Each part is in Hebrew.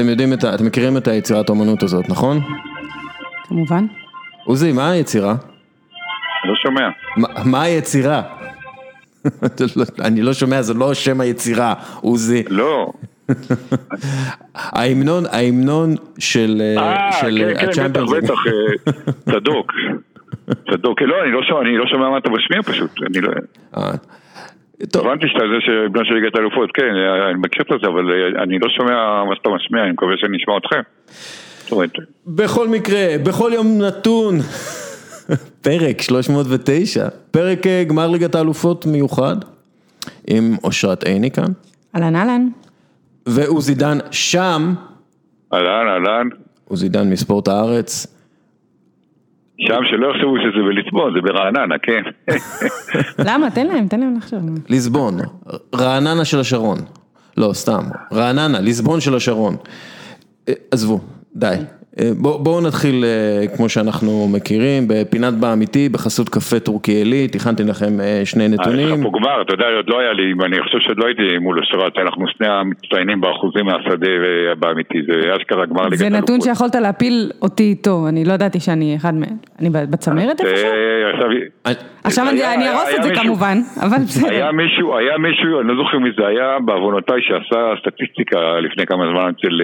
אתם יודעים את ה... אתם מכירים את היצירת האומנות הזאת, נכון? כמובן. עוזי, מה היצירה? לא שומע. מה- מה היצירה? אני לא שומע, זה לא שם היצירה, עוזי. לא. ההמנון, ההמנון של אה, של כן, כן, בטח, הצ'מפיונס. בטח, אה, צדוק. צדוק. לא, אני לא שומע, אני לא שומע מה אתה משמיע פשוט. אני לא... אה, טוב, הבנתי שאתה זה שבנו של ליגת האלופות, כן, אני מכיר את זה, אבל אה, אני לא שומע מה שאתה משמיע, אני מקווה שאני אשמע אתכם. בכל מקרה, בכל יום נתון, פרק 309, פרק אה, גמר ליגת האלופות מיוחד, עם אושרת עיני כאן, אהלן אהלן. ועוזי דן שם, אהלן, אהלן. עוזי דן מספורט הארץ. שם שלא יחשבו שזה בליסבון, זה ברעננה, כן. למה? תן להם, תן להם לחשוב. ליסבון, רעננה של השרון. לא, סתם, רעננה, ליסבון של השרון. אה, עזבו, די. אה, בוא- בואו נתחיל אה, כמו שאנחנו מכירים, בפינת באמיתי, בחסות קפה טורקי עילית, הכנתי לכם אה, שני יש נתונים. לך פה גמר, אתה יודע, עוד לא היה לי, אני חושב שעוד לא הייתי מול אשרת, אנחנו שני המצטיינים באחוזים מהשדה ובאמיתי, זה אשכרה גמר ליגת זה האלופות. נתון שיכולת להפיל אותי איתו, אני לא ידעתי שאני אחד מהם. אני בצמרת איפשהו? עכשיו- אני- עכשיו אני היה- אני היה- ארוס את זה מישהו- כמובן, אבל בסדר. היה מישהו, היה מישהו, אני לא זוכר מי זה היה, בעוונותיי שעשה סטטיסטיקה לפני כמה זמן אצל,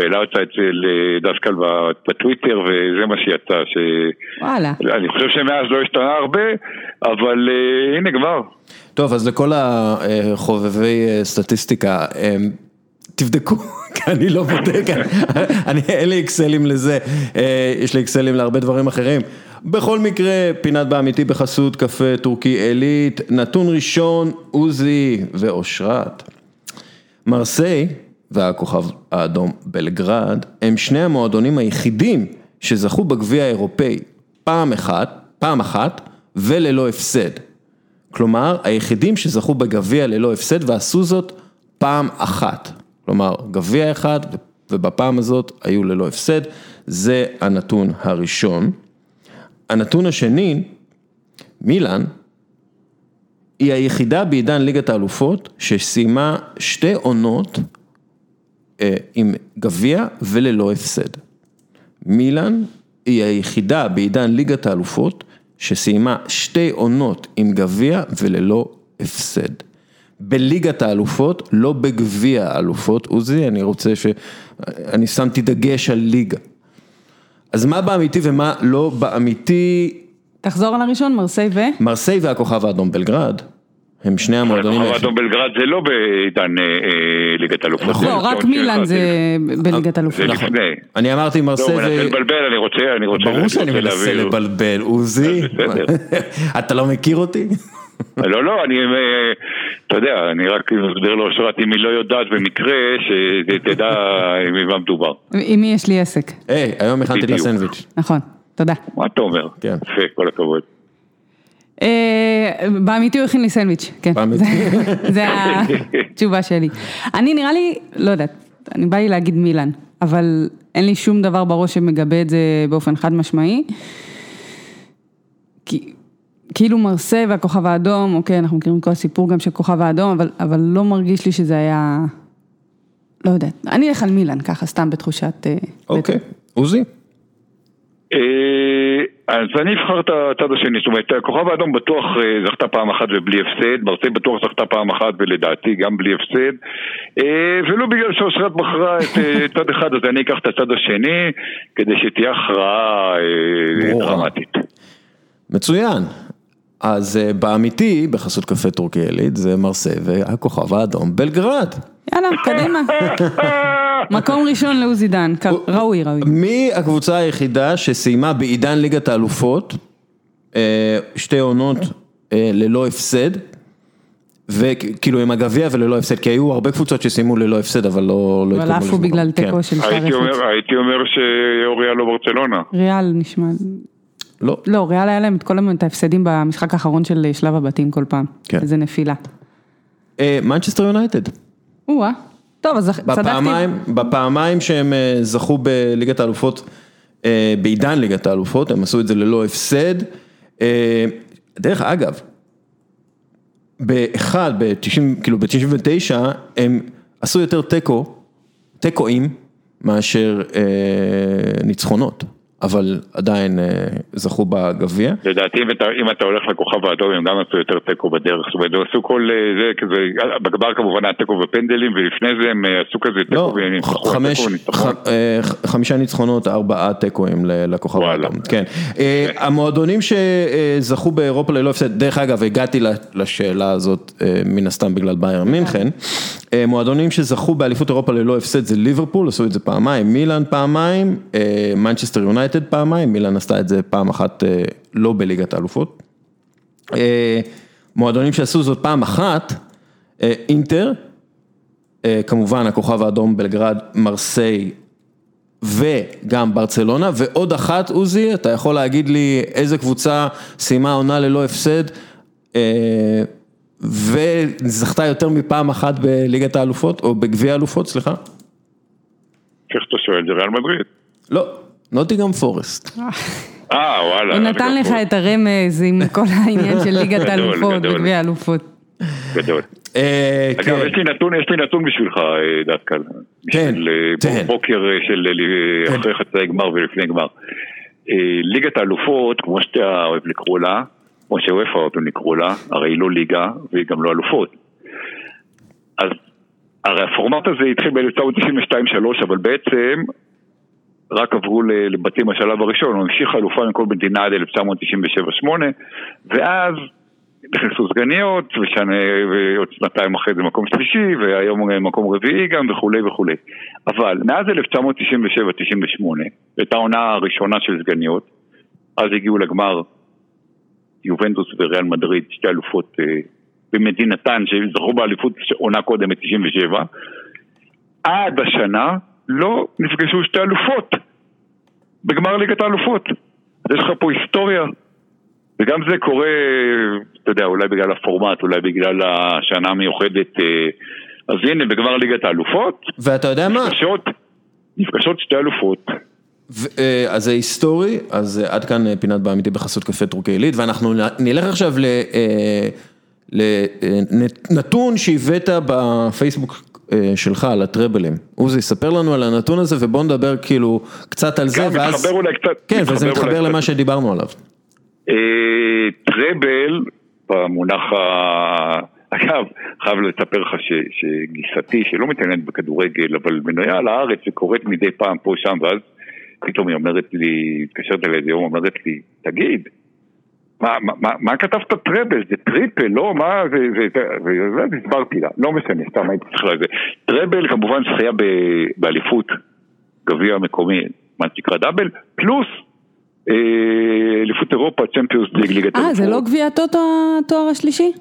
והעלה אותה אצל אה, דסקל בטוויטר, וזה מה שיצא, ש... וואלה. אני חושב שמאז לא השתנה הרבה, אבל אה, הנה כבר. טוב, אז לכל החובבי אה, סטטיסטיקה, תבדקו, כי אני לא בודק, אני, אין לי אקסלים לזה, יש לי אקסלים להרבה דברים אחרים. בכל מקרה, פינת באמיתי בחסות קפה טורקי עילית, נתון ראשון, עוזי ואושרת. מרסיי והכוכב האדום בלגרד הם שני המועדונים היחידים שזכו בגביע האירופאי פעם אחת, פעם אחת וללא הפסד. כלומר, היחידים שזכו בגביע ללא הפסד ועשו זאת פעם אחת. כלומר, גביע אחד ובפעם הזאת היו ללא הפסד, זה הנתון הראשון. הנתון השני, מילאן היא היחידה בעידן ליגת האלופות שסיימה שתי עונות עם גביע וללא הפסד. מילאן היא היחידה בעידן ליגת האלופות שסיימה שתי עונות עם גביע וללא הפסד. בליגת האלופות, לא בגביע האלופות, עוזי, אני רוצה ש... אני שמתי דגש על ליגה. אז מה באמיתי ומה לא באמיתי, תחזור על הראשון, מרסיי ו? מרסיי והכוכב האדום בלגרד, הם שני המועדונים. האדום בלגרד זה לא בעידן אה, אה, ליגת האלופות. נכון. זה לא, רק נכון, מילאן זה בליגת זה אלופות. לפני. אני אמרתי לא, מרסיי הוא מנסה. לבלבל, אני רוצה, אני רוצה... ברור אני שאני מנסה. לבלבל, עוזי. בסדר. אתה לא מכיר אותי? לא, לא, אני, אה, אתה יודע, אני רק מסביר לאושרת, אם היא לא יודעת במקרה, שתדע עם מה מדובר. עם מי יש לי עסק? היי, היום הכנתי לה בדיוק. סנדוויץ'. נכון, תודה. מה אתה אומר? כן. יפה, כל הכבוד. אה, באמיתי הוא הכין לי סנדוויץ', כן. באמיתי. זה- התשובה שלי. אני נראה לי, לא יודעת, אני בא לי להגיד מילאן, אבל אין לי שום דבר בראש שמגבה את זה באופן חד משמעי. כי- כאילו מרסיי והכוכב האדום, אוקיי, אנחנו מכירים את כל הסיפור גם של כוכב האדום, אבל, אבל לא מרגיש לי שזה היה, לא יודעת, אני אלך על מילאן ככה, סתם בתחושת... אה, אוקיי. עוזי. אז אני אבחר את הצד השני, זאת אומרת, הכוכב האדום בטוח אה, זכתה פעם אחת ובלי הפסד, מרסיי בטוח זכתה פעם אחת ולדעתי גם בלי הפסד, אה, ולו בגלל שאושרת בחרה את אה, צד אחד, אז אני אקח את הצד השני, כדי שתהיה הכרעה. דרמטית. מצוין. אז אה, באמיתי, בחסות קפה טורקי עילית, זה מרסיי והכוכב האדום בלגרד. יאללה, קדימה. מקום ראשון לעוזי דן, ראוי, ראוי. מי הקבוצה היחידה שסיימה בעידן ליגת האלופות, אה, שתי עונות אה, ללא הפסד, וכאילו עם הגביע וללא הפסד, כי היו הרבה קבוצות שסיימו ללא הפסד, אבל לא... לא אבל עפו בגלל. תיקו. של שער הייתי. אומר, הייתי אומר שאוריה לא ברצלונה. ריאל נשמע, לא. לא, ריאל היה להם את כל ההפסדים במשחק האחרון של שלב הבתים כל פעם. כן. איזה נפילה. אה, מנצ'סטר יונייטד. או-אה, טוב, אז צדקתי. בפעמיים, בפעמיים שהם אה, זכו בליגת האלופות, אה, בעידן ליגת האלופות, הם עשו את זה ללא הפסד. אה, דרך אגב, באחד, ב-90, כאילו ב-99, הם עשו יותר תיקו, תיקואים, מאשר ניצחונות. אבל עדיין זכו בגביע. לדעתי אם אתה הולך לכוכב האדום הם גם עשו יותר תיקו בדרך, זאת אומרת הם עשו כל זה כזה, בגבר כמובן היה תיקו בפנדלים ולפני זה הם עשו כזה תיקו לא, חמישה ניצחונות, ארבעה תיקואים לכוכב האדום, כן. המועדונים שזכו באירופה ללא הפסד, דרך אגב הגעתי לשאלה הזאת מן הסתם בגלל ביירן מינכן, מועדונים שזכו באליפות אירופה ללא הפסד זה ליברפול, עשו את זה פעמיים, מילאן פעמיים, מנצ'סטר יונייטד. יונייטד פעמיים, מילאן עשתה את זה פעם אחת לא בליגת האלופות. מועדונים שעשו זאת פעם אחת, אינטר, כמובן הכוכב האדום בלגרד, מרסיי וגם ברצלונה, ועוד אחת עוזי, אתה יכול להגיד לי איזה קבוצה סיימה עונה ללא הפסד וזכתה יותר מפעם אחת בליגת האלופות, או בגביע האלופות, סליחה? איך אתה שואל, זה ריאל מדריד. לא. נוטיגאם פורסט. אה וואלה. הוא נתן לך את הרמז עם כל העניין של ליגת האלופות וגביע האלופות. גדול. אגב, כן. יש לי נתון, יש לי נתון בשבילך דווקא. כן, תן. בוקר של כן. אחרי חצי גמר ולפני גמר. ליגת האלופות, כמו שאתה אוהב לקרוא לה, כמו שוופא אוהבים לקרוא לה, הרי היא לא ליגה והיא גם לא אלופות. אז הרי הפורמט הזה התחיל ב-1992-3, אבל בעצם רק עברו לבתים השלב הראשון, הוא המשיך חלופה מכל מדינה עד 1997-2008 ואז נכנסו סגניות ועוד שנתיים אחרי זה מקום שלישי והיום מקום רביעי גם וכולי וכולי אבל מאז 1997-98 הייתה העונה הראשונה של סגניות אז הגיעו לגמר יובנטוס וריאל מדריד, שתי אלופות אה, במדינתן שזכו באליפות עונה קודם ב-97 עד השנה לא נפגשו שתי אלופות בגמר ליגת האלופות. אז יש לך פה היסטוריה. וגם זה קורה, אתה יודע, אולי בגלל הפורמט, אולי בגלל השנה המיוחדת. אה, אז הנה, בגמר ליגת האלופות. ואתה יודע מה? נפגשות, נפגשות שתי אלופות. אה, אז זה היסטורי, אז עד כאן אה, פינת באמיתי בחסות קפה טורקי עילית, ואנחנו נלך עכשיו לנתון שהבאת בפייסבוק אה, שלך על הטראבלים. עוזי, ספר לנו על הנתון הזה ובוא נדבר כאילו קצת על זה, ואז... מתחבר אולי קצת... כן, וזה מתחבר למה שדיברנו עליו. אה, טראבל, במונח ה... אגב, חייב לספר לך שגיסתי, שלא מתעניינת בכדורגל, אבל מנויה על הארץ וקוראת מדי פעם פה שם, ואז פתאום היא אומרת לי, מתקשרת אליי איזה יום, אומרת לי, תגיד, מה, מה, מה כתבת טראבל? זה טריפל, לא? מה זה, ואז הסברתי לה, לא משנה, סתם הייתי צריך לזה. טראבל כמובן זכייה באליפות, גביע מקומי, מה שנקרא דאבל, פלוס אה, אליפות אירופה, צ'מפיונס ליג, ליגת אה, זה לא גביע טוטו התואר השלישי?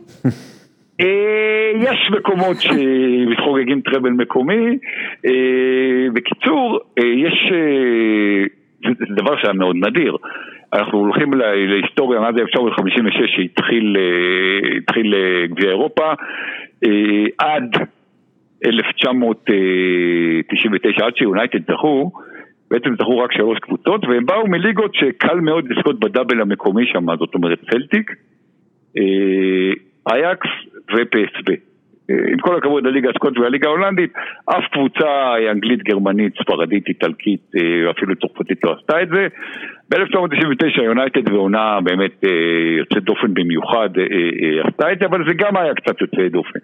אה, יש מקומות שמתחוגגים טראבל מקומי, אה, בקיצור, יש, זה דבר שהיה מאוד נדיר. אנחנו הולכים להיסטוריה מאז 1956 שהתחיל אה, גביע אירופה אה, עד 1999, עד שיונייטד זכו, בעצם זכו רק שלוש קבוצות והם באו מליגות שקל מאוד לזכות בדאבל המקומי שם, זאת אומרת צלטיק, אה, אייקס ופסב. עם כל הכבוד לליגה הסקוט והליגה ההולנדית, אף קבוצה אנגלית, גרמנית, ספרדית, איטלקית, אפילו צרפתית לא עשתה את זה. ב-1999 יונייטד ועונה באמת אה, יוצאת דופן במיוחד אה, אה, עשתה את זה, אבל זה גם היה קצת יוצא דופן.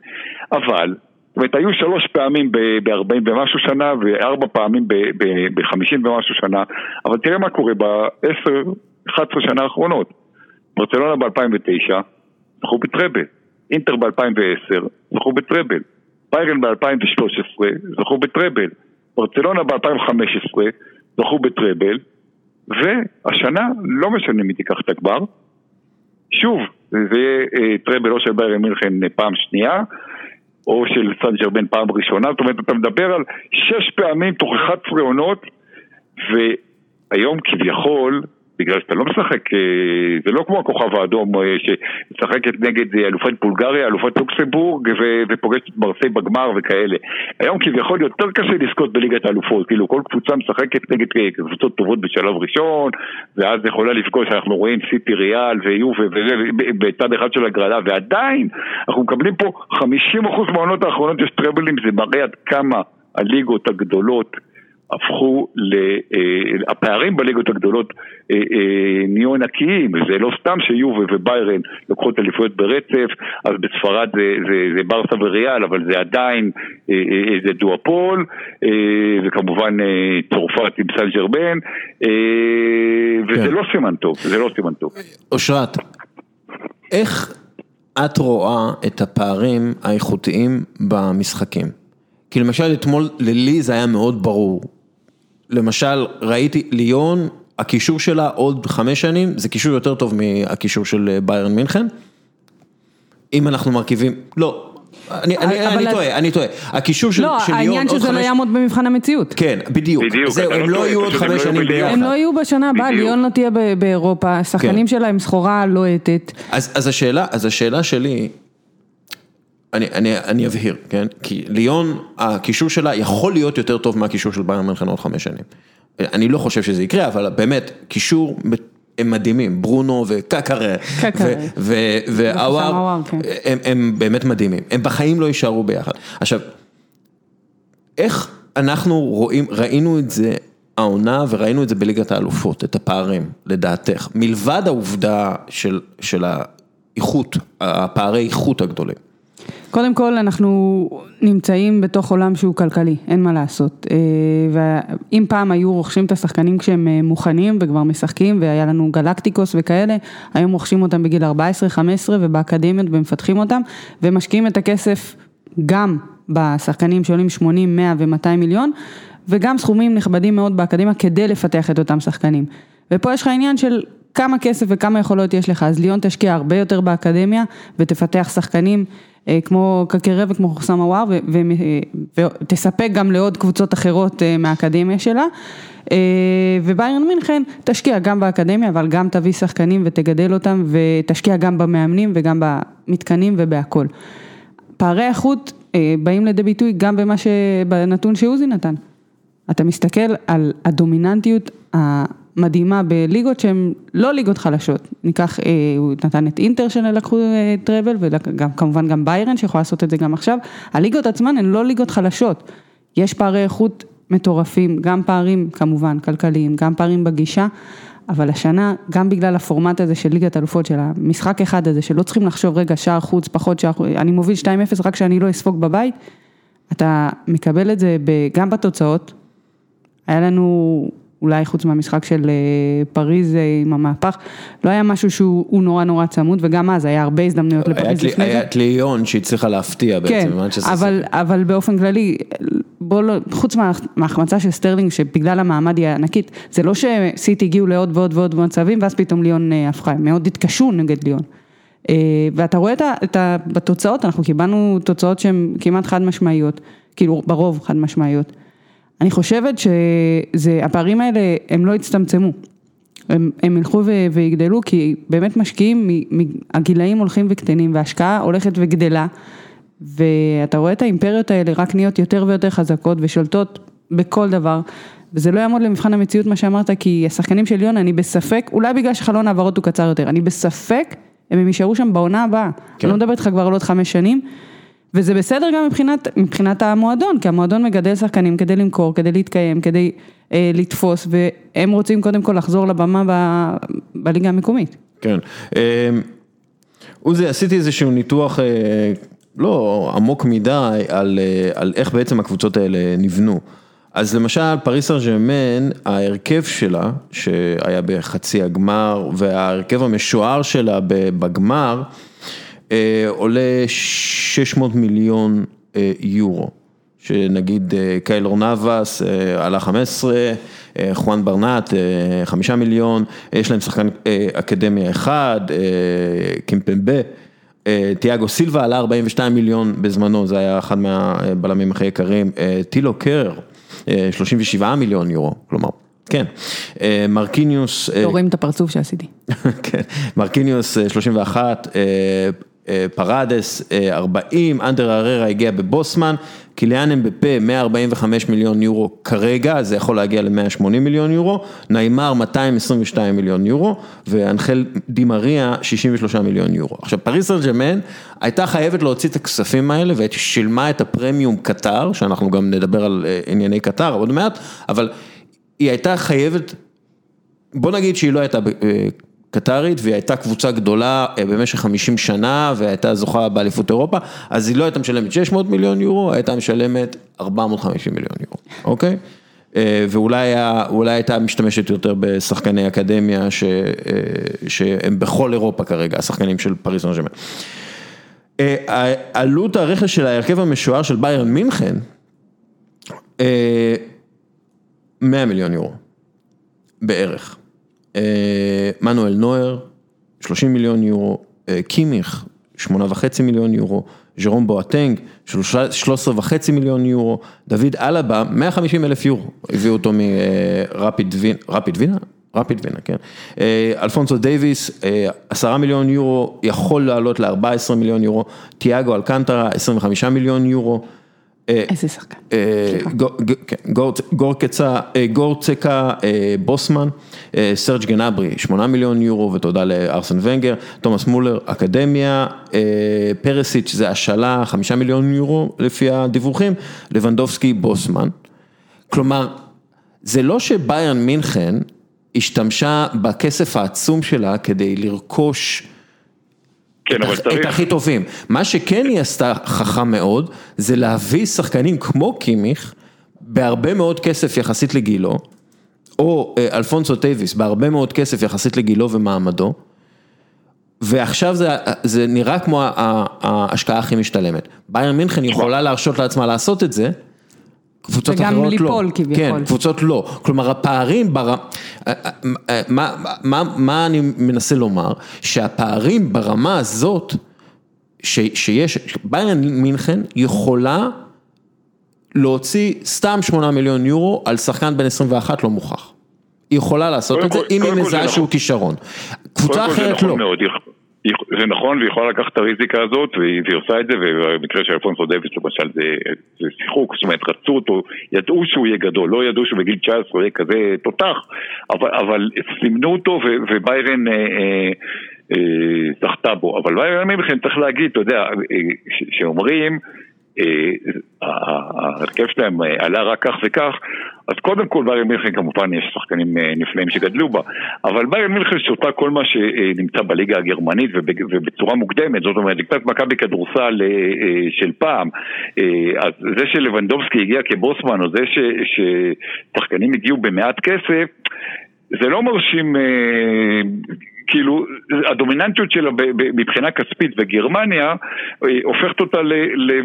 אבל, זאת אומרת, היו שלוש פעמים ב-40 ומשהו שנה וארבע פעמים ב-50 ומשהו שנה, אבל תראה מה קורה ב-10-11 שנה האחרונות. ברצלונה ב-2009 זכו בטראבל, אינטר ב-2010 זכו בטראבל, ביירן ב-2013 זכו בטראבל, ברצלונה ב-2015 זכו בטראבל, והשנה לא משנה מי תיקח את הגבר, שוב, זה יהיה אה, טראבל או של ביירן מינכן אה, פעם שנייה, או של סן ג'רבן פעם ראשונה, זאת אומרת אתה מדבר על שש פעמים תוך 11 עונות, והיום כביכול בגלל שאתה לא משחק, אה, זה לא כמו הכוכב האדום אה, שמשחקת נגד אה, אלופת בולגריה, אלופת לוקסמבורג ופוגשת את מרסיי בגמר וכאלה. היום כביכול יותר קשה לזכות בליגת האלופות, כאילו כל קבוצה משחקת נגד קבוצות טובות בשלב ראשון, ואז יכולה לפגוש, אנחנו רואים סיטי ריאל ויובה וזה בצד אחד של הגרלה, ועדיין אנחנו מקבלים פה 50% מהעונות האחרונות יש טראבלים, זה מראה עד כמה הליגות הגדולות הפכו, ל, אה, הפערים בליגות הגדולות אה, אה, נהיו ענקיים, זה לא סתם שיובה וביירן לקחו את אליפויות ברצף, אז בספרד זה, זה, זה ברסה וריאל, אבל זה עדיין איזה דואפול, וכמובן צרפת עם סן ג'רבן, וזה כן. לא סימן טוב, זה לא סימן טוב. אושרת, איך את רואה את הפערים האיכותיים במשחקים? כי למשל אתמול ללי זה היה מאוד ברור. למשל ראיתי ליון, הקישור שלה עוד חמש שנים, זה קישור יותר טוב מהקישור של ביירן מינכן. אם אנחנו מרכיבים, לא, אני טועה, אני טועה, הקישור של ליון עוד חמש... לא, העניין שזה לא יעמוד במבחן המציאות. כן, בדיוק, זהו, הם לא יהיו עוד חמש שנים ביחד. הם לא יהיו בשנה הבאה, ליון לא תהיה באירופה, השחקנים כן. שלה הם סחורה לוהטת. אז השאלה שלי... אני, אני, אני אבהיר, כן? כי ליון, הקישור שלה יכול להיות יותר טוב מהקישור של ביירן מינכן עוד חמש שנים. אני לא חושב שזה יקרה, אבל באמת, קישור הם מדהימים, ברונו וקקרה, והוואר, כן. הם באמת מדהימים, הם בחיים לא יישארו ביחד. עכשיו, איך אנחנו רואים, ראינו את זה העונה וראינו את זה בליגת האלופות, את הפערים, לדעתך, מלבד העובדה של, של האיכות, הפערי איכות הגדולים. קודם כל אנחנו נמצאים בתוך עולם שהוא כלכלי, אין מה לעשות. אה, ואם פעם היו רוכשים את השחקנים כשהם אה, מוכנים וכבר משחקים והיה לנו גלקטיקוס וכאלה, היום רוכשים אותם בגיל 14-15 ובאקדמיות ומפתחים אותם ומשקיעים את הכסף גם בשחקנים שעולים 80, 100 ו-200 מיליון וגם סכומים נכבדים מאוד באקדמיה כדי לפתח את אותם שחקנים. ופה יש לך עניין של כמה כסף וכמה יכולות יש לך, אז ליון תשקיע הרבה יותר באקדמיה ותפתח שחקנים כמו קקרה וכמו חוסם הוואר ותספק גם לעוד קבוצות אחרות אה, מהאקדמיה שלה. אה, וביירן מינכן תשקיע גם באקדמיה אבל גם תביא שחקנים ותגדל אותם ותשקיע גם במאמנים וגם במתקנים ובהכל. פערי איכות באים לידי ביטוי גם במה שבנתון שעוזי נתן. אתה מסתכל על הדומיננטיות מדהימה בליגות שהן לא ליגות חלשות, ניקח, אה, הוא נתן את אינטר שלקחו אה, טראבל וגם כמובן גם ביירן שיכול לעשות את זה גם עכשיו, הליגות עצמן הן לא ליגות חלשות, יש פערי איכות מטורפים, גם פערים כמובן כלכליים, גם פערים בגישה, אבל השנה, גם בגלל הפורמט הזה של ליגת אלופות, של המשחק אחד הזה, שלא צריכים לחשוב רגע שער חוץ, פחות שער חוץ, אני מוביל 2-0 רק שאני לא אספוג בבית, אתה מקבל את זה גם בתוצאות, היה לנו אולי חוץ מהמשחק של אה, פריז אה, עם המהפך, לא היה משהו שהוא נורא נורא צמוד, וגם אז היה הרבה הזדמנויות לפריז לפני זה. היה את ליון שהצליחה להפתיע בעצם. כן, אבל, אבל באופן כללי, בוא לא, חוץ מההחמצה של סטרלינג, שבגלל המעמד היא ענקית, זה לא שסיטי הגיעו לעוד ועוד ועוד מצבים, ואז פתאום ליון אה, הפכה, הם מאוד התקשו נגד ליון. ואתה רואה את ה... בתוצאות, אנחנו קיבלנו תוצאות שהן כמעט חד משמעיות, כאילו ברוב חד משמעיות. אני חושבת שהפערים האלה הם לא יצטמצמו, הם, הם ילכו ויגדלו כי באמת משקיעים, הגילאים הולכים וקטנים וההשקעה הולכת וגדלה ואתה רואה את האימפריות האלה רק נהיות יותר ויותר חזקות ושולטות בכל דבר וזה לא יעמוד למבחן המציאות מה שאמרת כי השחקנים של יונה אני בספק, אולי בגלל שחלון העברות הוא קצר יותר, אני בספק אם הם יישארו שם בעונה הבאה, כן. אני לא מדברת איתך כבר על עוד חמש שנים וזה בסדר גם מבחינת, מבחינת המועדון, כי המועדון מגדל שחקנים כדי למכור, כדי להתקיים, כדי אה, לתפוס, והם רוצים קודם כל לחזור לבמה ב, בליגה המקומית. כן. אה, עוזי, עשיתי איזשהו ניתוח, אה, לא עמוק מדי, על, אה, על איך בעצם הקבוצות האלה נבנו. אז למשל, פריס סן ג'רמן, ההרכב שלה, שהיה בחצי הגמר, וההרכב המשוער שלה בגמר, עולה 600 מיליון אה, יורו, שנגיד אה, קיילור נאבס עלה 15, חואן ברנאט 5 מיליון, יש להם שחקן אקדמיה אחד, קימפמבה, תיאגו סילבה עלה 42 מיליון בזמנו, זה היה אחד מהבלמים הכי יקרים, טילו קרר 37 מיליון יורו, כלומר. כן, מרקיניוס. רואים את הפרצוף שעשיתי. כן, מרקיניוס 31, פרדס 40, אנדר אררה הגיע בבוסמן, קיליאן אמבפה 145 מיליון יורו כרגע, זה יכול להגיע ל-180 מיליון יורו, ניימר 222 מיליון יורו, ואנחל די מריה 63 מיליון יורו. עכשיו פריס סן הייתה חייבת להוציא את הכספים האלה ושילמה את הפרמיום קטר, שאנחנו גם נדבר על ענייני קטר עוד מעט, אבל היא הייתה חייבת, בוא נגיד שהיא לא הייתה קטרית והיא הייתה קבוצה גדולה במשך 50 שנה והייתה זוכה באליפות אירופה, אז היא לא הייתה משלמת 600 מיליון יורו, הייתה משלמת 450 מיליון יורו, אוקיי? ואולי הייתה משתמשת יותר בשחקני אקדמיה שהם בכל אירופה כרגע, השחקנים של פריס סן. עלות הרכש של ההרכב המשוער של ביירן מינכן, 100 מיליון יורו, בערך. מנואל נויר, 30 מיליון יורו, קימיך, 8.5 מיליון יורו, ז'רום בואטנג, 13.5 מיליון יורו, דוד אלבה, 150 אלף יורו, הביאו אותו מרפיד וינה, רפיד וינה? רפיד וינה, כן. אלפונסו דייוויס, 10 מיליון יורו, יכול לעלות ל-14 מיליון יורו, תיאגו אלקנטרה, 25 מיליון יורו. איזה שחקן, סליחה. גורצקה בוסמן, סרג' גנברי, 8 מיליון יורו ותודה לארסן ונגר, תומאס מולר, אקדמיה, פרסיץ' זה השאלה, 5 מיליון יורו לפי הדיווחים, לבנדובסקי בוסמן. כלומר, זה לא שביירן מינכן השתמשה בכסף העצום שלה כדי לרכוש כן, אבל צריך... את הכי טובים, מה שכן היא עשתה חכם מאוד, זה להביא שחקנים כמו קימיך, בהרבה מאוד כסף יחסית לגילו, או אלפונסו דייויס, בהרבה מאוד כסף יחסית לגילו ומעמדו, ועכשיו זה, זה נראה כמו ההשקעה הכי משתלמת. ביירן מינכן יכולה להרשות לעצמה לעשות את זה, קבוצות אחרות לא. וגם ליפול כביכול. כן, קבוצות לא. כלומר הפערים, בר... מה, מה, מה אני מנסה לומר? שהפערים ברמה הזאת, ש, שיש, ביירן מינכן יכולה להוציא סתם 8 מיליון יורו על שחקן בן 21 לא מוכח. היא יכולה לעשות את זה אם היא מזהה שהוא נכון. כישרון. קבוצה אחרת נכון לא. מאוד. זה נכון והיא יכולה לקחת את הריזיקה הזאת והיא עושה את זה ובמקרה של אלפונסו דוויס למשל זה, זה שיחוק, זאת אומרת רצו אותו, ידעו שהוא יהיה גדול, לא ידעו שהוא בגיל 19 הוא יהיה כזה תותח אבל, אבל סימנו אותו וביירן אה, אה, אה, זכתה בו, אבל ביירן מינכן צריך להגיד, אתה יודע, שאומרים ההרכב שלהם עלה רק כך וכך, אז קודם כל ביירן מינכן כמובן יש שחקנים נפלאים שגדלו בה, אבל ביירן מינכן שותה כל מה שנמצא בליגה הגרמנית ובצורה מוקדמת, זאת אומרת קצת מכבי כדורסל של פעם, אז זה שלבנדובסקי הגיע כבוסמן או זה ששחקנים הגיעו במעט כסף, זה לא מרשים כאילו הדומיננטיות שלה מבחינה כספית בגרמניה הופכת אותה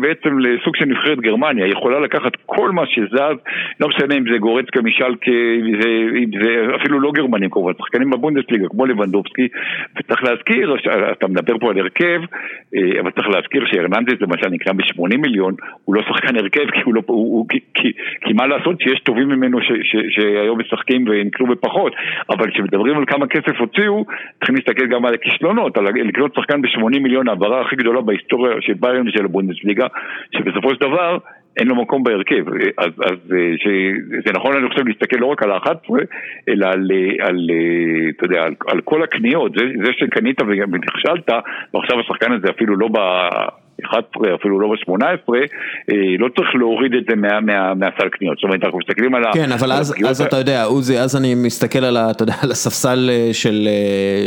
בעצם לסוג של נבחרת גרמניה, היא יכולה לקחת כל מה שזז, לא משנה אם זה גורצקה משלקה, אם זה אפילו לא גרמנים כמובן, שחקנים בבונדסליגה כמו לבנדובסקי, וצריך להזכיר, אתה מדבר פה על הרכב, אבל צריך להזכיר שהרננדז למשל נקרא ב-80 מיליון, הוא לא שחקן הרכב כי הוא לא, הוא, הוא, כי, כי, כי מה לעשות שיש טובים ממנו ש, ש, שהיום משחקים ונקלו בפחות, אבל כשמדברים על כמה כסף הוציאו צריכים להסתכל גם על הכישלונות, על לקנות שחקן ב-80 מיליון, העברה הכי גדולה בהיסטוריה של ביירן ושל הבונדסליגה, שבסופו של דבר אין לו מקום בהרכב. אז, אז ש, זה נכון, אני חושב, להסתכל לא רק על ה-11, אלא על, על, אתה יודע, על, על כל הקניות. זה, זה שקנית ונכשלת, ועכשיו השחקן הזה אפילו לא ב... 11, אפילו לא ב-18, לא צריך להוריד את זה מה, מה, מהסל קניות. זאת אומרת, אנחנו מסתכלים על ה... כן, אבל אז, אז אתה יודע, עוזי, אז אני מסתכל על, ה, אתה יודע, על הספסל של,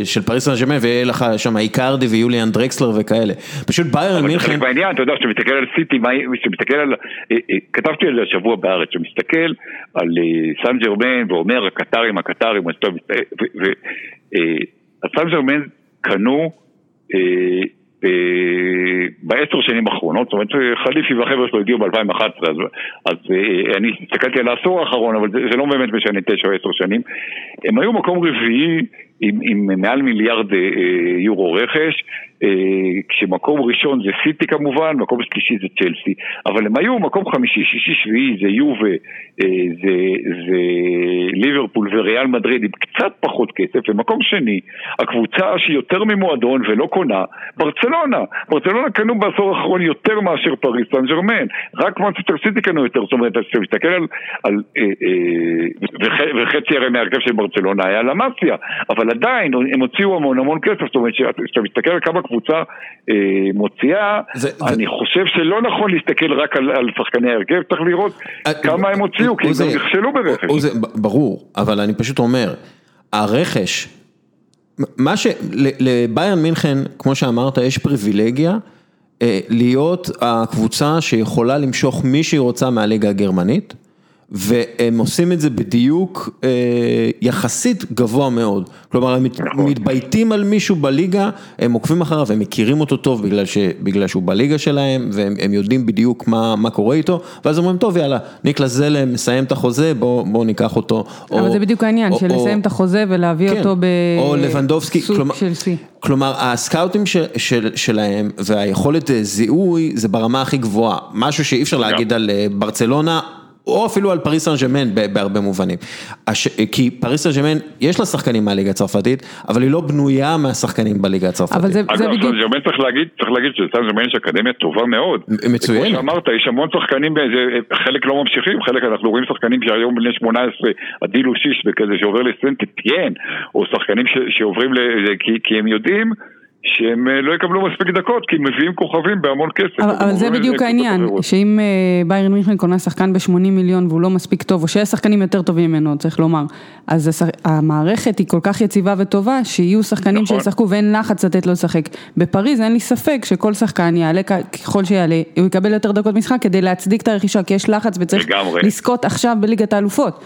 של פריס סן ג'רמן, ויהיה לך שם איקרדי ויוליאן דרקסלר וכאלה. פשוט ביירן מינכן... אבל בעניין, אתה יודע, כשאתה מסתכל על סיטי, כשאתה על... כתבתי על זה השבוע בארץ, שמסתכל על סן ג'רמן ואומר, הקטרים, הקטרים, וסן ג'רמן קנו בעשר שנים האחרונות, זאת אומרת חליפי והחבר'ה שלו הגיעו ב-2011, אז, אז אני הסתכלתי על העשור האחרון, אבל זה, זה לא באמת משנה תשע או עשר שנים, הם היו מקום רביעי עם, עם מעל מיליארד יורו רכש, כשמקום ראשון זה סיטי כמובן, מקום שלישי זה צ'לסי, אבל הם היו מקום חמישי, שישי, שביעי, זה יובה, זה, זה ליברפול וריאל מדריד עם קצת פחות כסף, ומקום שני, הקבוצה שיותר ממועדון ולא קונה, ברצלונה, ברצלונה קנו בעשור האחרון יותר מאשר פריס סן ג'רמן, רק מנצ'סטר סיטי קנו יותר, זאת אומרת, כשאתה מסתכל על, על אה, אה, וחצי הרי מהרכב של ברצלונה היה למאסיה, אבל עדיין הם הוציאו המון המון כסף, זאת אומרת, כשאתה מסתכל על כמה קבוצה אה, מוציאה, זה, אני זה... חושב שלא נכון להסתכל רק על, על שחקני ההרכב, צריך לראות אה, כמה הם הוציאו, כי הם נכשלו ברכש. ברור, אבל אני פשוט אומר, הרכש, מה ש... לביירן מינכן, כמו שאמרת, יש פריבילגיה. אה, להיות הקבוצה שיכולה למשוך מי שהיא רוצה מהליגה הגרמנית. והם עושים את זה בדיוק אה, יחסית גבוה מאוד. כלומר, הם נכון. מתבייתים על מישהו בליגה, הם עוקבים אחריו, הם מכירים אותו טוב בגלל, ש, בגלל שהוא בליגה שלהם, והם יודעים בדיוק מה, מה קורה איתו, ואז אומרים, טוב יאללה, ניקלס זלם מסיים את החוזה, בואו בוא ניקח אותו. אבל או, זה בדיוק העניין, של לסיים את החוזה ולהביא כן, אותו בסוג של שיא. כלומר, הסקאוטים של, של, שלהם והיכולת זיהוי זה ברמה הכי גבוהה, משהו שאי אפשר להגיד על אה, ברצלונה. או אפילו על פריס סן ג'מן בהרבה מובנים. הש... כי פריס סן ג'מן, יש לה שחקנים מהליגה הצרפתית, אבל היא לא בנויה מהשחקנים בליגה הצרפתית. אבל זה, אגב, זה בדיוק... אגב, צריך להגיד, צריך להגיד שלסן ג'מן יש אקדמיה טובה מאוד. מצוינת. כמו שאמרת, יש המון שחקנים, באיזה, חלק לא ממשיכים, חלק אנחנו רואים שחקנים שהיום בני 18, הדילו שיש וכזה שעובר לסנט טיין, או שחקנים ש... שעוברים ל... כי, כי הם יודעים. שהם אה, לא יקבלו מספיק דקות, כי הם מביאים כוכבים בהמון כסף. אבל, אבל זה בדיוק העניין, שאם אה, ביירן מינכן קונה שחקן ב-80 מיליון והוא לא מספיק טוב, או שיש שחקנים יותר טובים ממנו, צריך לומר, אז המערכת היא כל כך יציבה וטובה, שיהיו שחקנים נכון. שישחקו ואין לחץ לתת לו לשחק. בפריז אין לי ספק שכל שחקן יעלה ככל שיעלה, הוא יקבל יותר דקות משחק כדי להצדיק את הרכישה, כי יש לחץ וצריך לזכות עכשיו בליגת האלופות.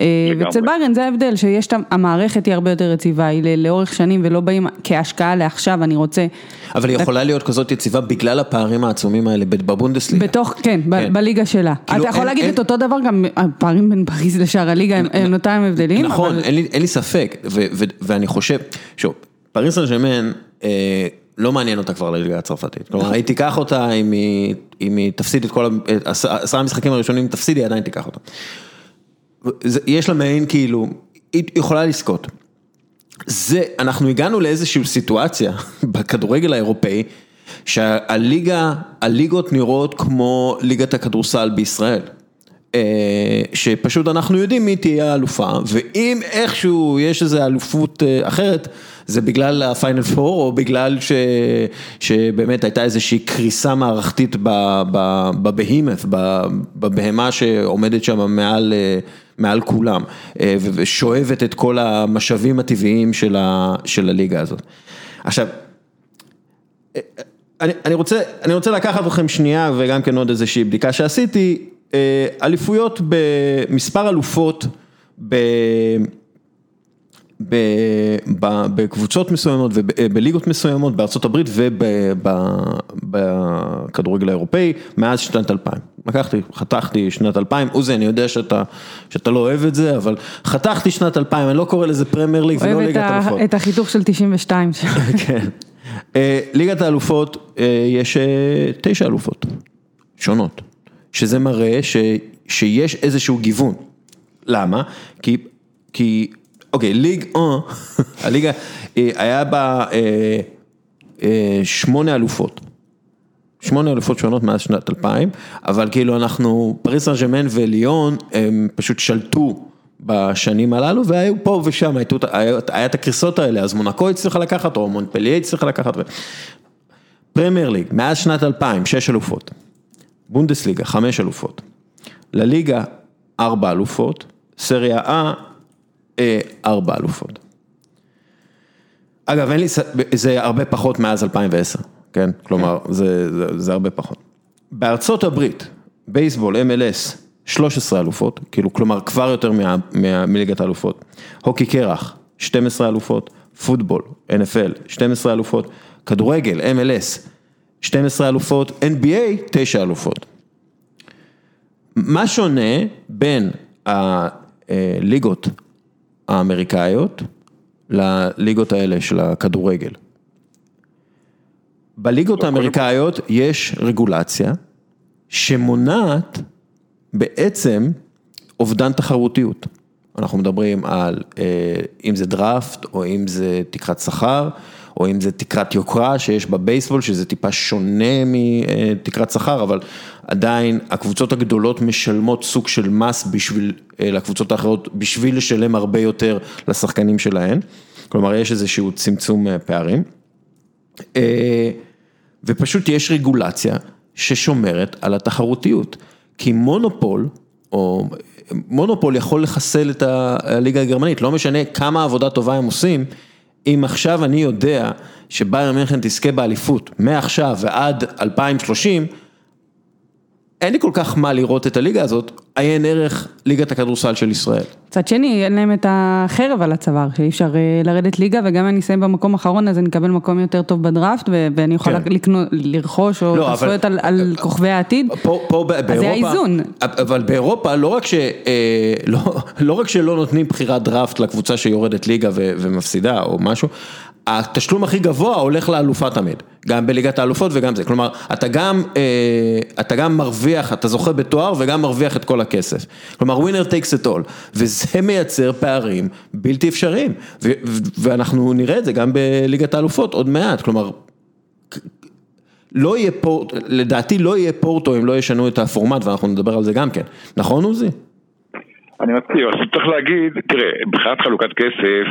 אה, ואצל ביירן זה ההבדל, שיש את המערכת היא הרבה יותר יציבה, היא לאורך שנים ולא באים כהשקעה לעכשיו, אני רוצה... אבל היא יכולה להיות כזאת יציבה בגלל הפערים העצומים האלה בבונדסליגה. בתוך, כן, כן. בליגה שלה. כאילו אתה יכול להגיד את אותו דבר גם, הפערים בין פריז לשאר הליגה הם אותם הבדלים. נכון, אין לי ספק, ואני חושב, שוב, פריז סן ג'רמן, אה, לא מעניין אותה כבר לליגה הצרפתית. כלומר, היא תיקח אותה, אם היא תפסיד את כל עשרה המשחקים הראשונים, תפסיד, היא עדיין תיקח אותה. יש לה מעין כאילו, היא יכולה לזכות. זה, אנחנו הגענו לאיזושהי סיטואציה בכדורגל האירופאי, שהליגה, הליגות נראות כמו ליגת הכדורסל בישראל. אה, שפשוט אנחנו יודעים מי תהיה האלופה, ואם איכשהו יש איזו אלופות אה, אחרת, זה בגלל הפיינל פור, או בגלל ש, שבאמת הייתה איזושהי קריסה מערכתית בבהימת, בבהמה שעומדת שם מעל... אה, מעל כולם, ושואבת את כל המשאבים הטבעיים של ה, של הליגה הזאת. עכשיו, אני, אני, רוצה, אני רוצה לקחת אתכם שנייה וגם כן עוד איזושהי בדיקה שעשיתי, אליפויות במספר אלופות ב... בקבוצות מסוימות ובליגות מסוימות בארצות הברית ובכדורגל האירופאי מאז שנת 2000. לקחתי, חתכתי שנת 2000, עוזי אני יודע שאתה, שאתה לא אוהב את זה, אבל חתכתי שנת 2000, אני לא קורא לזה פרמייר ליג ולא ליגת האלופות. אוהב את החיתוך של 92. כן. אה, ליגת האלופות, אה, יש אה, תשע אלופות שונות, שזה מראה ש, שיש איזשהו גיוון. למה? כי, כי אוקיי, ליג, או, הליגה, אה, היה בה אה, אה, שמונה אלופות. שמונה אלופות שונות מאז שנת 2000, אבל כאילו אנחנו, פריס סן וליון, הם פשוט שלטו בשנים הללו, והיו פה ושם, היה, היה את הקריסות האלה, אז מונקו הצליחה לקחת, או מונפליה הצליחה לקחת. פרמייר ליג, מאז שנת 2000, שש אלופות. בונדסליגה, חמש אלופות. לליגה, ארבע אלופות. סריה A, אה, ארבע אלופות. אגב, אין לי, זה הרבה פחות מאז 2010, כן? כלומר, זה, זה, זה הרבה פחות. בארצות הברית, בייסבול, MLS, 13 אלופות, כאילו, כלומר, כבר יותר מה, מה, מליגת האלופות. הוקי קרח, 12 אלופות, פוטבול, NFL, 12 אלופות, כדורגל, MLS, 12 אלופות, NBA, 9 אלופות. מה שונה בין הליגות האמריקאיות לליגות האלה של הכדורגל. בליגות האמריקאיות יש רגולציה שמונעת בעצם אובדן תחרותיות. אנחנו מדברים על אה, אם זה דראפט, או אם זה תקרת שכר, או אם זה תקרת יוקרה שיש בבייסבול, שזה טיפה שונה מתקרת שכר, אבל עדיין הקבוצות הגדולות משלמות סוג של מס בשביל, אה, לקבוצות האחרות, בשביל לשלם הרבה יותר לשחקנים שלהן. כלומר, יש איזשהו צמצום אה, פערים. ופשוט יש רגולציה ששומרת על התחרותיות. כי מונופול, או מונופול יכול לחסל את הליגה הגרמנית, לא משנה כמה עבודה טובה הם עושים, אם עכשיו אני יודע שביירן מינכן תזכה באליפות, מעכשיו ועד 2030, אין לי כל כך מה לראות את הליגה הזאת, עיין ערך ליגת הכדורסל של ישראל. מצד שני, אין להם את החרב על הצוואר, שאי אפשר אה, לרדת ליגה, וגם אם אני אסיים במקום האחרון, אז אני אקבל מקום יותר טוב בדראפט, ואני יכולה כן. לקנות, לרכוש או לא, זכויות על, על כוכבי העתיד, פה, פה באירופה, אז זה האיזון. אבל באירופה, לא רק, ש, אה, לא, לא רק שלא נותנים בחירת דראפט לקבוצה שיורדת ליגה ו, ומפסידה או משהו, התשלום הכי גבוה הולך לאלופה תמיד, גם בליגת האלופות וגם זה, כלומר, אתה גם, אה, אתה גם מרוויח, אתה זוכה בתואר וגם מרוויח את כל הכסף. כלומר, winner takes it all, וזה מייצר פערים בלתי אפשריים, ואנחנו נראה את זה גם בליגת האלופות עוד מעט, כלומר, לא יהיה פורט, לדעתי לא יהיה פורטו אם לא ישנו את הפורמט, ואנחנו נדבר על זה גם כן, נכון עוזי? אני מסכים, צריך להגיד, תראה, מבחינת חלוקת כסף,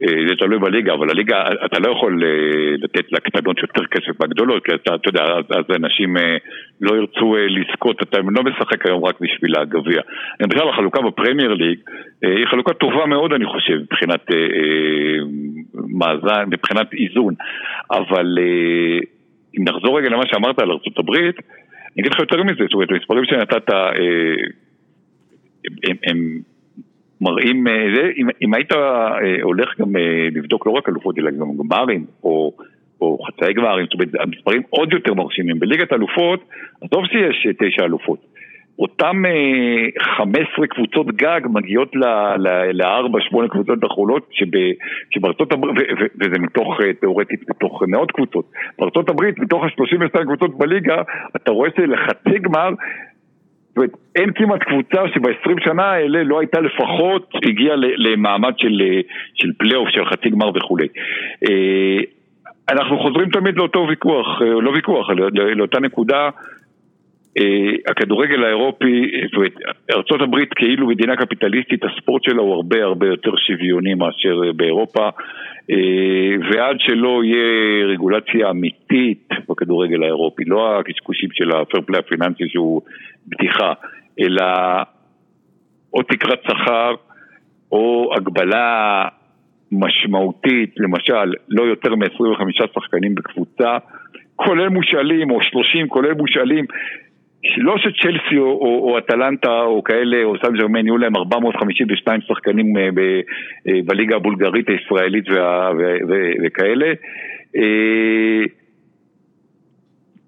זה תלוי בליגה, אבל הליגה, אתה לא יכול אה, לתת לקטנות יותר כסף מהגדולות, כי אתה, אתה יודע, אז, אנשים אה, לא ירצו לזכות, אתה לא משחק היום רק בשביל הגביע. אני בכלל, החלוקה בפרמייר ליג היא חלוקה טובה מאוד, אני חושב, מבחינת מאזן, מבחינת איזון, אבל אם נחזור רגע למה שאמרת על ארה"ב, אני אגיד לך יותר מזה, זאת אומרת, המספרים שנתת הם, הם מראים, אה, זה, אם, אם היית אה, הולך גם אה, לבדוק לא רק אלופות אלא גם גמרים או, או חצאי גמרים, זאת אומרת המספרים עוד יותר מרשימים. בליגת אלופות, עזוב שיש תשע אלופות. אותם 15 קבוצות גג מגיעות לארבע, שמונה קבוצות אחרונות שבארצות הברית, וזה מתוך, תאורטית, מתוך מאות קבוצות. בארצות הברית, מתוך ה-32 קבוצות בליגה, אתה רואה שלחצי גמר זאת אומרת, אין כמעט קבוצה שב-20 שנה האלה לא הייתה לפחות, הגיעה למעמד של, של פלייאוף, של חצי גמר וכולי. אה, אנחנו חוזרים תמיד לאותו ויכוח, אה, לא ויכוח, לאותה נקודה, אה, הכדורגל האירופי, ארה"ב כאילו מדינה קפיטליסטית, הספורט שלה הוא הרבה הרבה יותר שוויוני מאשר באירופה. ועד שלא יהיה רגולציה אמיתית בכדורגל האירופי, לא הקשקושים של הפייר פליי הפיננסי שהוא בדיחה, אלא או תקרת שכר או הגבלה משמעותית, למשל, לא יותר מ-25 שחקנים בקבוצה, כולל מושאלים או 30, כולל מושאלים, לא שצ'לסי או, או, או אטלנטה או כאלה, או סן ג'רמן, יהיו להם 452 שחקנים אה, אה, בליגה הבולגרית הישראלית וה, ו, ו, וכאלה. אה,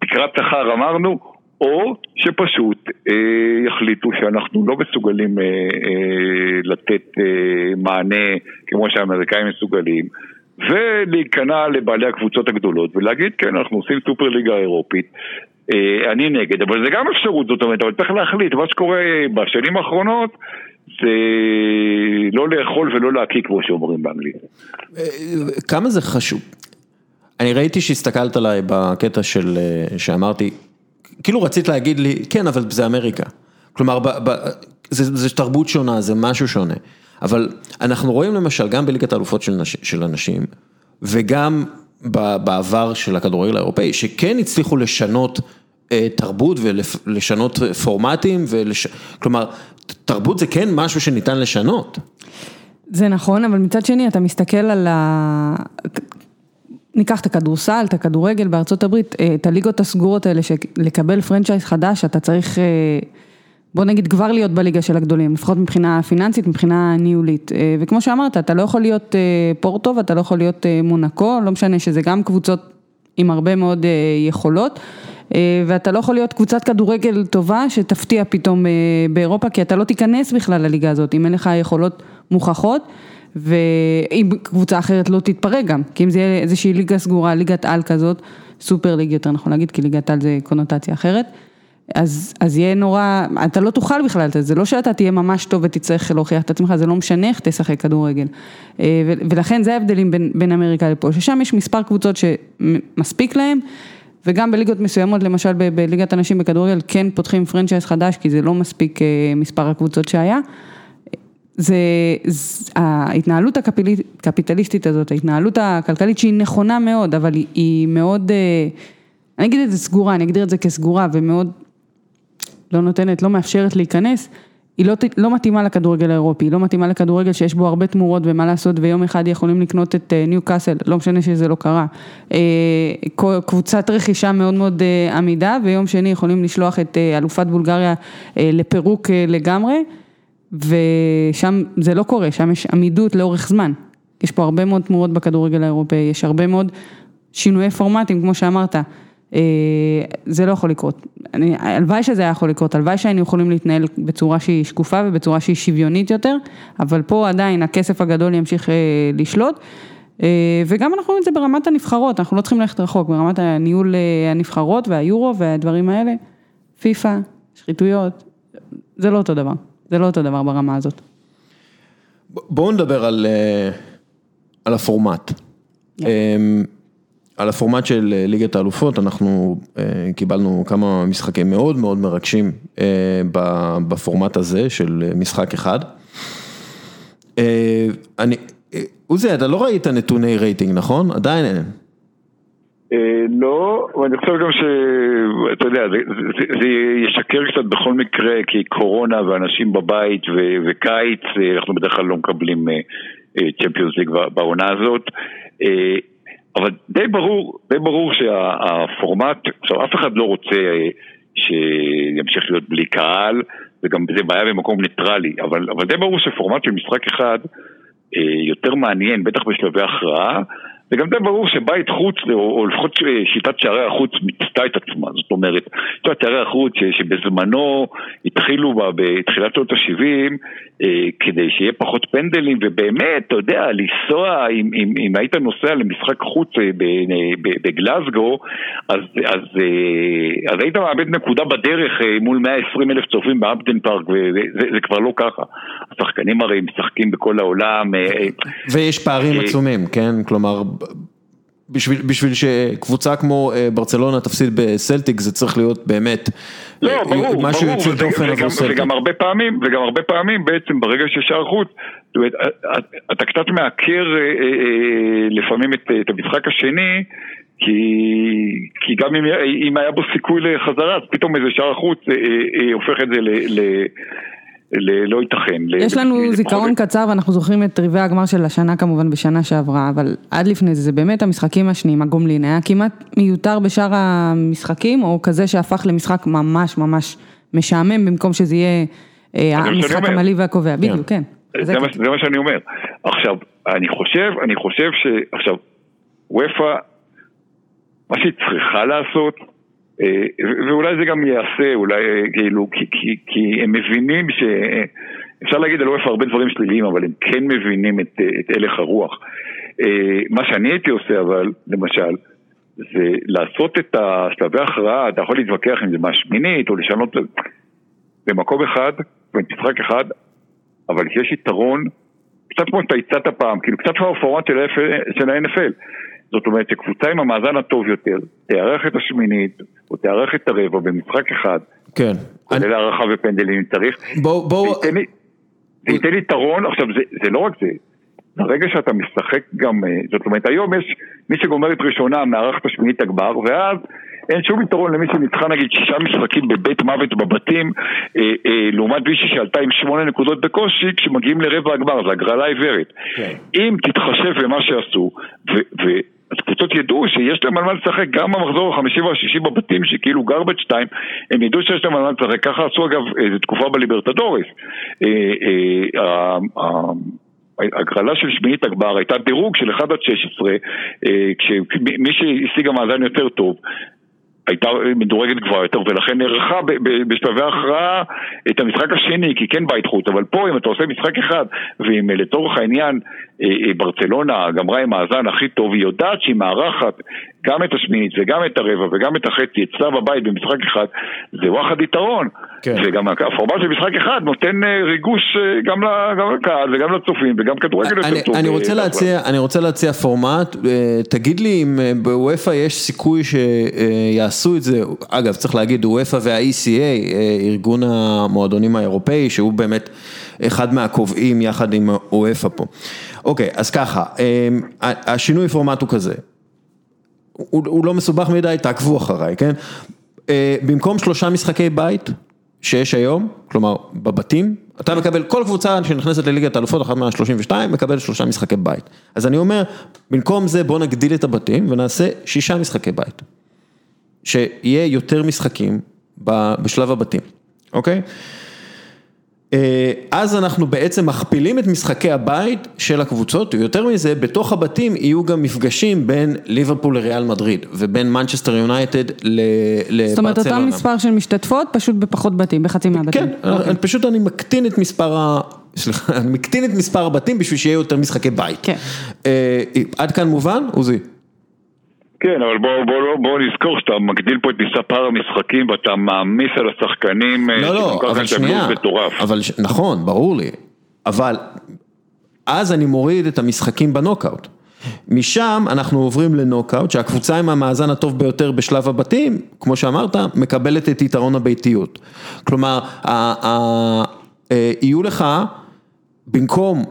תקרת שכר אמרנו, או שפשוט אה, יחליטו שאנחנו לא מסוגלים אה, אה, לתת אה, מענה כמו שהאמריקאים מסוגלים ולהיכנע לבעלי הקבוצות הגדולות ולהגיד כן אנחנו עושים סופר ליגה אירופית אני נגד, אבל זה גם אפשרות זאת אומרת, אבל צריך להחליט, מה שקורה בשנים האחרונות זה לא לאכול ולא להקיא כמו שאומרים באנגלית. אה, כמה זה חשוב? אני ראיתי שהסתכלת עליי בקטע של, אה, שאמרתי כאילו רצית להגיד לי, כן, אבל זה אמריקה. כלומר, ב, ב, זה, זה תרבות שונה, זה משהו שונה. אבל אנחנו רואים למשל, גם בליגת האלופות של, נש, של אנשים, וגם בעבר של הכדורגל האירופאי, שכן הצליחו לשנות אה, תרבות ולשנות פורמטים, ולש... כלומר, תרבות זה כן משהו שניתן לשנות. זה נכון, אבל מצד שני אתה מסתכל על ה... ניקח את הכדורסל, את הכדורגל בארצות הברית, אה, את הליגות הסגורות האלה, שלקבל פרנצ'ייז חדש, אתה צריך, אה, בוא נגיד, כבר להיות בליגה של הגדולים, לפחות מבחינה פיננסית, מבחינה ניהולית. אה, וכמו שאמרת, אתה לא יכול להיות פורטו ואתה לא יכול להיות מונקו, לא משנה שזה גם קבוצות עם הרבה מאוד יכולות. ואתה לא יכול להיות קבוצת כדורגל טובה שתפתיע פתאום באירופה, כי אתה לא תיכנס בכלל לליגה הזאת, אם אין לך יכולות מוכחות. ואם קבוצה אחרת לא תתפרק גם, כי אם זה יהיה איזושהי ליגה סגורה, ליגת על כזאת, סופר ליג יותר נכון להגיד, כי ליגת על זה קונוטציה אחרת. אז, אז יהיה נורא, אתה לא תוכל בכלל, זה לא שאתה תהיה ממש טוב ותצטרך להוכיח את עצמך, זה לא משנה איך תשחק כדורגל. אה, ולכן זה ההבדלים בין, בין אמריקה לפה, ששם יש מספר קבוצות שמספיק להם, וגם בליגות מסוימות, למשל בליגת הנשים בכדורגל, כן פותחים פרנצ'ייס חדש, כי זה לא מספיק אה, מספר הקבוצות שהיה. זה, זה ההתנהלות הקפיטליסטית הזאת, ההתנהלות הכלכלית שהיא נכונה מאוד, אבל היא, היא מאוד, אה, אני אגיד את זה סגורה, אני אגדיר את זה כסגורה ומאוד לא נותנת, לא מאפשרת להיכנס, היא לא, לא מתאימה לכדורגל האירופי, היא לא מתאימה לכדורגל שיש בו הרבה תמורות ומה לעשות ויום אחד יכולים לקנות את ניו uh, קאסל, לא משנה שזה לא קרה. Uh, קבוצת רכישה מאוד מאוד uh, עמידה ויום שני יכולים לשלוח את אלופת בולגריה לפירוק לגמרי ושם זה לא קורה, שם יש עמידות לאורך זמן. יש פה הרבה מאוד תמורות בכדורגל האירופאי, יש הרבה מאוד שינויי פורמטים כמו שאמרת. אה, זה לא יכול לקרות. הלוואי שזה היה יכול לקרות, הלוואי שהיינו יכולים להתנהל בצורה שהיא שקופה ובצורה שהיא שוויונית יותר, אבל פה עדיין הכסף הגדול ימשיך אה, לשלוט. אה, וגם אנחנו רואים את זה ברמת הנבחרות, אנחנו לא צריכים ללכת רחוק, ברמת הניהול הנבחרות והיורו והדברים האלה, פיפא, שחיתויות, זה לא אותו דבר, זה לא אותו דבר ברמה הזאת. בואו נדבר על, על הפורמט. Yeah. על הפורמט של אה, ליגת האלופות, אנחנו אה, קיבלנו כמה משחקים מאוד מאוד מרגשים אה, בפורמט הזה של משחק אחד. אני, עוזי, אתה לא ראית נתוני רייטינג, נכון? עדיין אין. לא, ואני חושב גם שאתה יודע, זה, זה, זה ישקר קצת בכל מקרה, כי קורונה ואנשים בבית וקיץ, אנחנו בדרך כלל לא מקבלים צ'מפיונס ליג בעונה הזאת. אבל די ברור, די ברור שהפורמט, עכשיו אף אחד לא רוצה אה, שימשיך להיות בלי קהל, וגם זה בעיה במקום ניטרלי, אבל, אבל די ברור שפורמט של משחק אחד אה, יותר מעניין, בטח בשלבי הכרעה, וגם די ברור שבית חוץ, או, או לפחות שיטת שערי החוץ מיצתה את עצמה, זאת אומרת, שיטת שערי החוץ שבזמנו התחילו בה בתחילת שנות ה-70 אה, כדי שיהיה פחות פנדלים, ובאמת, אתה יודע, לנסוע, אם, אם, אם היית נוסע למשחק חוץ אה, בגלסגו, אז, אז, אה, אז היית מאבד נקודה בדרך אה, מול 120 אלף צופים באמפטן פארק, וזה כבר לא ככה. השחקנים הרי משחקים בכל העולם. אה, אה ויש פערים אה, עצומים, כן? כלומר... בשביל, בשביל שקבוצה כמו אה, ברצלונה תפסיד בסלטיק זה צריך להיות באמת לא, אה, ברור, משהו ברור, יוצא דופן עבור סלטיק. וגם הרבה פעמים, וגם הרבה פעמים בעצם ברגע ששער חוץ, אתה קצת מעקר אה, לפעמים את, את המשחק השני כי, כי גם אם, אם היה בו סיכוי לחזרה, אז פתאום איזה שער חוץ הופך את זה ל... ל לא ייתכן. יש לנו זיכרון קצר ואנחנו זוכרים את רבעי הגמר של השנה כמובן בשנה שעברה, אבל עד לפני זה, זה באמת המשחקים השניים, הגומלין, היה כמעט מיותר בשאר המשחקים, או כזה שהפך למשחק ממש ממש משעמם, במקום שזה יהיה אה, המשחק המלא והקובע, כן. בדיוק, כן. זה מה שאני אומר. עכשיו, אני חושב, אני חושב שעכשיו, וופא, מה שהיא צריכה לעשות, ואולי זה גם ייעשה, אולי אה, כאילו, כי, כי, כי הם מבינים ש... אפשר להגיד על וופא הרבה דברים שליליים, אבל הם כן מבינים את, את הלך הרוח. אה, מה שאני הייתי עושה אבל, למשל, זה לעשות את השלבי ההכרעה, אתה יכול להתווכח אם זה מהשמינית או לשנות במקום אחד, במשחק אחד, אבל כשיש יתרון, קצת כמו שאתה הצעת פעם, כאילו קצת כמו הפורמט של ה-NFL. זאת אומרת שקבוצה עם המאזן הטוב יותר, תארח את השמינית, או תארח את הרבע במשחק אחד. כן. כולל אני... הערכה ופנדלים אם צריך. בואו, בואו... זה ייתן לי יתרון, עכשיו זה, זה לא רק זה, ברגע שאתה משחק גם, אה, זאת אומרת היום יש מי שגומר את ראשונה מארח את השמינית הגבר, ואז אין שום יתרון למי שניצחה נגיד שישה משחקים בבית מוות בבתים אה, אה, לעומת מישהי שעלתה עם שמונה נקודות בקושי כשמגיעים לרבע הגמר, זו הגרלה עיוורת. כן. אם תתחשב במה שעשו, ו... ו אז קבוצות ידעו שיש להם על מה לשחק. גם במחזור החמישי והשישי בבתים שכאילו garbage time הם ידעו שיש להם על מה לשחק. ככה עשו אגב איזו תקופה בליברטדורס. אה, אה, הגרלה של שמינית הגבר הייתה דירוג של 1 עד 16 כשמי שהשיג המאזן יותר טוב הייתה מדורגת גבוהה יותר ולכן נערכה בשלבי ההכרעה את המשחק השני כי כן בית חוץ אבל פה אם אתה עושה משחק אחד ואם לצורך העניין ברצלונה גמרה עם מאזן הכי טוב היא יודעת שהיא מארחת גם את השמינית וגם את הרבע וגם את החצי אצלה בבית במשחק אחד זה וואחד יתרון כן. וגם הפורמט של משחק אחד נותן ריגוש גם לקהל וגם לצופים וגם כדורגל יותר טוב אני רוצה להציע, אני רוצה להציע פורמט תגיד לי אם בוופא יש סיכוי שיעשו את זה, אגב צריך להגיד וופא וה-ECA, ארגון המועדונים האירופאי, שהוא באמת אחד מהקובעים יחד עם וופא פה. אוקיי, אז ככה, השינוי פורמט הוא כזה, הוא, הוא לא מסובך מדי, תעקבו אחריי, כן? במקום שלושה משחקי בית שיש היום, כלומר בבתים, אתה מקבל, כל קבוצה שנכנסת לליגת האלופות, אחת מה-32, מקבל שלושה משחקי בית. אז אני אומר, במקום זה בוא נגדיל את הבתים ונעשה שישה משחקי בית. שיהיה יותר משחקים בשלב הבתים, אוקיי? אז אנחנו בעצם מכפילים את משחקי הבית של הקבוצות, ויותר מזה, בתוך הבתים יהיו גם מפגשים בין ליברפול לריאל מדריד, ובין מנצ'סטר יונייטד לברצלונה. זאת אומרת, אותם מספר של משתתפות, פשוט בפחות בתים, בחצי מהבתים. כן, אוקיי. פשוט אני מקטין את מספר ה... סליחה, אני מקטין את מספר הבתים בשביל שיהיה יותר משחקי בית. כן. עד כאן מובן, עוזי? כן, אבל בוא, בוא, בוא, בוא נזכור שאתה מגדיל פה את מספר המשחקים ואתה מעמיס על השחקנים לא, לא, אבל שנייה, אבל, נכון, ברור לי, אבל אז אני מוריד את המשחקים בנוקאוט. משם אנחנו עוברים לנוקאוט, שהקבוצה עם המאזן הטוב ביותר בשלב הבתים, כמו שאמרת, מקבלת את יתרון הביתיות. כלומר, יהיו לך, במקום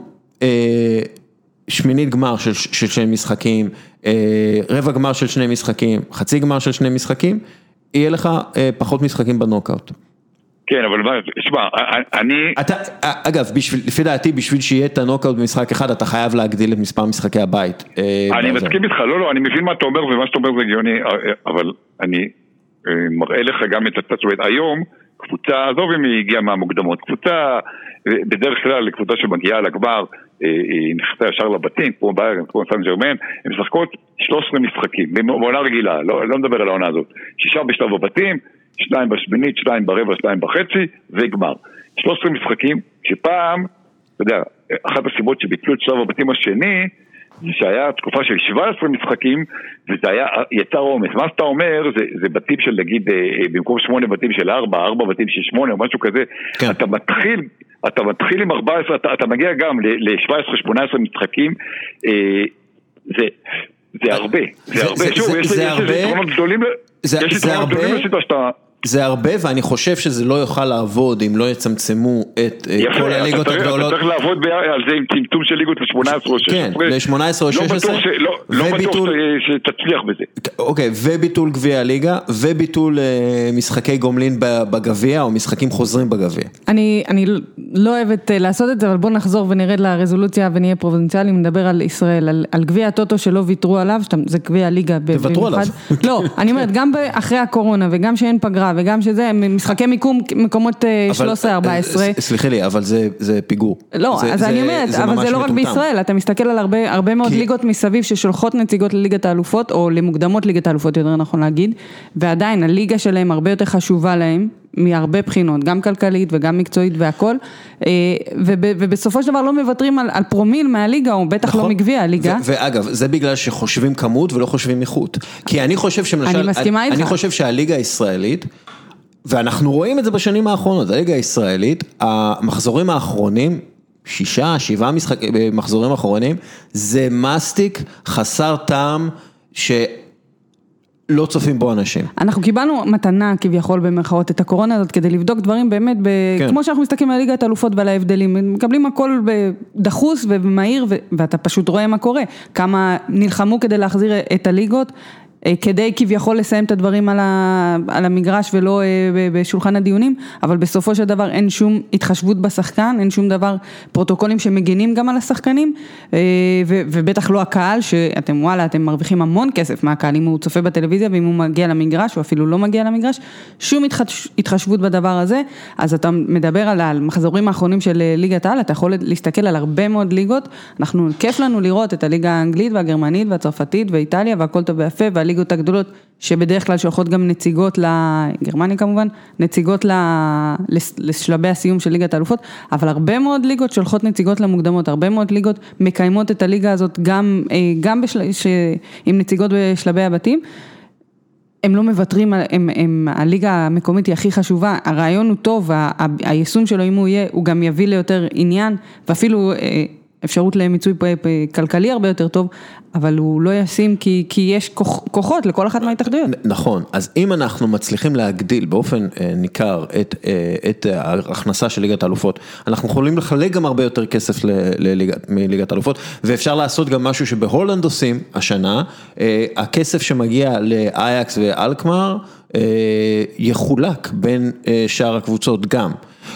שמינית גמר של שני משחקים, רבע גמר של שני משחקים, חצי גמר של שני משחקים, יהיה לך פחות משחקים בנוקאוט. כן, אבל מה, תשמע, אני... אתה, אגב, לפי דעתי, בשביל שיהיה את הנוקאוט במשחק אחד, אתה חייב להגדיל את מספר משחקי הבית. אני מסכים איתך, לא, לא, אני מבין מה אתה אומר, ומה שאתה אומר זה הגיוני, אבל אני מראה לך גם את הצד, זאת אומרת, היום, קבוצה, עזוב אם היא הגיעה מהמוקדמות, קבוצה, בדרך כלל קבוצה שמגיעה לגמר, היא נכנסה ישר לבתים, כמו ביירן, כמו סן ג'רמן, הן משחקות 13 משחקים, בעונה רגילה, לא, לא מדבר על העונה הזאת, שישה בשלב הבתים, שניים בשמינית, שניים ברבע, שניים בחצי, וגמר. 13 משחקים, שפעם, אתה יודע, אחת הסיבות שביטלו את שלב הבתים השני, שהיה תקופה של 17 משחקים, וזה היה, יצר עומס. מה שאתה אומר, זה, זה בתים של נגיד, במקום 8 בתים של 4, 4 בתים של 8 או משהו כזה, כן. אתה מתחיל, אתה מתחיל עם 14, אתה, אתה מגיע גם ל-17-18 משחקים, אה, זה, זה הרבה, זה, זה הרבה, זה, שוב, זה, יש, זה הרבה, יתרונות זה, זה גדולים לשיטה שאתה... זה הרבה ואני חושב שזה לא יוכל לעבוד אם לא יצמצמו את יפה, כל הליגות הגדולות. אתה צריך לעבוד על זה עם צמצום של ליגות ל-18 או 16. כן, ל-18 או 16. לא בטוח, לא, לא בטוח שתצליח בזה. אוקיי, וביטול גביע הליגה, וביטול משחקי גומלין בגביע, או משחקים חוזרים בגביע. אני, אני לא אוהבת לעשות את זה, אבל בואו נחזור ונרד לרזולוציה ונהיה פרובינציאליים, נדבר על ישראל, על, על גביע הטוטו שלא ויתרו עליו, זה גביע הליגה. תוותרו עליו. לא, אני אומרת, גם אחרי הקורונה וגם שאין פגרה וגם שזה, משחקי מיקום, מקומות 13-14. סליחי לי, אבל זה פיגור. לא, אז אני אומרת, אבל זה לא רק בישראל, אתה מסתכל על הרבה מאוד ליגות מסביב ששולחות נציגות לליגת האלופות, או למוקדמות ליגת האלופות, יותר נכון להגיד, ועדיין הליגה שלהם הרבה יותר חשובה להם. מהרבה בחינות, גם כלכלית וגם מקצועית והכל, ובסופו של דבר לא מוותרים על, על פרומיל מהליגה, או בטח נכון. לא מגביע הליגה. ואגב, זה בגלל שחושבים כמות ולא חושבים איכות. כי אני חושב שלמשל, אני מסכימה איתך. אני חושב שהליגה הישראלית, ואנחנו רואים את זה בשנים האחרונות, הליגה הישראלית, המחזורים האחרונים, שישה, שבעה משחק, מחזורים אחרונים, זה מסטיק חסר טעם, ש... לא צופים בו אנשים. אנחנו קיבלנו מתנה כביכול במרכאות את הקורונה הזאת כדי לבדוק דברים באמת, ב... כן. כמו שאנחנו מסתכלים על ליגת האלופות ועל ההבדלים, מקבלים הכל דחוס ומהיר ו... ואתה פשוט רואה מה קורה, כמה נלחמו כדי להחזיר את הליגות. כדי כביכול לסיים את הדברים על, ה, על המגרש ולא בשולחן הדיונים, אבל בסופו של דבר אין שום התחשבות בשחקן, אין שום דבר, פרוטוקולים שמגינים גם על השחקנים, ו, ובטח לא הקהל, שאתם וואלה, אתם מרוויחים המון כסף מהקהל, אם הוא צופה בטלוויזיה ואם הוא מגיע למגרש, או אפילו לא מגיע למגרש, שום התחש, התחשבות בדבר הזה, אז אתה מדבר על המחזורים האחרונים של ליגת העל, אתה יכול להסתכל על הרבה מאוד ליגות, אנחנו, כיף לנו לראות את הליגה האנגלית והגרמנית והצרפתית ואיטליה והכל טוב ויפה, והליגה הליגות הגדולות, שבדרך כלל שולחות גם נציגות, לגרמניה כמובן, נציגות לשלבי הסיום של ליגת האלופות, אבל הרבה מאוד ליגות שולחות נציגות למוקדמות, הרבה מאוד ליגות מקיימות את הליגה הזאת גם, אה, גם בשל... ש... עם נציגות בשלבי הבתים. הם לא מוותרים, הם, הם, הליגה המקומית היא הכי חשובה, הרעיון הוא טוב, היישום שלו אם הוא יהיה, הוא גם יביא ליותר עניין, ואפילו אה, אפשרות למיצוי כלכלי הרבה יותר טוב, אבל הוא לא ישים כי, כי יש כוח, כוחות לכל אחת מההתאחדויות. נכון, אז אם אנחנו מצליחים להגדיל באופן אה, ניכר את, אה, את ההכנסה של ליגת האלופות, אנחנו יכולים לחלק גם הרבה יותר כסף מליגת האלופות, ואפשר לעשות גם משהו שבהולנד עושים השנה, אה, הכסף שמגיע לאייקס ואלקמר יחולק בין שאר הקבוצות גם.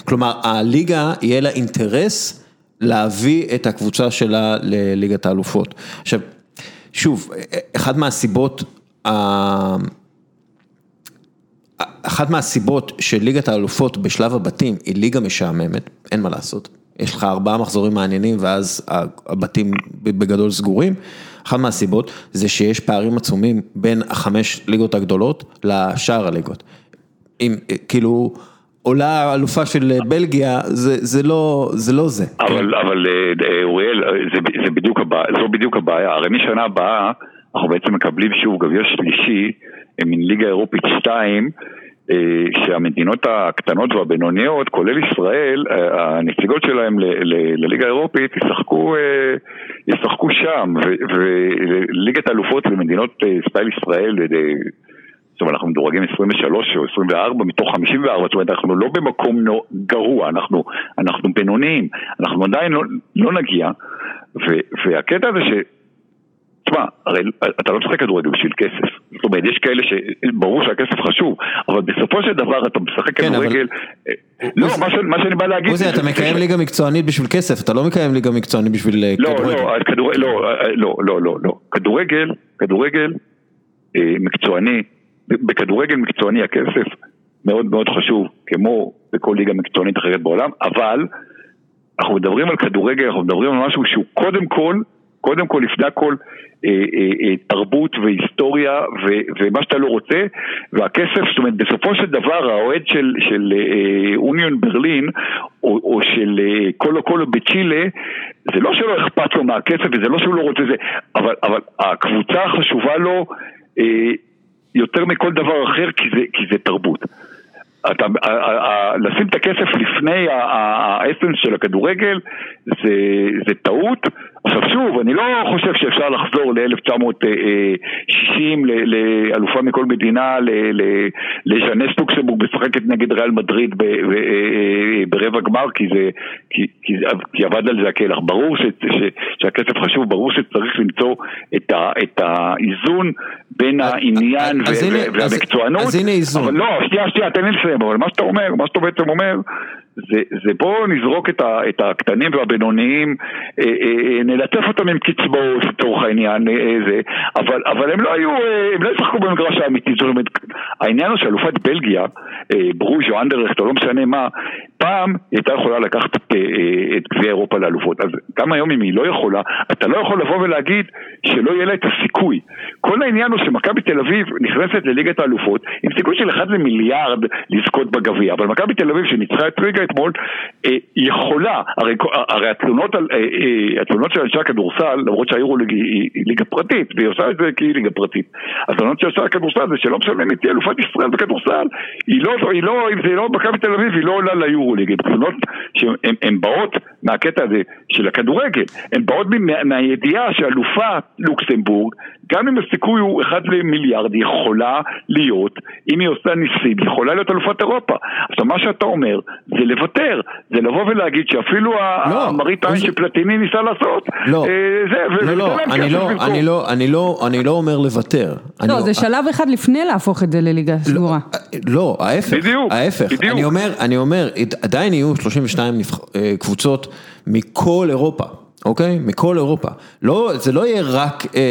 כלומר, הליגה יהיה לה אינטרס להביא את הקבוצה שלה לליגת האלופות. עכשיו, שוב, אחת מהסיבות, אחת מהסיבות של ליגת האלופות בשלב הבתים היא ליגה משעממת, אין מה לעשות. יש לך ארבעה מחזורים מעניינים ואז הבתים בגדול סגורים. אחת מהסיבות זה שיש פערים עצומים בין החמש ליגות הגדולות לשאר הליגות. אם, כאילו... עולה אלופה של בלגיה, זה, זה לא זה. לא זה אבל, כן. אבל אה, אה, אוריאל, זה, זה בדיוק הבעיה, זו בדיוק הבעיה, הרי משנה הבאה אנחנו בעצם מקבלים שוב גביע שלישי, מין ליגה אירופית 2, אה, שהמדינות הקטנות והבינוניות, כולל ישראל, הנציגות שלהם לליגה האירופית ישחקו, ישחקו שם, וליגת האלופות במדינות סטייל ישראל, זאת אומרת, אנחנו מדורגים 23 או 24 מתוך 54, זאת אומרת, אנחנו לא במקום גרוע, אנחנו, אנחנו בינוניים, אנחנו עדיין לא, לא נגיע, ו, והקטע הזה ש... תשמע, הרי אתה לא משחק כדורגל בשביל כסף. זאת אומרת, יש כאלה שברור שהכסף חשוב, אבל בסופו של דבר אתה משחק כן, כדורגל... אבל... אה, לא, מה, ש... מה שאני בא להגיד... עוזי, אתה מקיים ליגה מקצוענית בשביל כסף, אתה לא מקיים ליגה מקצוענית בשביל אה, לא, כדורגל. לא, כדור... לא, אה, לא, לא, לא, לא. כדורגל, כדורגל מקצועני בכדורגל מקצועני הכסף מאוד מאוד חשוב, כמו בכל ליגה מקצוענית אחרת בעולם, אבל אנחנו מדברים על כדורגל, אנחנו מדברים על משהו שהוא קודם כל, קודם כל, לפני הכל, אה, אה, אה, תרבות והיסטוריה ו, ומה שאתה לא רוצה, והכסף, זאת אומרת, בסופו של דבר האוהד של, של אה, אוניון ברלין או, או של אה, קולו קולו בצ'ילה, זה לא שלא אכפת לו מהכסף וזה לא שהוא לא רוצה זה, אבל, אבל הקבוצה החשובה לו אה, יותר מכל דבר אחר כי זה, כי זה תרבות. אתה, לשים את הכסף לפני האסנס של הכדורגל זה, זה טעות. עכשיו שוב, אני לא חושב שאפשר לחזור ל-1960 לאלופה מכל מדינה, לז'נס טוקסבורג משחקת נגד ריאל מדריד ברבע גמר כי, זה, כי, כי, כי עבד על זה הקלח. ברור ש, ש, שהכסף חשוב, ברור שצריך למצוא את, ה, את האיזון בין העניין והמקצוענות. אז הנה איזון. אבל לא, שנייה, שנייה, תן לי לסיים, אבל מה שאתה אומר, מה שאתה בעצם אומר זה, זה בואו נזרוק את, ה, את הקטנים והבינוניים, אה, אה, אה נלטף אותם עם קצבאות לצורך העניין, אה, אה, זה, אבל, אבל הם לא היו, אה, הם לא ישחקו במגרש האמיתי, זאת אומרת, העניין הוא שאלופת בלגיה, ברוז' או אנדרלכט או לא משנה מה, פעם היא הייתה יכולה לקחת את, גביע אירופה לאלופות, אז גם היום אם היא לא יכולה, אתה לא יכול לבוא ולהגיד שלא יהיה לה את הסיכוי. כל העניין הוא שמכבי תל אביב נכנסת לליגת האלופות עם סיכוי של 1 למיליארד לזכות בגביע, אבל מכבי תל אביב שניצחה את ריגה אתמול, אה, יכולה, הרי, הרי התלונות, על, התלונות של אנשי הכדורסל, למרות שהיורוליג היא ליגה פרטית, והיא עושה את זה כי היא ליגה פרטית, התלונות של אנשי הכדורסל זה שלא משנה אם תהיה אלופת ישראל בכדורסל, היא לא, היא לא, אם זה לא מכבי תל אביב, היא לא עולה ליורו. הן תלונות שהן באות מהקטע הזה של הכדורגל, הן באות מהידיעה שאלופה לוקסמבורג, גם אם הסיכוי הוא אחד למיליארד, יכולה להיות, אם היא עושה ניסים, יכולה להיות אלופת אירופה. עכשיו מה שאתה אומר זה לוותר, זה לבוא ולהגיד שאפילו לא, המראית עין שפלטיני ניסה לעשות, לא, אה, זה, לא, לא, אני לא, אני לא, אני לא, אני לא אומר לוותר. לא, זה שלב אחד לפני להפוך את זה לליגה סגורה. לא, ההפך, בדיוק, ההפך, בדיוק. אני אומר, אני אומר, עדיין יהיו 32 אה, קבוצות מכל אירופה. אוקיי? מכל אירופה. לא, זה לא יהיה רק אה,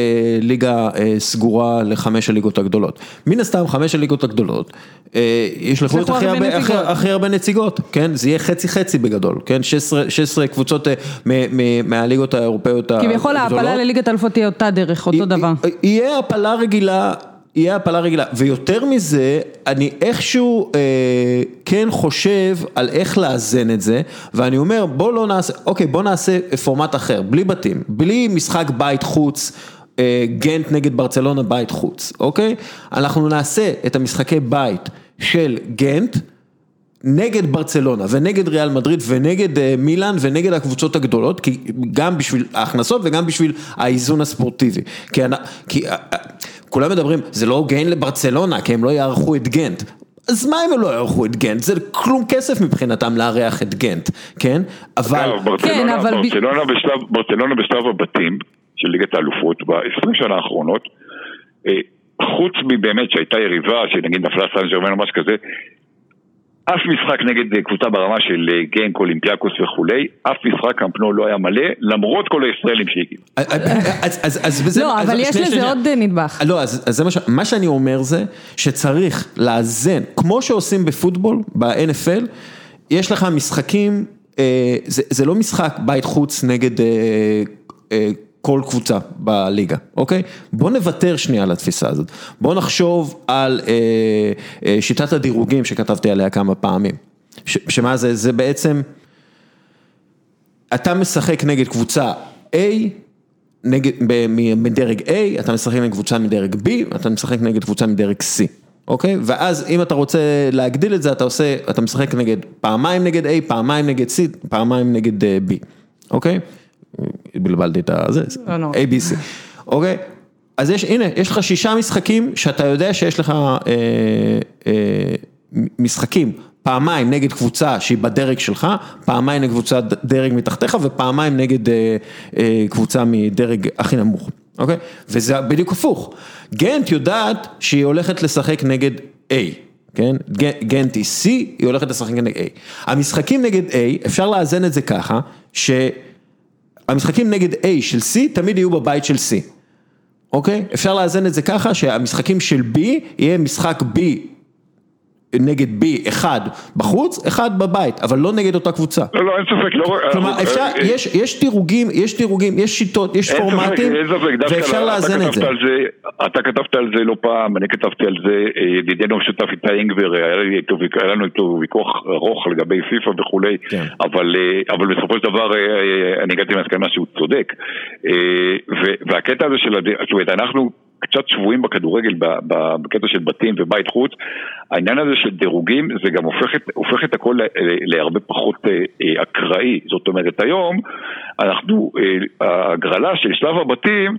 ליגה אה, סגורה לחמש הליגות הגדולות. מן הסתם חמש הליגות הגדולות, אה, ישלחו את הכי הרבה, הכי, הכי הרבה נציגות, כן? זה יהיה חצי חצי בגדול, כן? 16, 16 קבוצות אה, מ, מ, מהליגות האירופאיות הגדולות. כביכול ההעפלה לליגת אלפות תהיה אותה דרך, אותו דבר. יהיה הפלה רגילה. יהיה הפלה רגילה, ויותר מזה, אני איכשהו אה, כן חושב על איך לאזן את זה, ואני אומר בוא לא נעשה, אוקיי בוא נעשה פורמט אחר, בלי בתים, בלי משחק בית חוץ. אה, גנט נגד ברצלונה בית חוץ, אוקיי? אנחנו נעשה את המשחקי בית של גנט נגד ברצלונה ונגד ריאל מדריד ונגד אה, מילאן ונגד הקבוצות הגדולות, כי גם בשביל ההכנסות וגם בשביל האיזון הספורטיבי. כי, כי אה, כולם מדברים, זה לא הוגן לברצלונה, כי הם לא יערכו את גנט. אז מה אם הם לא יערכו את גנט? זה כלום כסף מבחינתם לארח את גנט, כן? אבל... כן, אבל... ברצלונה בשלב הבתים של ליגת האלופות ב-20 שנה האחרונות, אה, חוץ מבאמת שהייתה יריבה, שנגיד נפלה סן ג'רמן או משהו כזה, אף משחק נגד אה, קבוצה ברמה של אה, גנק, אולימפיאקוס וכולי, אף משחק קמפנו לא היה מלא, למרות כל הישראלים שהגיעו. לא, אבל יש לזה עוד נדבך. לא, אז זה מה שאני אומר זה, שצריך לאזן, כמו שעושים בפוטבול, ב-NFL, יש לך משחקים, זה לא משחק בית חוץ נגד... כל קבוצה בליגה, אוקיי? בוא נוותר שנייה על התפיסה הזאת, בוא נחשוב על אה, אה, שיטת הדירוגים שכתבתי עליה כמה פעמים, ש, שמה זה, זה בעצם, אתה משחק נגד קבוצה A, נגד, מדרג A, אתה משחק נגד קבוצה מדרג B, אתה משחק נגד קבוצה מדרג C. אוקיי? ואז אם אתה רוצה להגדיל את זה, אתה עושה, אתה משחק נגד, פעמיים נגד A, פעמיים נגד C, פעמיים נגד אה, B, אוקיי? בלבלתי את הזה, לא ABC, אוקיי? אז יש, הנה, יש לך שישה משחקים שאתה יודע שיש לך אה, אה, משחקים, פעמיים נגד קבוצה שהיא בדרג שלך, פעמיים נגד קבוצה דרג מתחתיך ופעמיים נגד אה, אה, קבוצה מדרג הכי נמוך, אוקיי? וזה בדיוק הפוך. גנט יודעת שהיא הולכת לשחק נגד A. כן, גנט היא C, היא הולכת לשחק נגד A. המשחקים נגד A, אפשר לאזן את זה ככה, ש... המשחקים נגד A של C תמיד יהיו בבית של C, אוקיי? אפשר לאזן את זה ככה שהמשחקים של B יהיה משחק B נגד B, אחד בחוץ, אחד בבית, אבל לא נגד אותה קבוצה. לא, לא, אין ספק, לא... כלומר, אפשר, אה, יש, יש דירוגים, יש דירוגים, יש שיטות, יש פורמטים, ואפשר לאזן את זה. אתה כתבת על זה לא פעם, אני כתבתי על זה, אה, ידידנו המשותף איתי אינגבר, היה לנו איתו ויכוח ארוך לגבי פיפ"א וכולי, כן. אבל, אה, אבל בסופו של דבר אני הגעתי למסקנה שהוא צודק. והקטע הזה של, זאת אומרת, אנחנו... קצת שבויים בכדורגל בקטע של בתים ובית חוץ, העניין הזה של דירוגים זה גם הופך את, הופך את הכל להרבה פחות אה, אה, אקראי, זאת אומרת היום אנחנו, אה, ההגרלה של שלב הבתים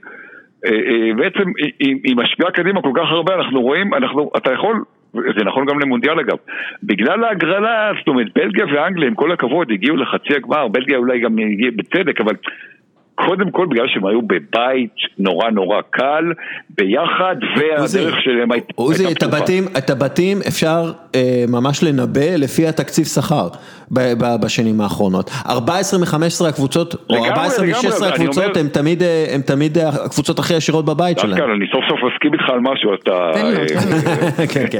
בעצם היא משפיעה קדימה כל כך הרבה, אנחנו רואים, אנחנו, אתה יכול זה נכון גם למונדיאל אגב. בגלל ההגרלה, זאת אומרת, בלגיה ואנגליה, עם כל הכבוד, הגיעו לחצי הגמר, בלגיה אולי גם הגיעה בצדק, אבל קודם כל בגלל שהם היו בבית נורא נורא קל, ביחד, והדרך שלהם הייתה פתוחה. עוזי, את הבתים אפשר אה, ממש לנבא לפי התקציב שכר בשנים האחרונות. 14 מ-15 הקבוצות, או 14 מ-16 הקבוצות, הם תמיד אה, הם תמיד הקבוצות הכי עשירות בבית שלהם. דווקא, אני סוף סוף מסכים איתך על משהו, אתה... אה, כן, כן.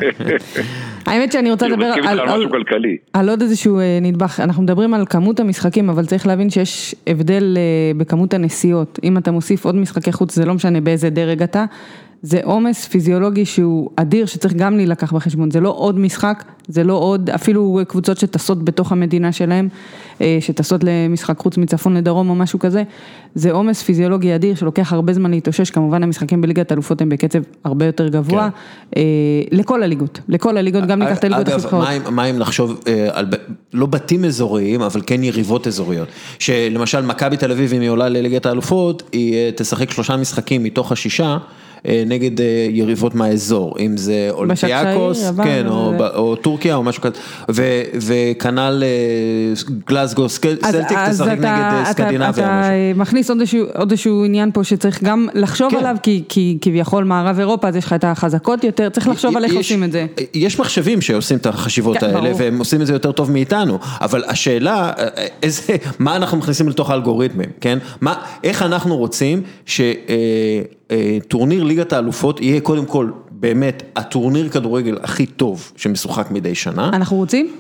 האמת שאני רוצה לדבר על עוד איזשהו נדבך, אנחנו מדברים על כמות המשחקים, אבל צריך להבין שיש הבדל בכמות כמות הנסיעות, אם אתה מוסיף עוד משחקי חוץ, זה לא משנה באיזה דרג אתה, זה עומס פיזיולוגי שהוא אדיר, שצריך גם להילקח בחשבון, זה לא עוד משחק, זה לא עוד, אפילו קבוצות שטסות בתוך המדינה שלהם, אה, שטסות למשחק חוץ מצפון לדרום או משהו כזה, זה עומס פיזיולוגי אדיר שלוקח הרבה זמן להתאושש, כמובן המשחקים בליגת אלופות הם בקצב הרבה יותר גבוה, כן. אה, לכל הליגות, לכל הליגות, גם ניקח את הליגות החזקות. אגב, מה אם נחשוב אה, על, לא בתים אזוריים, אבל כן יריבות אזוריות, שלמשל מכבי תל אביב, אם היא עולה לליגת האלופות, היא תשחק שלושה משחקים מתוך השישה. אה, נגד אה, יריבות מהאזור, אם זה אולימפיאקוס, כן, או או טורקיה או משהו כזה, וכנ"ל אה, גלסגו סלטיק תשחק נגד סקנדינביה. אתה מכניס עוד איזשהו עניין פה שצריך גם לחשוב כן. עליו, כי כביכול מערב אירופה, אז יש לך את החזקות יותר, צריך לחשוב על איך עושים את זה. יש מחשבים שעושים את החשיבות כן, האלה, והם עושים את זה יותר טוב מאיתנו, אבל השאלה, מה אנחנו מכניסים לתוך האלגוריתמים, כן? איך אנחנו רוצים ש... אה, טורניר ליגת האלופות יהיה קודם כל באמת הטורניר כדורגל הכי טוב שמשוחק מדי שנה. אנחנו רוצים?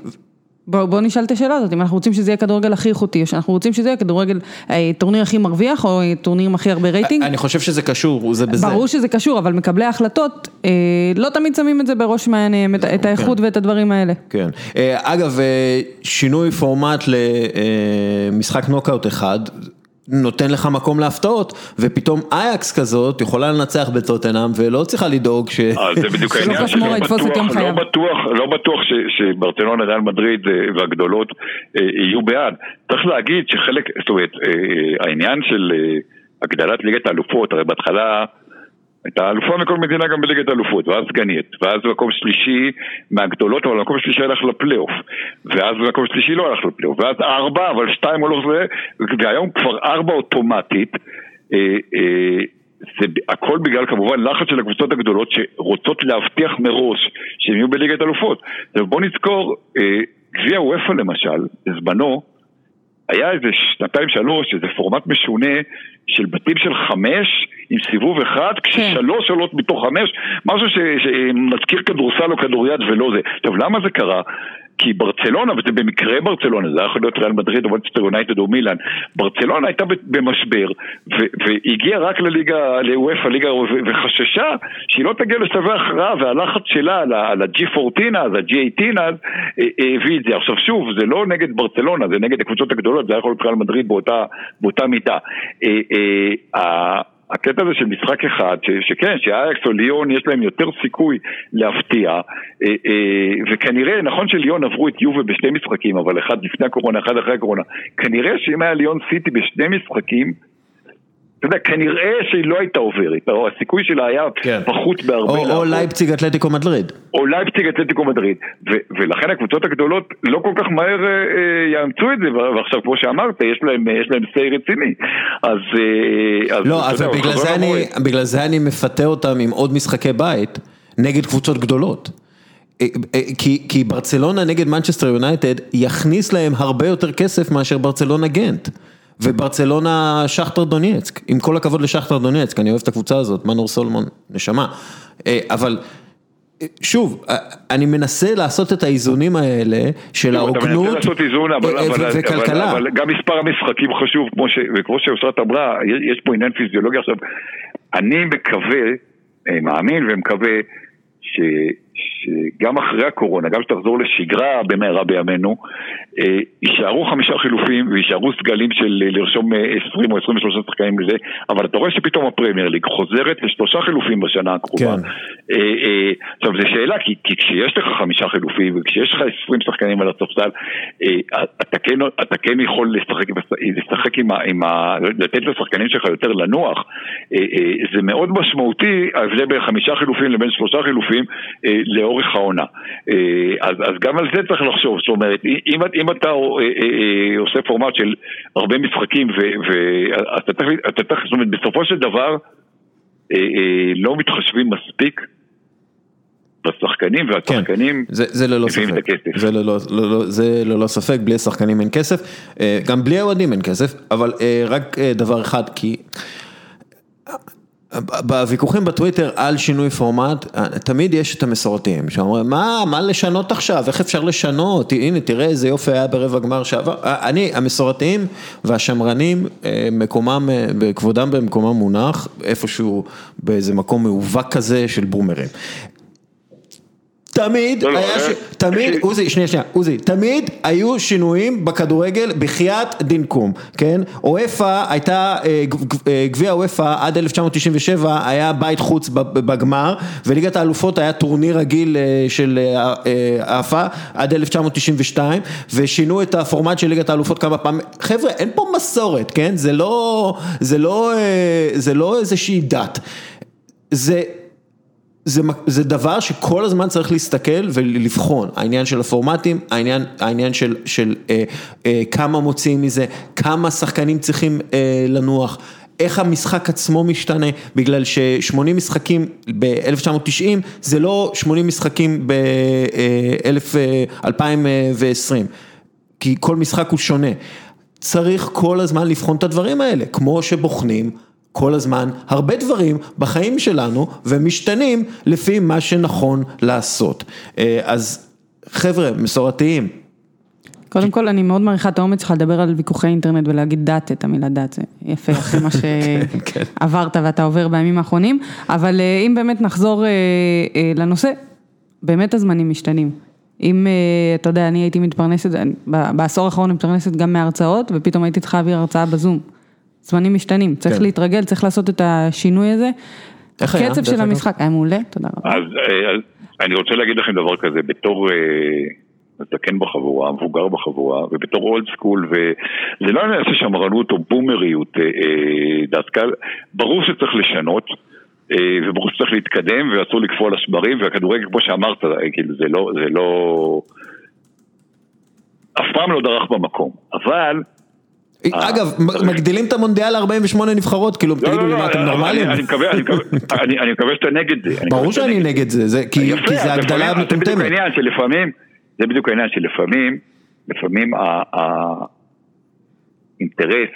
בואו בוא נשאל את השאלה הזאת, אם אנחנו רוצים שזה יהיה כדורגל הכי איכותי, או שאנחנו רוצים שזה יהיה כדורגל, אה, טורניר הכי מרוויח, או אה, טורניר עם הכי הרבה רייטינג. אני חושב שזה קשור, זה בזה. ברור שזה קשור, אבל מקבלי ההחלטות אה, לא תמיד שמים את זה בראש מעייניהם, את, את האיכות כן. ואת הדברים האלה. כן. אה, אגב, אה, שינוי פורמט למשחק נוקאוט אחד, נותן לך מקום להפתעות, ופתאום אייקס כזאת יכולה לנצח בטוטנאם ולא צריכה לדאוג ש... אה, זה בדיוק העניין, שלא את בטוח- לא. בטוח, לא בטוח ש- שברצלונה, ריאל מדריד אה, והגדולות אה, יהיו בעד. צריך להגיד שחלק, זאת אומרת, אה, העניין של אה, הגדלת ליגת האלופות, הרי בהתחלה הייתה אלופה מכל מדינה גם בליגת האלופות, ואז סגנית, ואז במקום שלישי מהגדולות, אבל במקום שלישי הלך לפלייאוף, ואז במקום שלישי לא הלך לפלייאוף, ואז ארבע, אבל שתיים הולך זה, והיום כבר ארבע אוטומטית. אה, אה, זה הכל בגלל כמובן לחץ של הקבוצות הגדולות שרוצות להבטיח מראש שהם יהיו בליגת אלופות. בוא נזכור, אה, גביע וופא למשל, בזמנו, היה איזה שנתיים שלוש, איזה פורמט משונה של בתים של חמש עם סיבוב אחד, כששלוש עולות מתוך חמש, משהו שמזכיר כדורסל או כדוריד ולא זה. עכשיו למה זה קרה? כי ברצלונה, וזה במקרה ברצלונה, זה היה יכול להיות ריאל מדריד או מנצ'סטר יונייטד או מילאן, ברצלונה הייתה במשבר, והגיעה רק לליגה, לאוופא, ליגה, וחששה שהיא לא תגיע לשלבי הכרעה, והלחץ שלה על ה- על ה-G14 אז, ה-G18 אז, אה, אה, הביא את זה. עכשיו שוב, זה לא נגד ברצלונה, זה נגד הקבוצות הגדולות, זה היה יכול להיות ריאל מדריד באותה, באותה מידה. הקטע הזה של משחק אחד, ש, שכן, שאייקס או ליון יש להם יותר סיכוי להפתיע, אה, אה, וכנראה, נכון שליון עברו את יובה בשני משחקים, אבל אחד לפני הקורונה, אחד אחרי הקורונה, כנראה שאם היה ליון סיטי בשני משחקים, אתה יודע, כנראה שהיא לא הייתה עוברת, או הסיכוי שלה היה כן. פחות בהרבה. או, או. לייפציג אתלטיקו מדריד. או לייפציג אתלטיקו מדריד, ו- ולכן הקבוצות הגדולות לא כל כך מהר אה, אה, יאמצו את זה, ועכשיו כמו שאמרת, יש להם, יש להם say רציני, אז... אה, אז לא, אז יודע, בגלל זה, אני, המועד. בגלל זה אני מפתה אותם עם עוד משחקי בית נגד קבוצות גדולות. אה, אה, כי, כי ברצלונה נגד מנצ'סטר יונייטד יכניס להם הרבה יותר כסף מאשר ברצלונה גנט. וברצלונה שכטר דונייצק, עם כל הכבוד לשכטר דונייצק, אני אוהב את הקבוצה הזאת, מנור סולומון, נשמה. אה, אבל אה, שוב, אה, אני מנסה לעשות את האיזונים האלה של אתה ההוגנות מנסה לעשות איזון, אבל, אבל, וכלכלה. אבל, אבל גם מספר המשחקים חשוב, כמו ש, וכמו שאושרת אמרה, יש- פה עניין פיזיולוגי עכשיו. אני מקווה, מאמין ומקווה, ש, שגם אחרי הקורונה, גם שתחזור לשגרה במהרה בימינו, אה, יישארו חמישה חילופים ויישארו סגלים של אה, לרשום אה, 20 או 23 שחקנים לזה, אבל אתה רואה שפתאום הפרמייר ליג חוזרת לשלושה חילופים בשנה הקרובה. כן. אה, אה, עכשיו זו שאלה, כי, כי כשיש לך חמישה חילופים וכשיש לך עשרים שחקנים על הספסל, אה, אתה, כן, אתה כן יכול לשחק, לשחק עם ה, עם ה... לתת לשחקנים שלך יותר לנוח. אה, אה, זה מאוד משמעותי ההבדל בין חמישה חילופים לבין שלושה חילופים אה, לאורך העונה. אה, אז, אז גם על זה צריך לחשוב, זאת אומרת, אם, אם אתה אה, אה, עושה פורמט של הרבה משחקים ואתה צריך, זאת אומרת, בסופו של דבר לא מתחשבים מספיק בשחקנים, והשחקנים זה, זה ללא מביאים ספק, את הכסף. זה ללא, ללא, זה ללא ספק, בלי השחקנים אין כסף, גם בלי האוהדים אין כסף, אבל רק דבר אחד, כי בוויכוחים בטוויטר על שינוי פורמט, תמיד יש את המסורתיים, שאומרים, מה, מה לשנות עכשיו, איך אפשר לשנות, הנה תראה איזה יופי היה ברבע גמר שעבר, אני, המסורתיים והשמרנים, אה, מקומם, אה, כבודם במקומם מונח, איפשהו באיזה מקום מאובק כזה של בומרים. תמיד לא, לא, היה, ש... אה, תמיד. עוזי, שנייה, שנייה, עוזי, תמיד היו שינויים בכדורגל בחייאת דינקום, כן? אוופא הייתה, אה, אה, גביע אוופא עד 1997 היה בית חוץ בגמר, וליגת האלופות היה טורניר רגיל אה, של עפה עד 1992, ושינו את הפורמט של ליגת האלופות כמה פעמים. חבר'ה, אין פה מסורת, כן? זה לא, זה לא, זה לא איזושהי דת. זה... זה, זה דבר שכל הזמן צריך להסתכל ולבחון, העניין של הפורמטים, העניין, העניין של, של אה, אה, כמה מוציאים מזה, כמה שחקנים צריכים אה, לנוח, איך המשחק עצמו משתנה, בגלל ש-80 משחקים ב-1990 זה לא 80 משחקים ב-2020, כי כל משחק הוא שונה. צריך כל הזמן לבחון את הדברים האלה, כמו שבוחנים כל הזמן הרבה דברים בחיים שלנו ומשתנים לפי מה שנכון לעשות. אה, אז חבר'ה, מסורתיים, קודם כל, אני מאוד מעריכה את האומץ שלך לדבר על ויכוחי אינטרנט ולהגיד דת, את המילה דת, זה יפה אחרי מה כן. שעברת ואתה עובר בימים האחרונים, אבל אה, אם באמת נחזור אה, לנושא, באמת הזמנים משתנים. אם, אתה יודע, אני הייתי מתפרנסת, בעשור האחרון אני מתפרנסת גם מהרצאות, ופתאום הייתי צריכה להעביר הרצאה בזום. זמנים משתנים, צריך כן. להתרגל, צריך לעשות את השינוי הזה. איך היה, הקצב של? המשחק היה מעולה, תודה רבה. אז, אה, אז אני רוצה להגיד לכם דבר כזה, בתור אה, זקן בחבורה, מבוגר בחבורה, ובתור אולד סקול, וזה לא של שמרנות או בומריות אה, קהל, ברור שצריך לשנות. וברור שצריך להתקדם ואסור לקפוא על השברים והכדורגל כמו שאמרת, כאילו זה לא, זה לא, אף פעם לא דרך במקום, אבל אגב, מגדילים את המונדיאל ל-48 נבחרות, כאילו, לא, תגידו לא, לי לא, מה, אתם אבל נורמליים? אני- מקווה, שאתה נגד זה. ברור שאני נגד זה, כי כי זה הגדלה אז זה בדיוק מטומטמת. העניין שלפעמים, זה בדיוק העניין שלפעמים, לפעמים האינטרס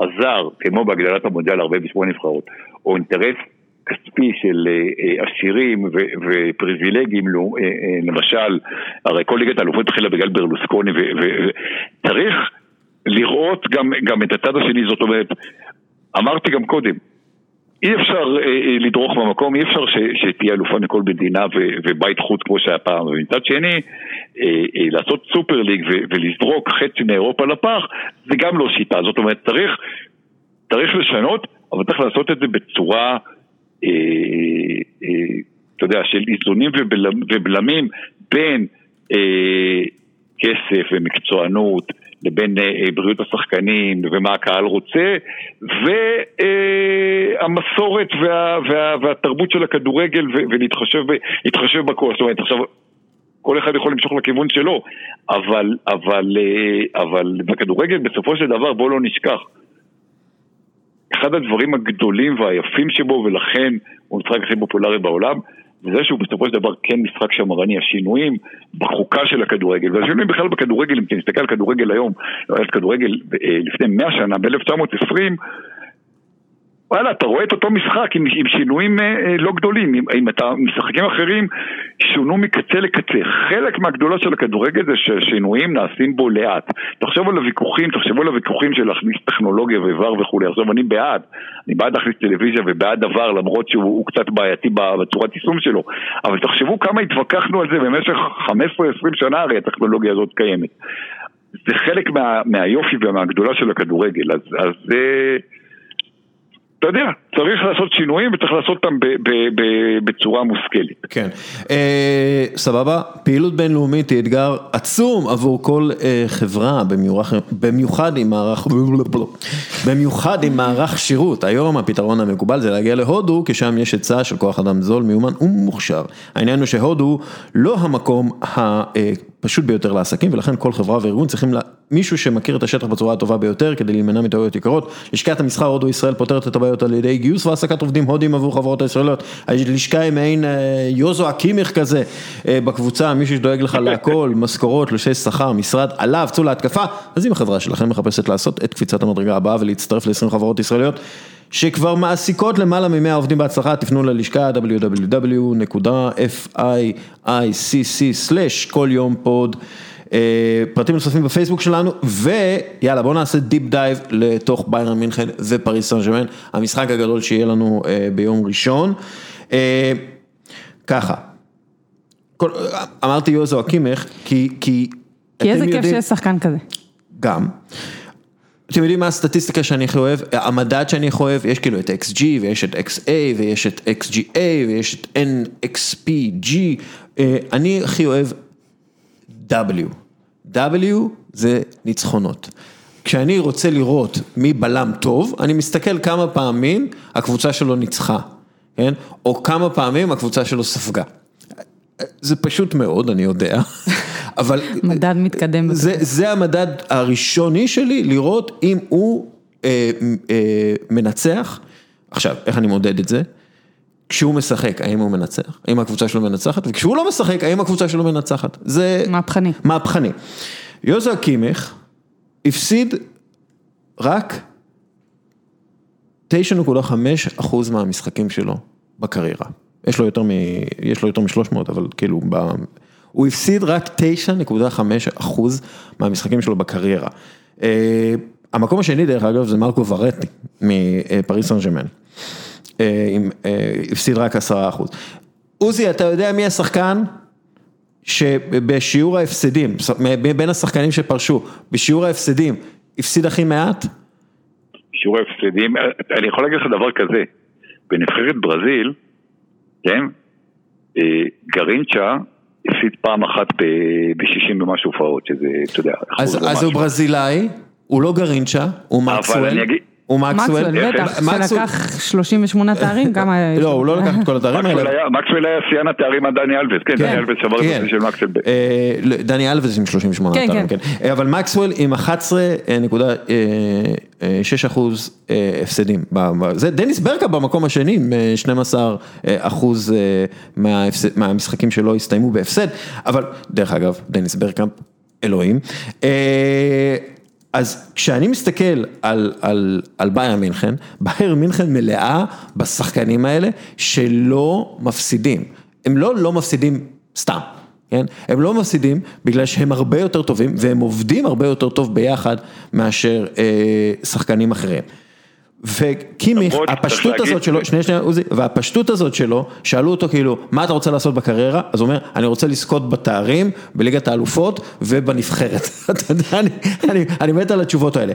הזר, כמו בהגדלת המונדיאל ל-48 נבחרות, או אינטרס כספי של אה, אה, עשירים ו- ופריבילגיים, לו- אה, אה, למשל, הרי כל ליגת האלופות התחילה בגלל ברלוסקוני, וצריך לראות גם, גם את הצד השני, זאת אומרת, אמרתי גם קודם, אי אפשר אה, אה, לדרוך במקום, אי אפשר ש, שתהיה אלופה מכל מדינה ו, ובית חוץ כמו שהיה פעם, ומצד שני, אה, אה, לעשות סופר ליג ו, ולזרוק חצי מאירופה לפח, זה גם לא שיטה, זאת אומרת, צריך, צריך לשנות, אבל צריך לעשות את זה בצורה, אה, אה, אתה יודע, של איזונים ובלמים, ובלמים בין אה, כסף ומקצוענות, לבין אה, אה, בריאות השחקנים ומה הקהל רוצה, והמסורת וה, וה, והתרבות של הכדורגל ו- ולהתחשב בכל, זאת אומרת עכשיו כל אחד יכול למשוך לכיוון שלו, אבל, אבל, אה, אבל בכדורגל בסופו של דבר בואו לא נשכח אחד הדברים הגדולים והיפים שבו ולכן הוא המשחק הכי פופולרי בעולם זה זה שהוא בסופו של דבר כן משחק שמרני, השינויים בחוקה של הכדורגל והשינויים בכלל בכדורגל, אם אתה מסתכל על כדורגל היום, על כדורגל אה, לפני 100 שנה, ב-1920 וואלה, אתה רואה את אותו משחק עם, עם שינויים אה, אה, לא גדולים, עם, עם אתה, משחקים אחרים שונו מקצה לקצה. חלק מהגדולה של הכדורגל זה שהשינויים נעשים בו לאט. תחשוב על הוויכוחים, תחשבו על הוויכוחים של להכניס טכנולוגיה ואיבר וכולי. עכשיו אני בעד, אני בעד להכניס טלוויזיה ובעד דבר למרות שהוא הוא קצת בעייתי בצורת יישום שלו. אבל תחשבו כמה התווכחנו על זה במשך 15-20 שנה הרי הטכנולוגיה הזאת קיימת. זה חלק מה, מהיופי ומהגדולה של הכדורגל, אז, אז זה... אתה יודע, צריך לעשות שינויים וצריך לעשות אותם בצורה מושכלת. כן, אה, סבבה, פעילות בינלאומית היא אתגר עצום עבור כל אה, חברה, במיוחד, במיוחד עם מערך, במיוחד עם מערך שירות. היום הפתרון המקובל זה להגיע להודו, כי שם יש היצע של כוח אדם זול, מיומן ומוכשר. העניין הוא שהודו לא המקום הפשוט ביותר לעסקים, ולכן כל חברה וארגון צריכים לה, מישהו שמכיר את השטח בצורה הטובה ביותר, כדי להימנע מטעויות יקרות. לשכת המסחר הודו ישראל פותרת את הבעיות על ידי גיוס והעסקת עובדים הודים עבור חברות הישראליות. הלשכה היא מעין אה, יוזו הקימיך כזה אה, בקבוצה, מישהו שדואג לך להכל, משכורות, תלושי שכר, משרד עליו, צאו להתקפה. אז אם החברה שלכם מחפשת לעשות את קפיצת המדרגה הבאה ולהצטרף ל-20 חברות ישראליות. שכבר מעסיקות למעלה מ-100 עובדים בהצלחה, תפנו ללשכה www.fiicc/ כל יום פוד. אה, פרטים נוספים בפייסבוק שלנו, ויאללה בואו נעשה deep dive לתוך ביירן מינכן ופריס סן ג'רמן, המשחק הגדול שיהיה לנו אה, ביום ראשון. אה, ככה, כל, אמרתי יוזו הקימך, כי, כי, כי איזה כיף שיש שחקן כזה. גם. אתם יודעים מה הסטטיסטיקה שאני הכי אוהב? המדד שאני הכי אוהב, יש כאילו את XG ויש את XA ויש את XGA ויש את NXPG, אני הכי אוהב W. W זה ניצחונות. כשאני רוצה לראות מי בלם טוב, אני מסתכל כמה פעמים הקבוצה שלו ניצחה, כן? או כמה פעמים הקבוצה שלו ספגה. זה פשוט מאוד, אני יודע, אבל... מדד מתקדם. זה, זה המדד הראשוני שלי, לראות אם הוא אה, אה, מנצח. עכשיו, איך אני מודד את זה? כשהוא משחק, האם הוא מנצח? האם הקבוצה שלו מנצחת? וכשהוא לא משחק, האם הקבוצה שלו מנצחת? זה... מהפכני. מהפכני. יוזו הקימך הפסיד רק 9.5 אחוז מהמשחקים שלו בקריירה. יש לו יותר מ... יש לו יותר מ-300, אבל כאילו, ב... הוא הפסיד רק 9.5 אחוז מהמשחקים שלו בקריירה. אה, המקום השני דרך אגב זה מרקו ורטי מפריס סן ג'מאן. הפסיד רק 10 אחוז. עוזי, אתה יודע מי השחקן שבשיעור ההפסדים, בין השחקנים שפרשו, בשיעור ההפסדים, הפסיד הכי מעט? שיעור ההפסדים, אני יכול להגיד לך דבר כזה, בנבחרת ברזיל, כן, אה, גרינצ'ה הפסיד פעם אחת ב-60 ומשהו הופעות, שזה, אתה יודע, אז הוא ברזילאי, הוא לא גרינצ'ה, הוא מקסואל. הוא מקסואל, בטח, שלקח 38 תארים, כמה... לא, הוא לא לקח את כל התארים האלה. מקסואל היה שיאן התארים על דני אלווס, כן, דני אלווס שבר את זה של מקסוול. דני אלווס עם 38 תארים, כן. אבל מקסוול עם 11.6 אחוז הפסדים. זה דניס ברקאמפ במקום השני עם 12 אחוז מהמשחקים שלו הסתיימו בהפסד, אבל דרך אגב, דניס ברקאמפ, אלוהים. אז כשאני מסתכל על, על, על ביירן מינכן, בייר מינכן מלאה בשחקנים האלה שלא מפסידים. הם לא לא מפסידים סתם, כן? הם לא מפסידים בגלל שהם הרבה יותר טובים והם עובדים הרבה יותר טוב ביחד מאשר אה, שחקנים אחרים. וקימיך, הפשטות הזאת שלו, שנייה שנייה עוזי, והפשטות הזאת שלו, שאלו אותו כאילו, מה אתה רוצה לעשות בקריירה? אז הוא אומר, אני רוצה לזכות בתארים, בליגת האלופות ובנבחרת. אתה יודע, אני מת על התשובות האלה.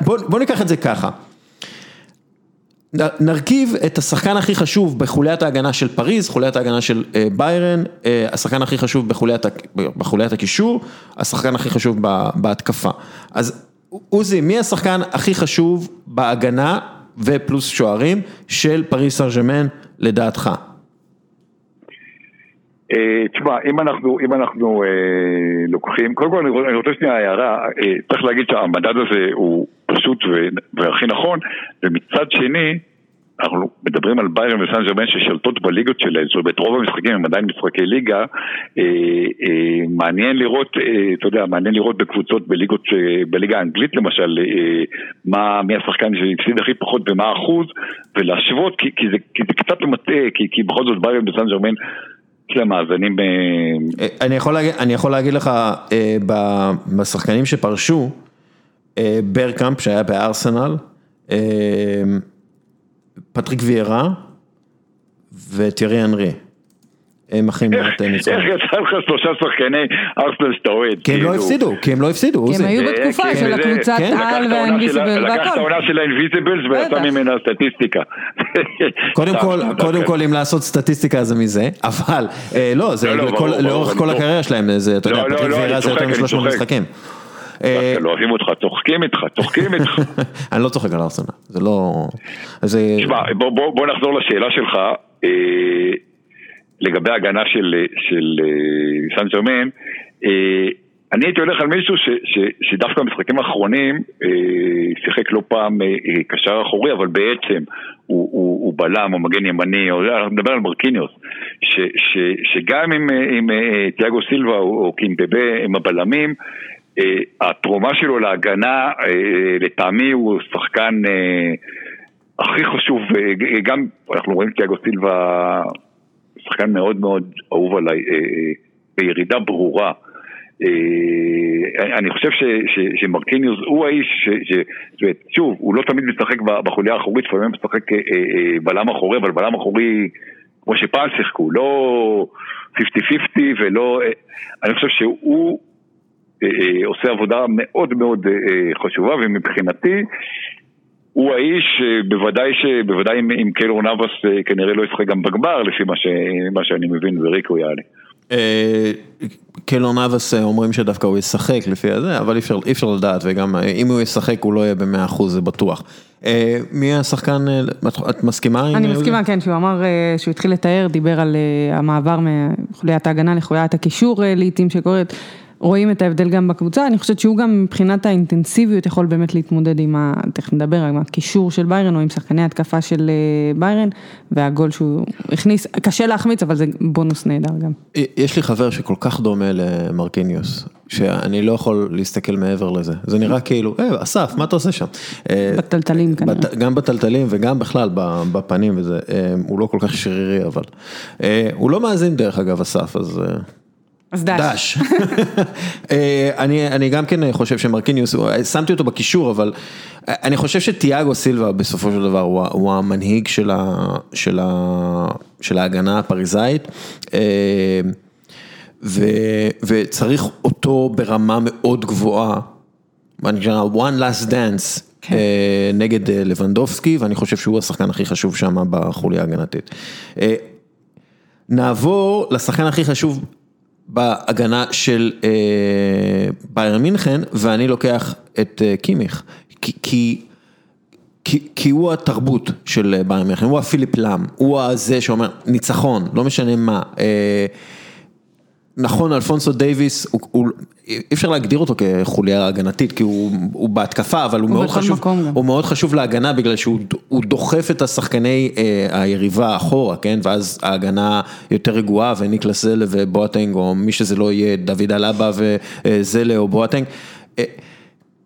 בוא ניקח את זה ככה. נרכיב את השחקן הכי חשוב בחוליית ההגנה של פריז, חוליית ההגנה של ביירן, השחקן הכי חשוב בחוליית הקישור, השחקן הכי חשוב בהתקפה. אז עוזי, מי השחקן הכי חשוב בהגנה ופלוס שוערים של פריס סן ג'מאן לדעתך? תשמע, אם אנחנו, אם אנחנו אה, לוקחים, קודם כל אני רוצה שנייה הערה, אה, צריך להגיד שהמדד הזה הוא פשוט והכי נכון, ומצד שני, אנחנו מדברים על ביירן וסן ג'רמן ששלטות בליגות שלהם, זאת אומרת רוב המשחקים הם עדיין משחקי ליגה, אה, אה, מעניין לראות, אה, אתה יודע, מעניין לראות בקבוצות בליגות, בליגה האנגלית למשל, מה, מי השחקן שהפסיד הכי פחות ומה האחוז, ולהשוות, כי, כי, זה, כי זה קצת מטעה, כי, כי בכל זאת ביירן וסן ג'רמן יש להם מאזנים ב... אני יכול להגיד, אני יכול להגיד לך, בשחקנים שפרשו, ברקאמפ שהיה בארסנל, פטריק ויירה וטירי אנרי. הם הכי מעט ניצחון. איך יצא לך שלושה שחקני ארסנל שאתה אוהד? כי הם לא הפסידו, כי הם לא הפסידו. כי הם היו בתקופה של הקבוצת על וה invincible והכל. לקח את העונה של ה invincibles ויצא ממנה סטטיסטיקה. קודם כל אם לעשות סטטיסטיקה זה מזה, אבל לא, זה לאורך כל הקריירה שלהם, אתה יודע, פטריק זה יותר מ-300 משחקים. לא אוהבים אותך, צוחקים איתך, צוחקים איתך. אני לא צוחק על ארסנל, זה לא... תשמע, בוא נחזור לשאלה שלך, לגבי ההגנה של סן ג'רמן, אני הייתי הולך על מישהו שדווקא במשחקים האחרונים שיחק לא פעם קשר אחורי, אבל בעצם הוא בלם או מגן ימני, אנחנו נדבר על מרקיניוס, שגם עם תיאגו סילבה או קימבבה הם הבלמים, התרומה שלו להגנה, לטעמי הוא שחקן הכי חשוב, גם אנחנו רואים תיאגו סילבה, שחקן מאוד מאוד אהוב עליי, בירידה ברורה. אני חושב שמרקיניוס הוא האיש, שוב, הוא לא תמיד משחק בחוליה האחורית, לפעמים הוא משחק בלם אחורי, אבל בלם אחורי כמו שפעם שיחקו, לא 50-50 ולא, אני חושב שהוא עושה עבודה מאוד מאוד חשובה ומבחינתי הוא האיש, בוודאי שבוודאי עם קיילור נאבס כנראה לא ישחק גם בגמר לפי מה שאני מבין וריקו יעלה. קיילור נאבס אומרים שדווקא הוא ישחק לפי הזה, אבל אי אפשר לדעת וגם אם הוא ישחק הוא לא יהיה במאה אחוז, זה בטוח. מי השחקן, את מסכימה? אני מסכימה, כן, שהוא אמר שהוא התחיל לתאר, דיבר על המעבר מחוליית ההגנה לחוליית הקישור לעיתים שקורית. רואים את ההבדל גם בקבוצה, אני חושבת שהוא גם מבחינת האינטנסיביות יכול באמת להתמודד עם, תכף נדבר, עם הקישור של ביירן או עם שחקני התקפה של ביירן והגול שהוא הכניס, קשה להחמיץ אבל זה בונוס נהדר גם. יש לי חבר שכל כך דומה למרקיניוס, שאני לא יכול להסתכל מעבר לזה, זה נראה כאילו, אה אסף, מה אתה עושה שם? בטלטלים כנראה. גם בטלטלים וגם בכלל בפנים וזה, הוא לא כל כך שרירי אבל, הוא לא מאזין דרך אגב אסף, אז... אז דש. דש. אה, אני, אני גם כן חושב שמרקיניוס, שמתי אותו בקישור, אבל אני חושב שתיאגו סילבה בסופו של דבר הוא, הוא המנהיג של, ה, של, ה, של ההגנה הפריזאית. אה, ו, וצריך אותו ברמה מאוד גבוהה, מה נקרא one last dance. כן. אה, נגד לבנדובסקי, ואני חושב שהוא השחקן הכי חשוב שם בחוליה ההגנתית. נעבור לשחקן הכי חשוב בהגנה של אה, בייר מינכן, ואני לוקח את אה, קימיך, כי, כי, כי, הוא התרבות של ביירן מינכן, הוא הפיליפ לאם, הוא הזה שאומר ניצחון, לא משנה מה. אה, נכון, אלפונסו דייוויס, אי אפשר להגדיר אותו כחוליה הגנתית, כי הוא, הוא בהתקפה, אבל הוא, הוא מאוד חשוב, הוא מאוד חשוב להגנה, בגלל שהוא דוחף את השחקני אה, היריבה אחורה, כן, ואז ההגנה יותר רגועה, וניקלס זולה ובואטנג, או מי שזה לא יהיה, דוד אלאבה וזלה או בואטנג. אה,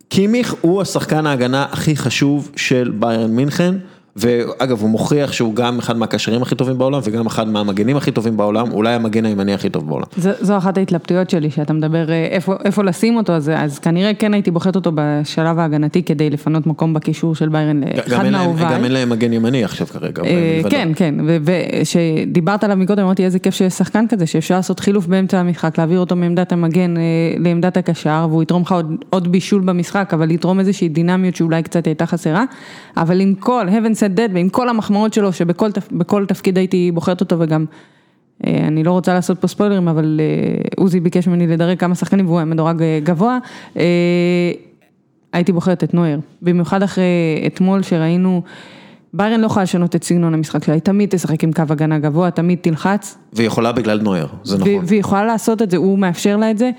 קימיך הוא השחקן ההגנה הכי חשוב של ביירן מינכן. ואגב, הוא מוכיח שהוא גם אחד מהקשרים הכי טובים בעולם וגם אחד מהמגנים הכי טובים בעולם, אולי המגן הימני הכי טוב בעולם. זו, זו אחת ההתלבטויות שלי, שאתה מדבר אה, איפה, איפה לשים אותו, אז, אז כנראה כן הייתי בוחרת אותו בשלב ההגנתי כדי לפנות מקום בקישור של ביירן לאחד מהאהוביי. גם אין להם מגן ימני עכשיו כרגע. אה, כן, כן, וכשדיברת עליו מקודם, אמרתי איזה כיף שיש שחקן כזה, שאפשר לעשות חילוף באמצע המשחק, להעביר אותו מעמדת המגן אה, לעמדת הקשר, והוא יתרום לך עוד, עוד בישול במשחק, אבל יתרום איזושהי דינמיות שאולי קצת הייתה חסרה, אבל עם כל, heaven that, ועם כל המחמאות שלו, שבכל תפקיד הייתי בוחרת אותו וגם, אה, אני לא רוצה לעשות פה ספוילרים, אבל אה, עוזי ביקש ממני לדרג כמה שחקנים והוא היה מדורג אה, גבוה, הייתי בוחרת את נויר, במיוחד אחרי אתמול שראינו, ביירן לא יכולה לשנות את סגנון המשחק שלה, היא תמיד תשחק עם קו הגנה גבוה, תמיד תלחץ. והיא יכולה בגלל נויר, זה נכון. והיא יכולה לעשות את זה, הוא מאפשר לה את זה.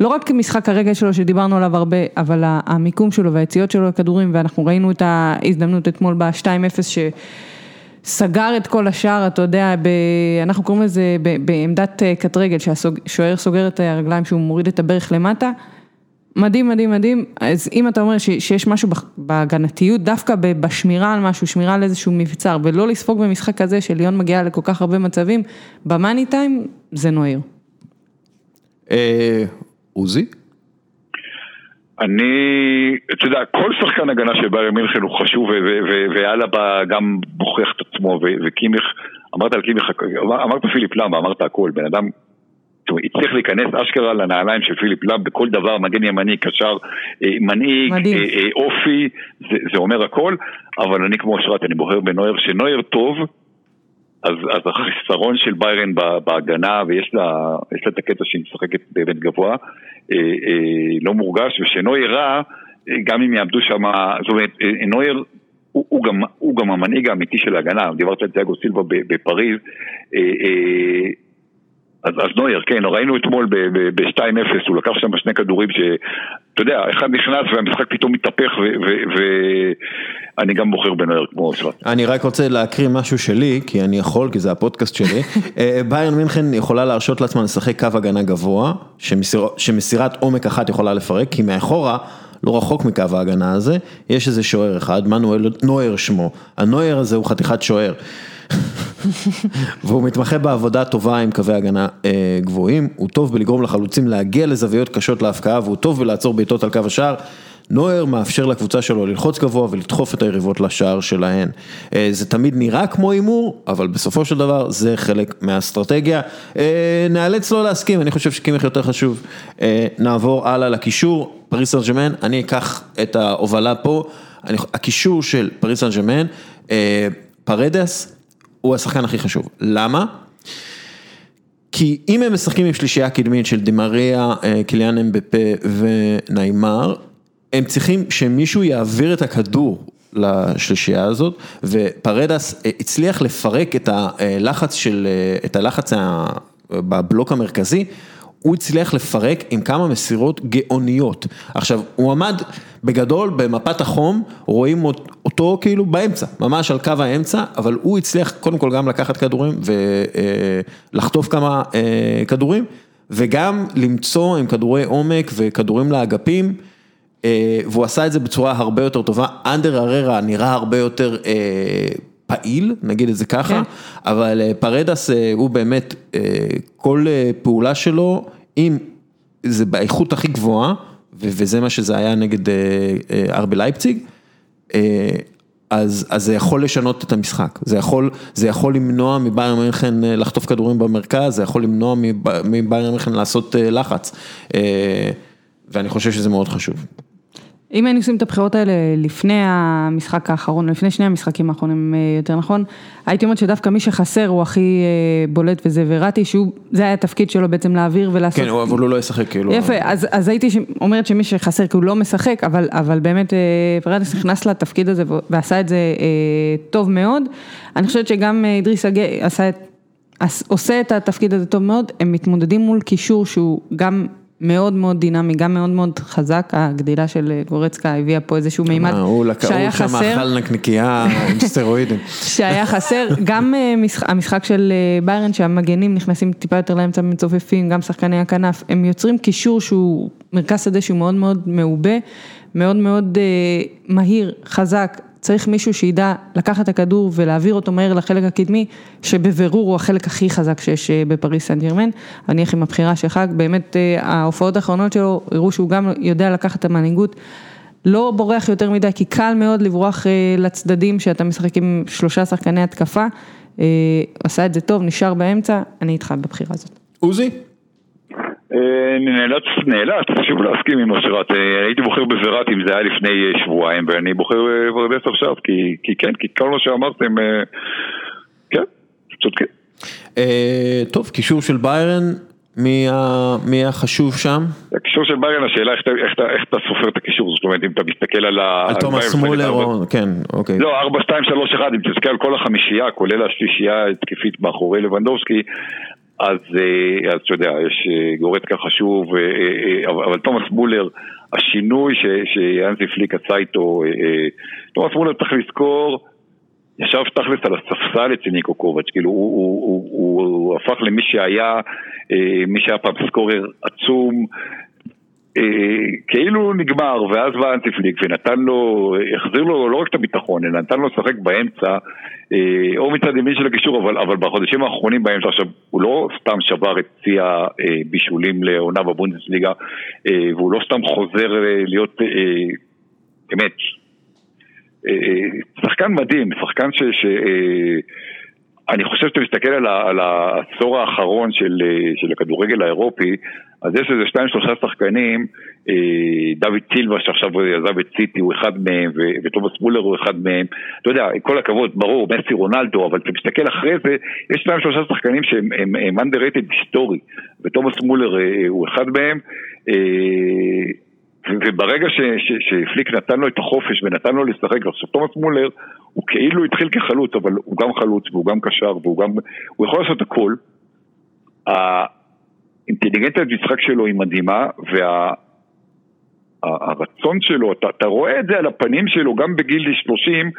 לא רק משחק הרגל שלו שדיברנו עליו הרבה, אבל המיקום שלו והיציאות שלו לכדורים, ואנחנו ראינו את ההזדמנות אתמול ב-2-0 שסגר את כל השאר, אתה יודע, ב, אנחנו קוראים לזה בעמדת אה, קט רגל, שהשוער סוגר את הרגליים שהוא מוריד את הברך למטה. מדהים, מדהים, מדהים. אז אם אתה אומר שיש משהו בהגנתיות, דווקא בשמירה על משהו, שמירה על איזשהו מבצר, ולא לספוג במשחק כזה שליון מגיע לכל כך הרבה מצבים, במאני טיים זה נוער. עוזי? אני, אתה יודע, כל שחקן הגנה של בארי מינכן הוא חשוב ואלבה גם מוכיח את עצמו וקימיך, אמרת על קימיך, אמרת פיליפ למה, אמרת הכל, בן אדם הצליח להיכנס אשכרה לנעליים של פיליפ לאב בכל דבר, מגן ימני, קשר, אה, מנהיג, אה, אה, אופי, זה, זה אומר הכל, אבל אני כמו אשרת, אני בוחר בנויר, שנויר טוב, אז, אז החיסרון של ביירן בהגנה, ויש לה, לה את הקטע שהיא משחקת באמת גבוה, אה, אה, לא מורגש, ושנויר רע, גם אם יעמדו שם, זאת אומרת, אה, נויר הוא, הוא, גם, הוא גם המנהיג האמיתי של ההגנה, דיברת על תיאגו סילבה בפריז, אה, אה, אז, אז נויר, כן, ראינו אתמול ב-2-0, הוא לקח שם שני כדורים שאתה יודע, אחד נכנס והמשחק פתאום מתהפך ואני גם בוחר בנויר כמו אושרת. אני רק רוצה להקריא משהו שלי, כי אני יכול, כי זה הפודקאסט שלי. אה, ביירן מינכן יכולה להרשות לעצמה לשחק קו הגנה גבוה, שמסיר, שמסירת עומק אחת יכולה לפרק, כי מאחורה... לא רחוק מקו ההגנה הזה, יש איזה שוער אחד, מנואל נויר שמו, הנויר הזה הוא חתיכת שוער. והוא מתמחה בעבודה טובה עם קווי הגנה אה, גבוהים, הוא טוב בלגרום לחלוצים להגיע לזוויות קשות להפקעה והוא טוב בלעצור בעיטות על קו השער. נוייר מאפשר לקבוצה שלו ללחוץ גבוה ולדחוף את היריבות לשער שלהן. אה, זה תמיד נראה כמו הימור, אבל בסופו של דבר זה חלק מהאסטרטגיה. אה, נאלץ לא להסכים, אני חושב שקימיך יותר חשוב. נעבור הלאה לקישור, פריס סן אני אקח את ההובלה פה, הקישור של פריס סן, פרדס, הוא השחקן הכי חשוב. למה? כי אם הם משחקים עם שלישייה קדמית של די מריה, אה, קיליאן אמבפה וניימר, הם צריכים שמישהו יעביר את הכדור לשלישייה הזאת, ופרדס אה, הצליח לפרק את הלחץ של, אה, את הלחץ בבלוק המרכזי. הוא הצליח לפרק עם כמה מסירות גאוניות. עכשיו, הוא עמד בגדול במפת החום, רואים אותו כאילו באמצע, ממש על קו האמצע, אבל הוא הצליח קודם כל גם לקחת כדורים ולחטוף כמה אה, כדורים, וגם למצוא עם כדורי עומק וכדורים לאגפים. אה, והוא עשה את זה בצורה הרבה יותר טובה, אנדר אררה נראה הרבה יותר אה, פעיל, נגיד את זה ככה, כן. אבל פרדס הוא באמת, כל פעולה שלו אם זה באיכות הכי גבוהה, וזה מה שזה היה נגד ארבי לייפציג, אז אז זה יכול לשנות את המשחק, זה יכול זה יכול למנוע מביירן מינכן לחטוף כדורים במרכז, זה יכול למנוע מביירן מינכן לעשות לחץ, ואני חושב שזה מאוד חשוב. אם היינו עושים את הבחירות האלה לפני המשחק האחרון, לפני שני המשחקים האחרונים יותר נכון, הייתי אומרת שדווקא מי שחסר הוא הכי בולט וזה וראטי, שזה היה התפקיד שלו בעצם להעביר ולעשות. כן, אבל הוא לא ישחק כאילו. יפה, אז הייתי אומרת שמי שחסר כי הוא לא משחק, אבל באמת וראטי נכנס לתפקיד הזה ועשה את זה טוב מאוד. אני חושבת שגם אדריס אגי עושה את התפקיד הזה טוב מאוד, הם מתמודדים מול קישור שהוא גם... מאוד מאוד דינמי, גם מאוד מאוד חזק, הגדילה של גורצקה הביאה פה איזשהו מימד שהיה חסר. הוא שם אכל נקניקייה עם סטרואידים. שהיה חסר, גם המשחק של ביירן שהמגנים נכנסים טיפה יותר לאמצע מצופפים, גם שחקני הכנף, הם יוצרים קישור שהוא מרכז שדה שהוא מאוד מאוד מעובה, מאוד מאוד מהיר, חזק, צריך מישהו שידע לקחת את הכדור ולהעביר אותו מהר לחלק הקדמי, שבבירור הוא החלק הכי חזק שיש בפריס סן ג'רמן, אני איך עם הבחירה שלך, באמת ההופעות האחרונות שלו הראו שהוא גם יודע לקחת את המנהיגות, לא בורח יותר מדי, כי קל מאוד לברוח לצדדים שאתה משחק עם שלושה שחקני התקפה, עשה את זה טוב, נשאר באמצע, אני איתך בבחירה הזאת. עוזי? אני נאלץ, נאלץ, שוב להסכים עם אשרת, הייתי בוחר בווראטי אם זה היה לפני שבועיים ואני בוחר בפרדס עכשיו כי כן, כי כל מה שאמרתם, כן, צודקים. טוב, קישור של ביירן, מי החשוב שם? הקישור של ביירן, השאלה איך אתה סופר את הקישור, זאת אומרת אם אתה מסתכל על ה... על תומאס מולר, כן, אוקיי. לא, 4, 2, 3, 1, אם תסתכל על כל החמישייה, כולל השלישייה התקפית מאחורי לבנדובסקי, אז אתה יודע, יש גורצקה חשוב, אבל תומאס מולר, השינוי שאנזי פליק עשה איתו, תומאס מולר צריך לזכור, ישב תכלס על הספסל אצל ניקו קובץ', כאילו הוא הפך למי שהיה, מי שהיה פעם סקורר עצום, כאילו נגמר, ואז בא אנטי פליק ונתן לו, החזיר לו לא רק את הביטחון, אלא נתן לו לשחק באמצע, או מצד ימין של הקישור, אבל, אבל בחודשים האחרונים באמצע עכשיו, הוא לא סתם שבר את צי הבישולים לעונה בבונדסליגה, והוא לא סתם חוזר להיות, באמת, שחקן מדהים, שחקן ש... ש אני חושב שאתה מסתכל על, על העשור האחרון של, של הכדורגל האירופי, אז יש איזה שתיים שלושה שחקנים, דוד סילבה שעכשיו עזב את סיטי הוא אחד מהם, וטומאס מולר הוא אחד מהם, אתה יודע, כל הכבוד, ברור, מסי רונלדו, אבל אתה מסתכל אחרי זה, יש שתיים שלושה שחקנים שהם underrated היסטורי, וטומאס מולר הוא אחד מהם. וברגע שפליק נתן לו את החופש ונתן לו לשחק, עכשיו תומאס מולר הוא כאילו התחיל כחלוץ, אבל הוא גם חלוץ והוא גם קשר והוא גם, הוא יכול לעשות הכל. האינטליגנציית משחק שלו היא מדהימה והרצון שלו, אתה, אתה רואה את זה על הפנים שלו גם בגיל 30,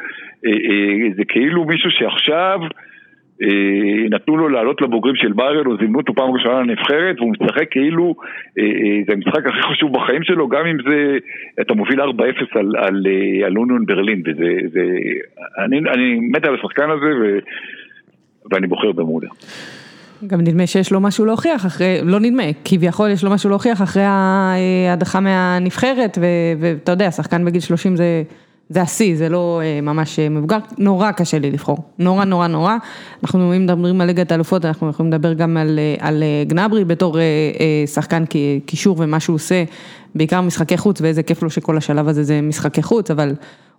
זה כאילו מישהו שעכשיו נתנו לו לעלות לבוגרים של ביירן, או זימנו אותו פעם ראשונה לנבחרת, והוא משחק כאילו זה המשחק הכי חשוב בחיים שלו, גם אם זה, אתה מוביל 4-0 על, על, על אוניון ברלין, וזה, זה, אני, אני מת על השחקן הזה, ו, ואני בוחר במולר. גם נדמה שיש לו משהו להוכיח אחרי, לא נדמה, כביכול יש לו משהו להוכיח אחרי ההדחה מהנבחרת, ואתה יודע, שחקן בגיל 30 זה... זה השיא, זה לא ממש מבוגר, נורא קשה לי לבחור, נורא נורא נורא. אנחנו אם מדברים על ליגת האלופות, אנחנו יכולים לדבר גם על, על גנאברי בתור שחקן קישור ומה שהוא עושה, בעיקר משחקי חוץ, ואיזה כיף לו שכל השלב הזה זה משחקי חוץ, אבל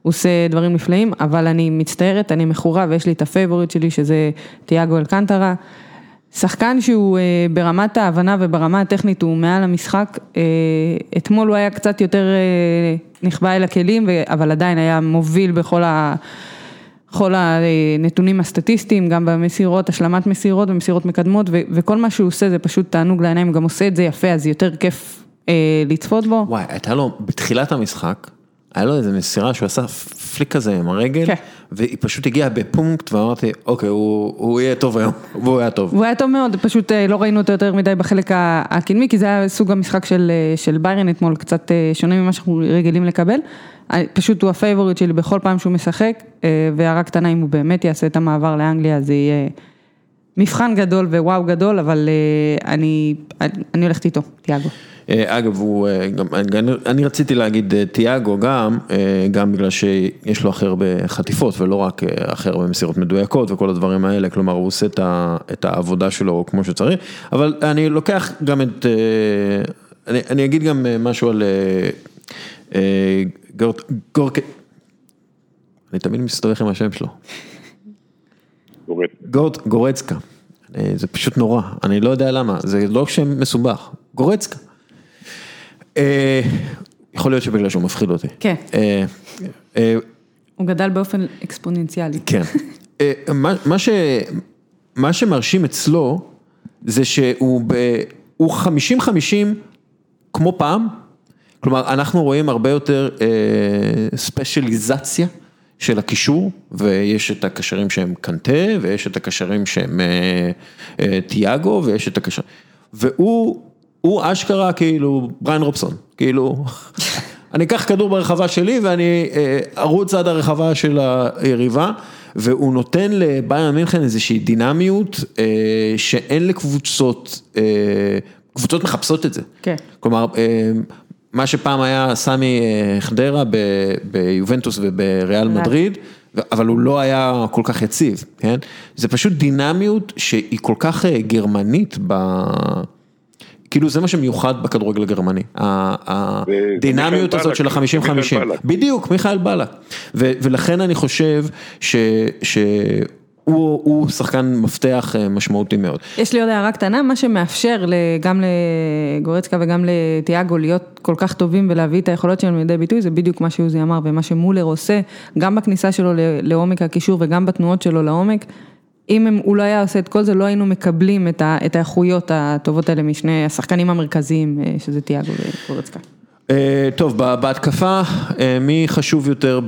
הוא עושה דברים נפלאים, אבל אני מצטערת, אני מכורה ויש לי את ה favorite שלי שזה תיאגו אלקנטרה. שחקן שהוא ברמת ההבנה וברמה הטכנית הוא מעל המשחק, אתמול הוא היה קצת יותר נכבה אל הכלים, אבל עדיין היה מוביל בכל ה... כל הנתונים הסטטיסטיים, גם במסירות, השלמת מסירות ומסירות מקדמות, וכל מה שהוא עושה זה פשוט תענוג לעיניים, גם עושה את זה יפה, אז יותר כיף לצפות בו. וואי, הייתה לו, בתחילת המשחק, היה לו איזה מסירה שהוא עשה פליק כזה עם הרגל, והיא פשוט הגיעה בפונקט ואמרתי, אוקיי, הוא יהיה טוב היום, והוא היה טוב. הוא היה טוב מאוד, פשוט לא ראינו אותו יותר מדי בחלק הקדמי, כי זה היה סוג המשחק של ביירן אתמול, קצת שונה ממה שאנחנו רגילים לקבל. פשוט הוא ה favorite שלי בכל פעם שהוא משחק, והערה קטנה, אם הוא באמת יעשה את המעבר לאנגליה, זה יהיה מבחן גדול ו-וואו גדול, אבל אה, אני, אני הולכת איתו, תיאגו. אה, אגב, הוא, אה, גם, אני, אני רציתי להגיד אה, תיאגו גם, גם בגלל שיש לו הכי הרבה חטיפות ולא רק הכי הרבה מסירות מדויקות וכל הדברים האלה, כלומר הוא עושה את, ה, את העבודה שלו כמו שצריך, אבל אני לוקח גם את, אני, אני אגיד גם משהו על אה, אה, גורק, גורק, אני תמיד מסתבך עם השם שלו. גורצקה, זה פשוט נורא, אני לא יודע למה, זה לא שם מסובך, גורצקה. אה, יכול להיות שבגלל שהוא מפחיד אותי. כן. אה, אה, הוא גדל באופן אקספוננציאלי. כן. מה, שמרשים אצלו זה שהוא ב, הוא 50-50 כמו פעם, כלומר אנחנו רואים הרבה יותר ספיישליזציה של הקישור ויש את הקשרים שהם קנטה ויש את הקשרים שהם אה, אה, תיאגו ויש את הקשרים, והוא הוא אשכרה כאילו בריין רובסון, כאילו אני אקח כדור ברחבה שלי ואני אה, ארוץ עד הרחבה של היריבה, והוא נותן לביירן מינכן איזושהי דינמיות אה, שאין לקבוצות, אה, קבוצות מחפשות את זה. כן. כלומר, אה, מה שפעם היה סמי אה, חדרה ביובנטוס ובריאל מדריד, אבל הוא לא היה כל כך יציב, כן? זה פשוט דינמיות שהיא כל כך אה, גרמנית ב... כאילו זה מה שמיוחד בכדורגל הגרמני, הדינמיות הזאת של בלק, ה-50-50, מיכאל בלק. בדיוק, מיכאל בלק, ולכן אני חושב ש... שהוא הוא שחקן מפתח אה, משמעותי מאוד. יש לי עוד הערה קטנה, מה שמאפשר גם לגורצקה וגם לתיאגו להיות כל כך טובים ולהביא את היכולות שלהם לידי ביטוי, זה בדיוק מה שעוזי אמר ומה שמולר עושה, גם בכניסה שלו לעומק הקישור וגם בתנועות שלו לעומק. אם הם, הוא לא היה עושה את כל זה, לא היינו מקבלים את, ה, את האיכויות הטובות האלה משני השחקנים המרכזיים, אה, שזה תיאגו וגורצקה. אה, טוב, בהתקפה, אה, מי חשוב יותר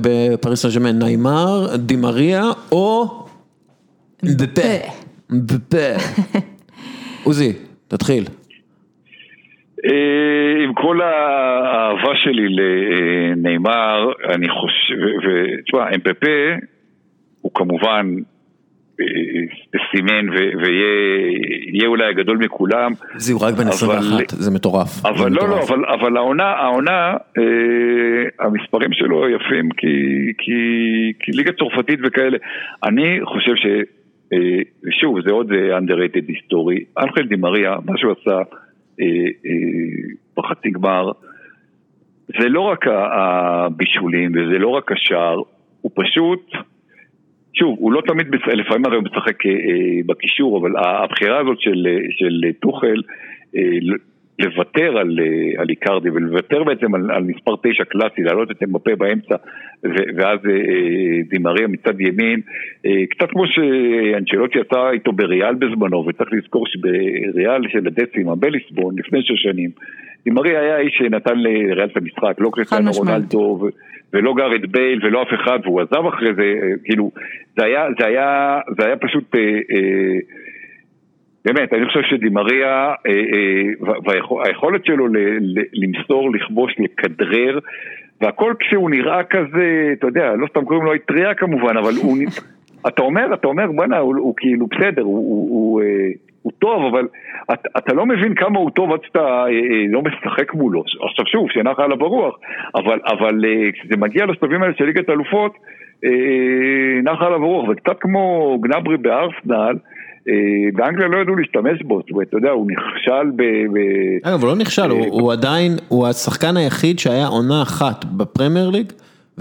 בפריס סן ניימר, דימריה או דפה? דפה. עוזי, תתחיל. עם כל האהבה שלי לנאמר, אני חושב, ותשמע, אמפפה הוא כמובן סימן ויהיה אולי הגדול מכולם. זהו, רק בן אבל- 21, זה מטורף. אבל לא, לא. אבל, אבל העונה, העונה, אה, המספרים שלו יפים כי, כי, כי ליגה צרפתית וכאלה. אני חושב ש... אה, שוב, זה עוד אה, underrated היסטורי. אנחל דימריה, מה שהוא עשה אה, אה, בחצי גמר, זה לא רק הבישולים וזה לא רק השער, הוא פשוט... שוב, הוא לא תמיד, לפעמים הרי הוא משחק אה, אה, בקישור, אבל הבחירה הזאת של, טוחל אה, לוותר על, אה, על איקרדי ולוותר בעצם על, על מספר תשע קלאסי, להעלות את אמבפה באמצע ו- ואז אה, אה, דימריה מצד ימין, אה, קצת כמו שאנצ'לוטי עשה איתו בריאל בזמנו, וצריך לזכור שבריאל של הדצימה בליסבון לפני שש שנים, דימריה היה האיש שנתן לריאל את המשחק, לא קריסטיאנו משמעית. רונלדו ו- ולא גארד בייל ולא אף אחד, והוא עזב אחרי זה, אה, כאילו, זה היה, זה היה, זה היה פשוט, אה, אה, באמת, אני חושב שדימריה, אה, אה, והיכולת שלו למסור, לכבוש, לכדרר, והכל כשהוא נראה כזה, אתה יודע, לא סתם קוראים לו אטריה כמובן, אבל הוא, אתה אומר, אתה אומר, בואנה, הוא, הוא כאילו בסדר, הוא, הוא, הוא, אה, הוא טוב, אבל אתה, אתה לא מבין כמה הוא טוב עד שאתה לא משחק מולו. עכשיו שוב, שנחה עליו הרוח, אבל, אבל כשזה מגיע לשלבים האלה של ליגת האלופות, אה, נחה עליו הרוח, וקצת כמו גנברי בארסנל, באנגליה לא ידעו להשתמש בו, זאת אומרת, אתה יודע, הוא נכשל ב... ב- אגב, הוא לא נכשל, הוא- הוא עדיין, הוא השחקן היחיד שהיה עונה אחת בפרמייר ליג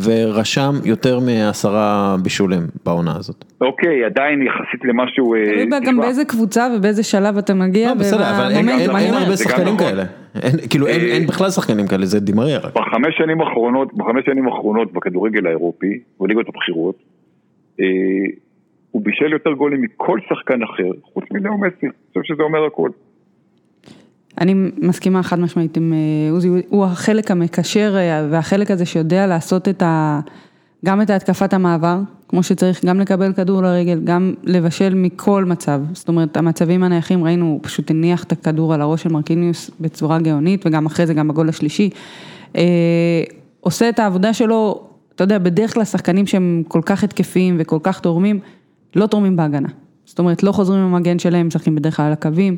ורשם יותר מעשרה בישולים בעונה הזאת. אוקיי, עדיין יחסית למשהו... אה, תלוי גם באיזה קבוצה ובאיזה שלב אתה מגיע, לא, בסדר, אבל אין-. הרבה שחקנים נכון. כאלה. אין- כאילו אין אה, אין בכלל שחקנים כאלה, זה דימריה רק. בחמש שנים האחרונות, בחמש שנים האחרונות בכדורגל האירופי, בליגות הבכירות, אה, הוא בישל יותר גולים מכל שחקן אחר, חוץ מלאו מסי, אני חושב שזה אומר הכל. אני מסכימה חד משמעית עם אה, עוזי, הוא החלק המקשר אה, והחלק הזה שיודע לעשות את ה... גם את התקפת המעבר, כמו שצריך, גם לקבל כדור לרגל, גם לבשל מכל מצב. זאת אומרת, המצבים הנייחים, ראינו, הוא פשוט הניח את הכדור על הראש של מרקיניוס בצורה גאונית, וגם אחרי זה, גם בגול השלישי. אה, עושה את העבודה שלו, אתה יודע, בדרך כלל שחקנים שהם כל כך התקפיים וכל כך תורמים, לא תורמים בהגנה. זאת אומרת, לא חוזרים עם המגן שלהם, משחקים בדרך כלל על הקווים.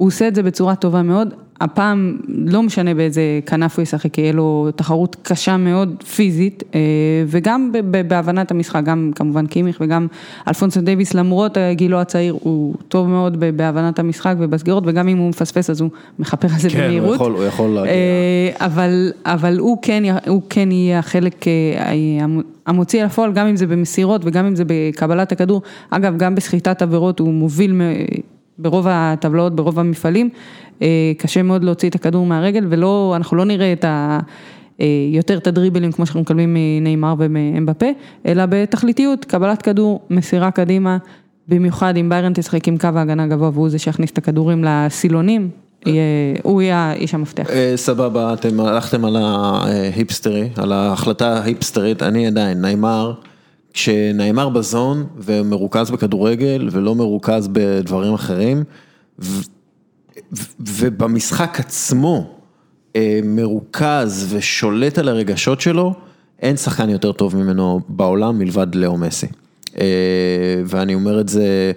הוא עושה את זה בצורה טובה מאוד, הפעם לא משנה באיזה כנף הוא ישחק, יהיה לו תחרות קשה מאוד פיזית אה, וגם בהבנת המשחק, גם כמובן קימיך וגם אלפונסו דייוויס למרות גילו הצעיר הוא טוב מאוד בהבנת המשחק ובסגירות וגם אם הוא מפספס אז הוא מכפר על זה כן, במהירות. הוא יכול, הוא יכול להגיע. אה, אבל, אבל הוא כן, הוא כן יהיה החלק אה, המוציא לפועל, גם אם זה במסירות וגם אם זה בקבלת הכדור, אגב גם בסחיטת עבירות הוא מוביל ברוב הטבלאות, ברוב המפעלים, אה, קשה מאוד להוציא את הכדור מהרגל ולא, אנחנו לא נראה את ה... אה, יותר את הדריבלים כמו שאנחנו מקבלים מנאמר ומאמבפה, אלא בתכליתיות, קבלת כדור, מסירה קדימה, במיוחד אם ביירן תשחק עם קו ההגנה גבוה והוא זה שיכניס את הכדורים לסילונים, הוא יהיה איש המפתח. אה, סבבה, אתם הלכתם על ההיפסטרי, על ההחלטה ההיפסטרית, אני עדיין, נאמר. כשנאמר בזון ומרוכז בכדורגל ולא מרוכז בדברים אחרים ובמשחק עצמו אה, מרוכז ושולט על הרגשות שלו, אין שחקן יותר טוב ממנו בעולם מלבד לאו מסי. אה, ואני אומר את זה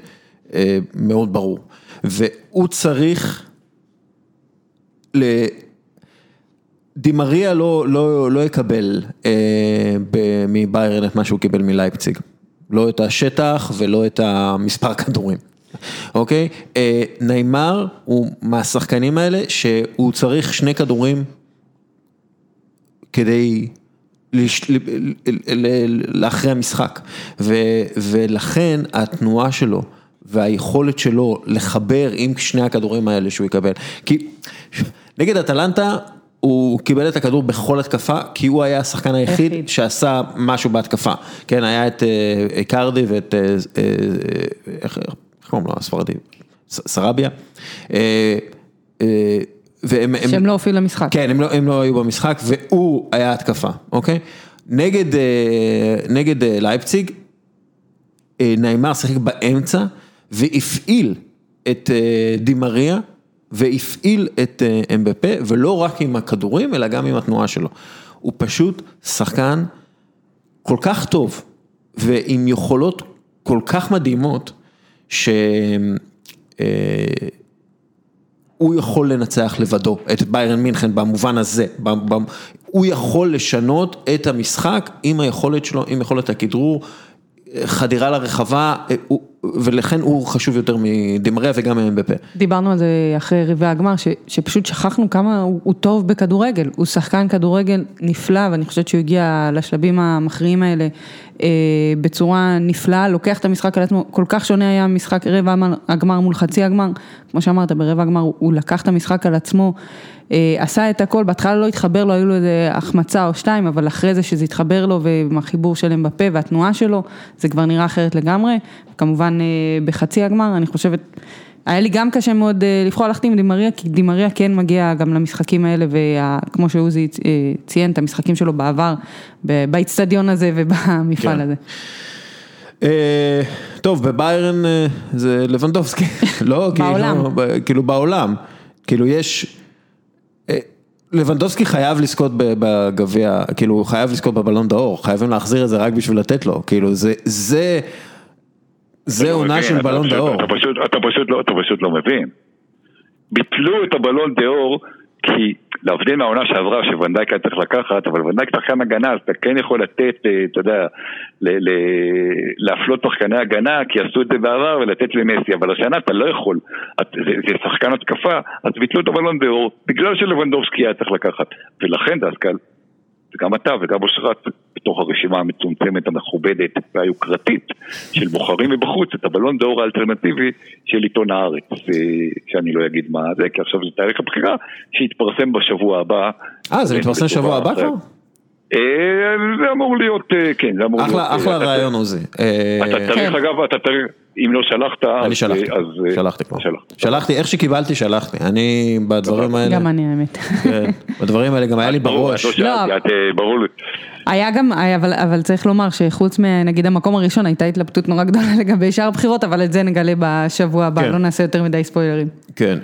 אה, מאוד ברור. והוא צריך דימריה לא, לא, לא יקבל אה, מביירן את מה שהוא קיבל מלייפציג. לא את השטח ולא את המספר כדורים, אוקיי? אה, ניימר הוא מהשחקנים האלה שהוא צריך שני כדורים כדי לש... לאחרי המשחק. ו... ולכן התנועה שלו והיכולת שלו לחבר עם שני הכדורים האלה שהוא יקבל. כי נגד אטלנטה הוא קיבל את הכדור בכל התקפה, כי הוא היה השחקן היחיד שעשה משהו בהתקפה. כן, היה את אה, ואת, אה, אה, איך קוראים לו, הספרדי? סרביה. והם, שהם לא הופיעו למשחק. כן, הם לא, הם לא היו במשחק, והוא היה התקפה, אוקיי? נגד, נגד לייפציג, נעימר שיחק באמצע, והפעיל את דימריה. והפעיל את אה, אמבפה, ולא רק עם הכדורים, אלא גם עם התנועה שלו. הוא פשוט שחקן כל כך טוב, ועם יכולות כל כך מדהימות, שהוא אה, יכול לנצח לבדו את ביירן מינכן במובן הזה, הוא יכול לשנות את המשחק עם היכולת שלו, עם יכולת הכדרור, חדירה לרחבה, ולכן הוא חשוב יותר מדמריה וגם מאמבפה. דיברנו על זה אחרי רבעי הגמר, ש, שפשוט שכחנו כמה הוא, הוא טוב בכדורגל, הוא שחקן כדורגל נפלא, ואני חושבת שהוא הגיע לשלבים המכריעים האלה אה, בצורה נפלאה, לוקח את המשחק על עצמו, כל כך שונה היה משחק רבע הגמר מול חצי הגמר, כמו שאמרת, ברבע הגמר הוא לקח את המשחק על עצמו. אה, עשה את הכל, בהתחלה לא התחבר לו, היו לו איזה החמצה או שתיים, אבל אחרי זה שזה התחבר לו ועם החיבור שלהם בפה והתנועה שלו, זה כבר נראה אחרת לגמרי. כמובן אה, בחצי הגמר, אני חושבת, היה לי גם קשה מאוד אה, לבחור, הלכתי עם דימריה, כי דימריה כן מגיע גם למשחקים האלה, וכמו שעוזי ציין את המשחקים שלו בעבר, באיצטדיון הזה ובמפעל כן. הזה. טוב, בביירן זה לבנדובסקי, לא? כאילו, בעולם. כאילו בעולם, כאילו יש... אה, לבנדובסקי חייב לזכות בגביע, כאילו הוא חייב לזכות בבלון דאור, חייבים להחזיר את זה רק בשביל לתת לו, כאילו זה, זה, זה עונה של בלון דאור. אתה פשוט, אתה פשוט לא, אתה פשוט לא מבין. ביטלו את הבלון דאור כי להבדיל מהעונה שעברה שוונדייק היה צריך לקחת, אבל ונדייק שחקן הגנה, אז אתה כן יכול לתת, אה, אתה יודע, להפלות שחקני הגנה, כי עשו את זה בעבר, ולתת למסי, אבל השנה אתה לא יכול, זה, זה שחקן התקפה, אז ביטלו את הבלון דאור, בגלל שלבנדובסקי היה צריך לקחת, ולכן דסקל, וגם אתה וגם אושרת, בתוך הרשימה המצומצמת, המכובדת והיוקרתית של בוחרים מבחוץ, את הבלון דאור האלטרנטיבי של עיתון הארץ, שאני לא אגיד מה זה, כי עכשיו זה תאריך הבחירה, שיתפרסם בשבוע הבא. אה, זה מתפרסם בשבוע הבא כבר? אה, זה אמור להיות, אה, כן, זה אמור להיות... אחלה אה, רעיון עוזי. אתה צריך, כן. אגב, אתה צריך... אם לא שלחת, אני שלחתי, שלחתי כבר. שלחתי, איך שקיבלתי שלחתי, אני בדברים האלה. גם אני האמת. כן, בדברים האלה גם היה לי בראש. לא, ברור לי. היה גם, אבל צריך לומר שחוץ מנגיד המקום הראשון הייתה התלבטות נורא גדולה לגבי שאר הבחירות, אבל את זה נגלה בשבוע הבא, כן. לא נעשה יותר מדי ספוילרים. כן.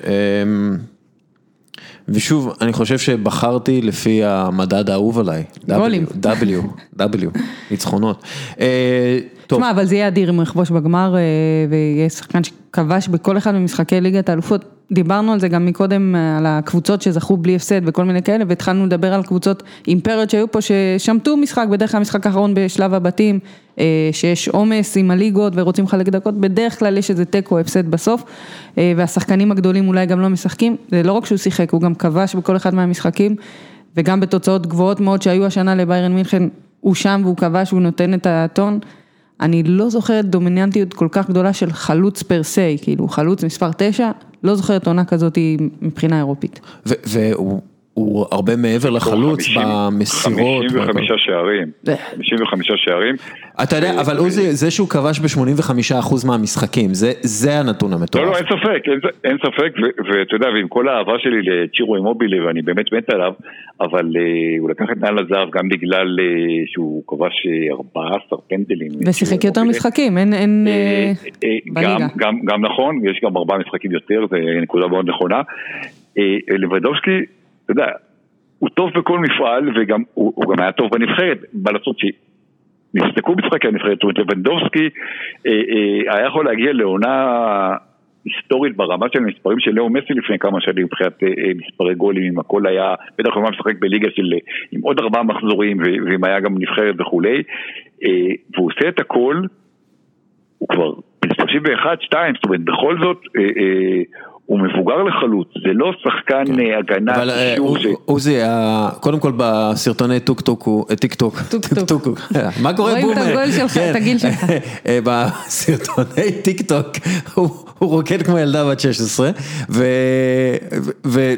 ושוב, אני חושב שבחרתי לפי המדד האהוב עליי. גולים. W, W, ניצחונות. אה, תשמע, אבל זה יהיה אדיר אם הוא יכבוש בגמר אה, ויהיה שחקן שכבש בכל אחד ממשחקי ליגת האלופות. דיברנו על זה גם מקודם, אה, על הקבוצות שזכו בלי הפסד וכל מיני כאלה, והתחלנו לדבר על קבוצות אימפריות שהיו פה, ששמטו משחק, בדרך כלל משחק האחרון בשלב הבתים, אה, שיש עומס עם הליגות ורוצים לחלק דקות, בדרך כלל יש איזה תיקו הפסד בסוף, אה, והשחקנים הגדולים אולי גם לא משחקים, זה לא רק שהוא שיחק, הוא גם כבש בכל אחד מהמשחקים, וגם בתוצאות גבוהות מאוד שהיו השנה לביירן מינכן, הוא שם והוא כבש והוא נותן את הטון. אני לא זוכרת דומיננטיות כל כך גדולה של חלוץ פר סי, כאילו חלוץ מספר 9, לא זוכרת עונה כזאת מבחינה אירופית. והוא הוא הרבה מעבר לחלוץ 50 במסירות. 55 והכל. שערים, זה. 55 שערים. אתה יודע, אבל עוזי, זה שהוא כבש ב-85% מהמשחקים, זה, זה הנתון לא, המטורף. לא, אין ספק, אין, אין ספק, ואתה יודע, ועם כל האהבה שלי לצ'ירו אימובילה, ואני באמת מת עליו, אבל אה, הוא לקח את נעל הזהב גם בגלל אה, שהוא כבש אה, 14 פנדלים. ושיחק יותר. משחקים, אין, אין, אה, אה, אה, בליגה. גם, גם, גם נכון, יש גם ארבעה משחקים יותר, זו נקודה מאוד נכונה. אה, לבדובסקי, אתה יודע, הוא טוב בכל מפעל, וגם הוא, הוא גם היה טוב בנבחרת, מה לעשות שנסתכו משחקי הנבחרת, זאת אומרת לבנדובסקי אה, אה, היה יכול להגיע לעונה היסטורית ברמה של מספרים של לאו מסי לפני כמה שנים מבחינת אה, אה, מספרי גולים, אם הכל היה, בטח הוא היה משחק בליגה של, אה, עם עוד ארבעה מחזורים, ואם היה גם נבחרת וכולי, אה, והוא עושה את הכל הוא כבר בן 31, 2, זאת אומרת, בכל זאת, אה, אה, הוא מבוגר לחלוץ, זה לא שחקן אה, הגנה, אבל אה, ש... עוזי, אה, קודם כל בסרטוני טוק טוק, הוא- אה, טיק טוק, טוק טוק. מה קורה רואים את בומר? הגיל שלך, כן. את הגיל שלך. אה, בסרטוני טיק טוק הוא הוא רוקד כמו ילדה בת 16, ואני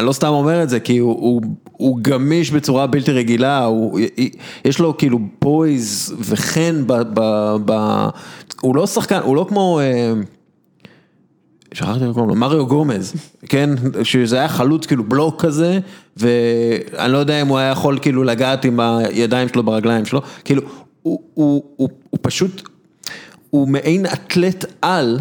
לא סתם אומר את זה, כי הוא- הוא הוא גמיש בצורה בלתי רגילה, הוא- יש לו כאילו poise וחן, ב- ב- ב- הוא לא שחקן, הוא לא כמו... שכחתי איך קוראים לו, מריו גומז, כן, שזה היה חלוץ כאילו בלוק כזה, ואני לא יודע אם הוא היה יכול כאילו לגעת עם הידיים שלו ברגליים שלו, כאילו, הוא, הוא, הוא, הוא פשוט, הוא מעין אתלט על,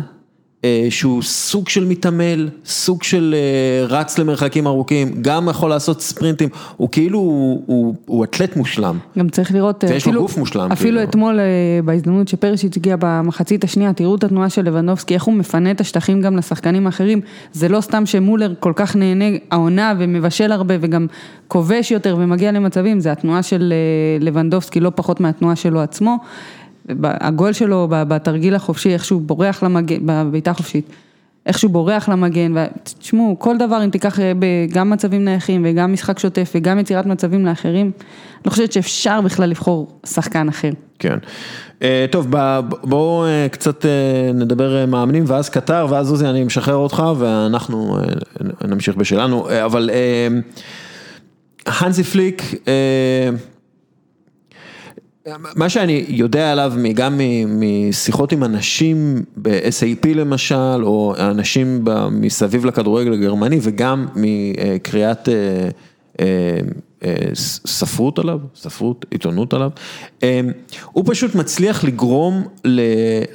שהוא סוג של מתעמל, סוג של אה, רץ למרחקים ארוכים, גם יכול לעשות ספרינטים, הוא כאילו, הוא, הוא, הוא אתלט מושלם. גם צריך לראות, ויש לו גוף מושלם, אפילו כאילו. אתמול אה, בהזדמנות שפרשיץ' הגיע במחצית השנייה, תראו את התנועה של לבנובסקי, איך הוא מפנה את השטחים גם לשחקנים האחרים, זה לא סתם שמולר כל כך נהנה העונה ומבשל הרבה וגם כובש יותר ומגיע למצבים, זה התנועה של אה, לבנדובסקי לא פחות מהתנועה שלו עצמו. הגול שלו בתרגיל החופשי, איך שהוא בורח למגן, בבעיטה חופשית, איך שהוא בורח למגן, ותשמעו, כל דבר אם תיקח אה, גם מצבים נייחים וגם משחק שוטף וגם יצירת מצבים לאחרים, אני חושבת שאפשר בכלל לבחור שחקן אחר. כן. אה, טוב, בואו אה, קצת נדבר מאמנים ואז קטר ואז עוזי אני משחרר אותך ואנחנו נמשיך בשלנו, אבל הנזי פליק, מה שאני יודע עליו גם משיחות עם אנשים ב-SAP למשל, או אנשים מסביב לכדורגל הגרמני וגם מקריאת אה, אה, ספרות עליו, ספרות, עיתונות עליו, אה, הוא פשוט מצליח לגרום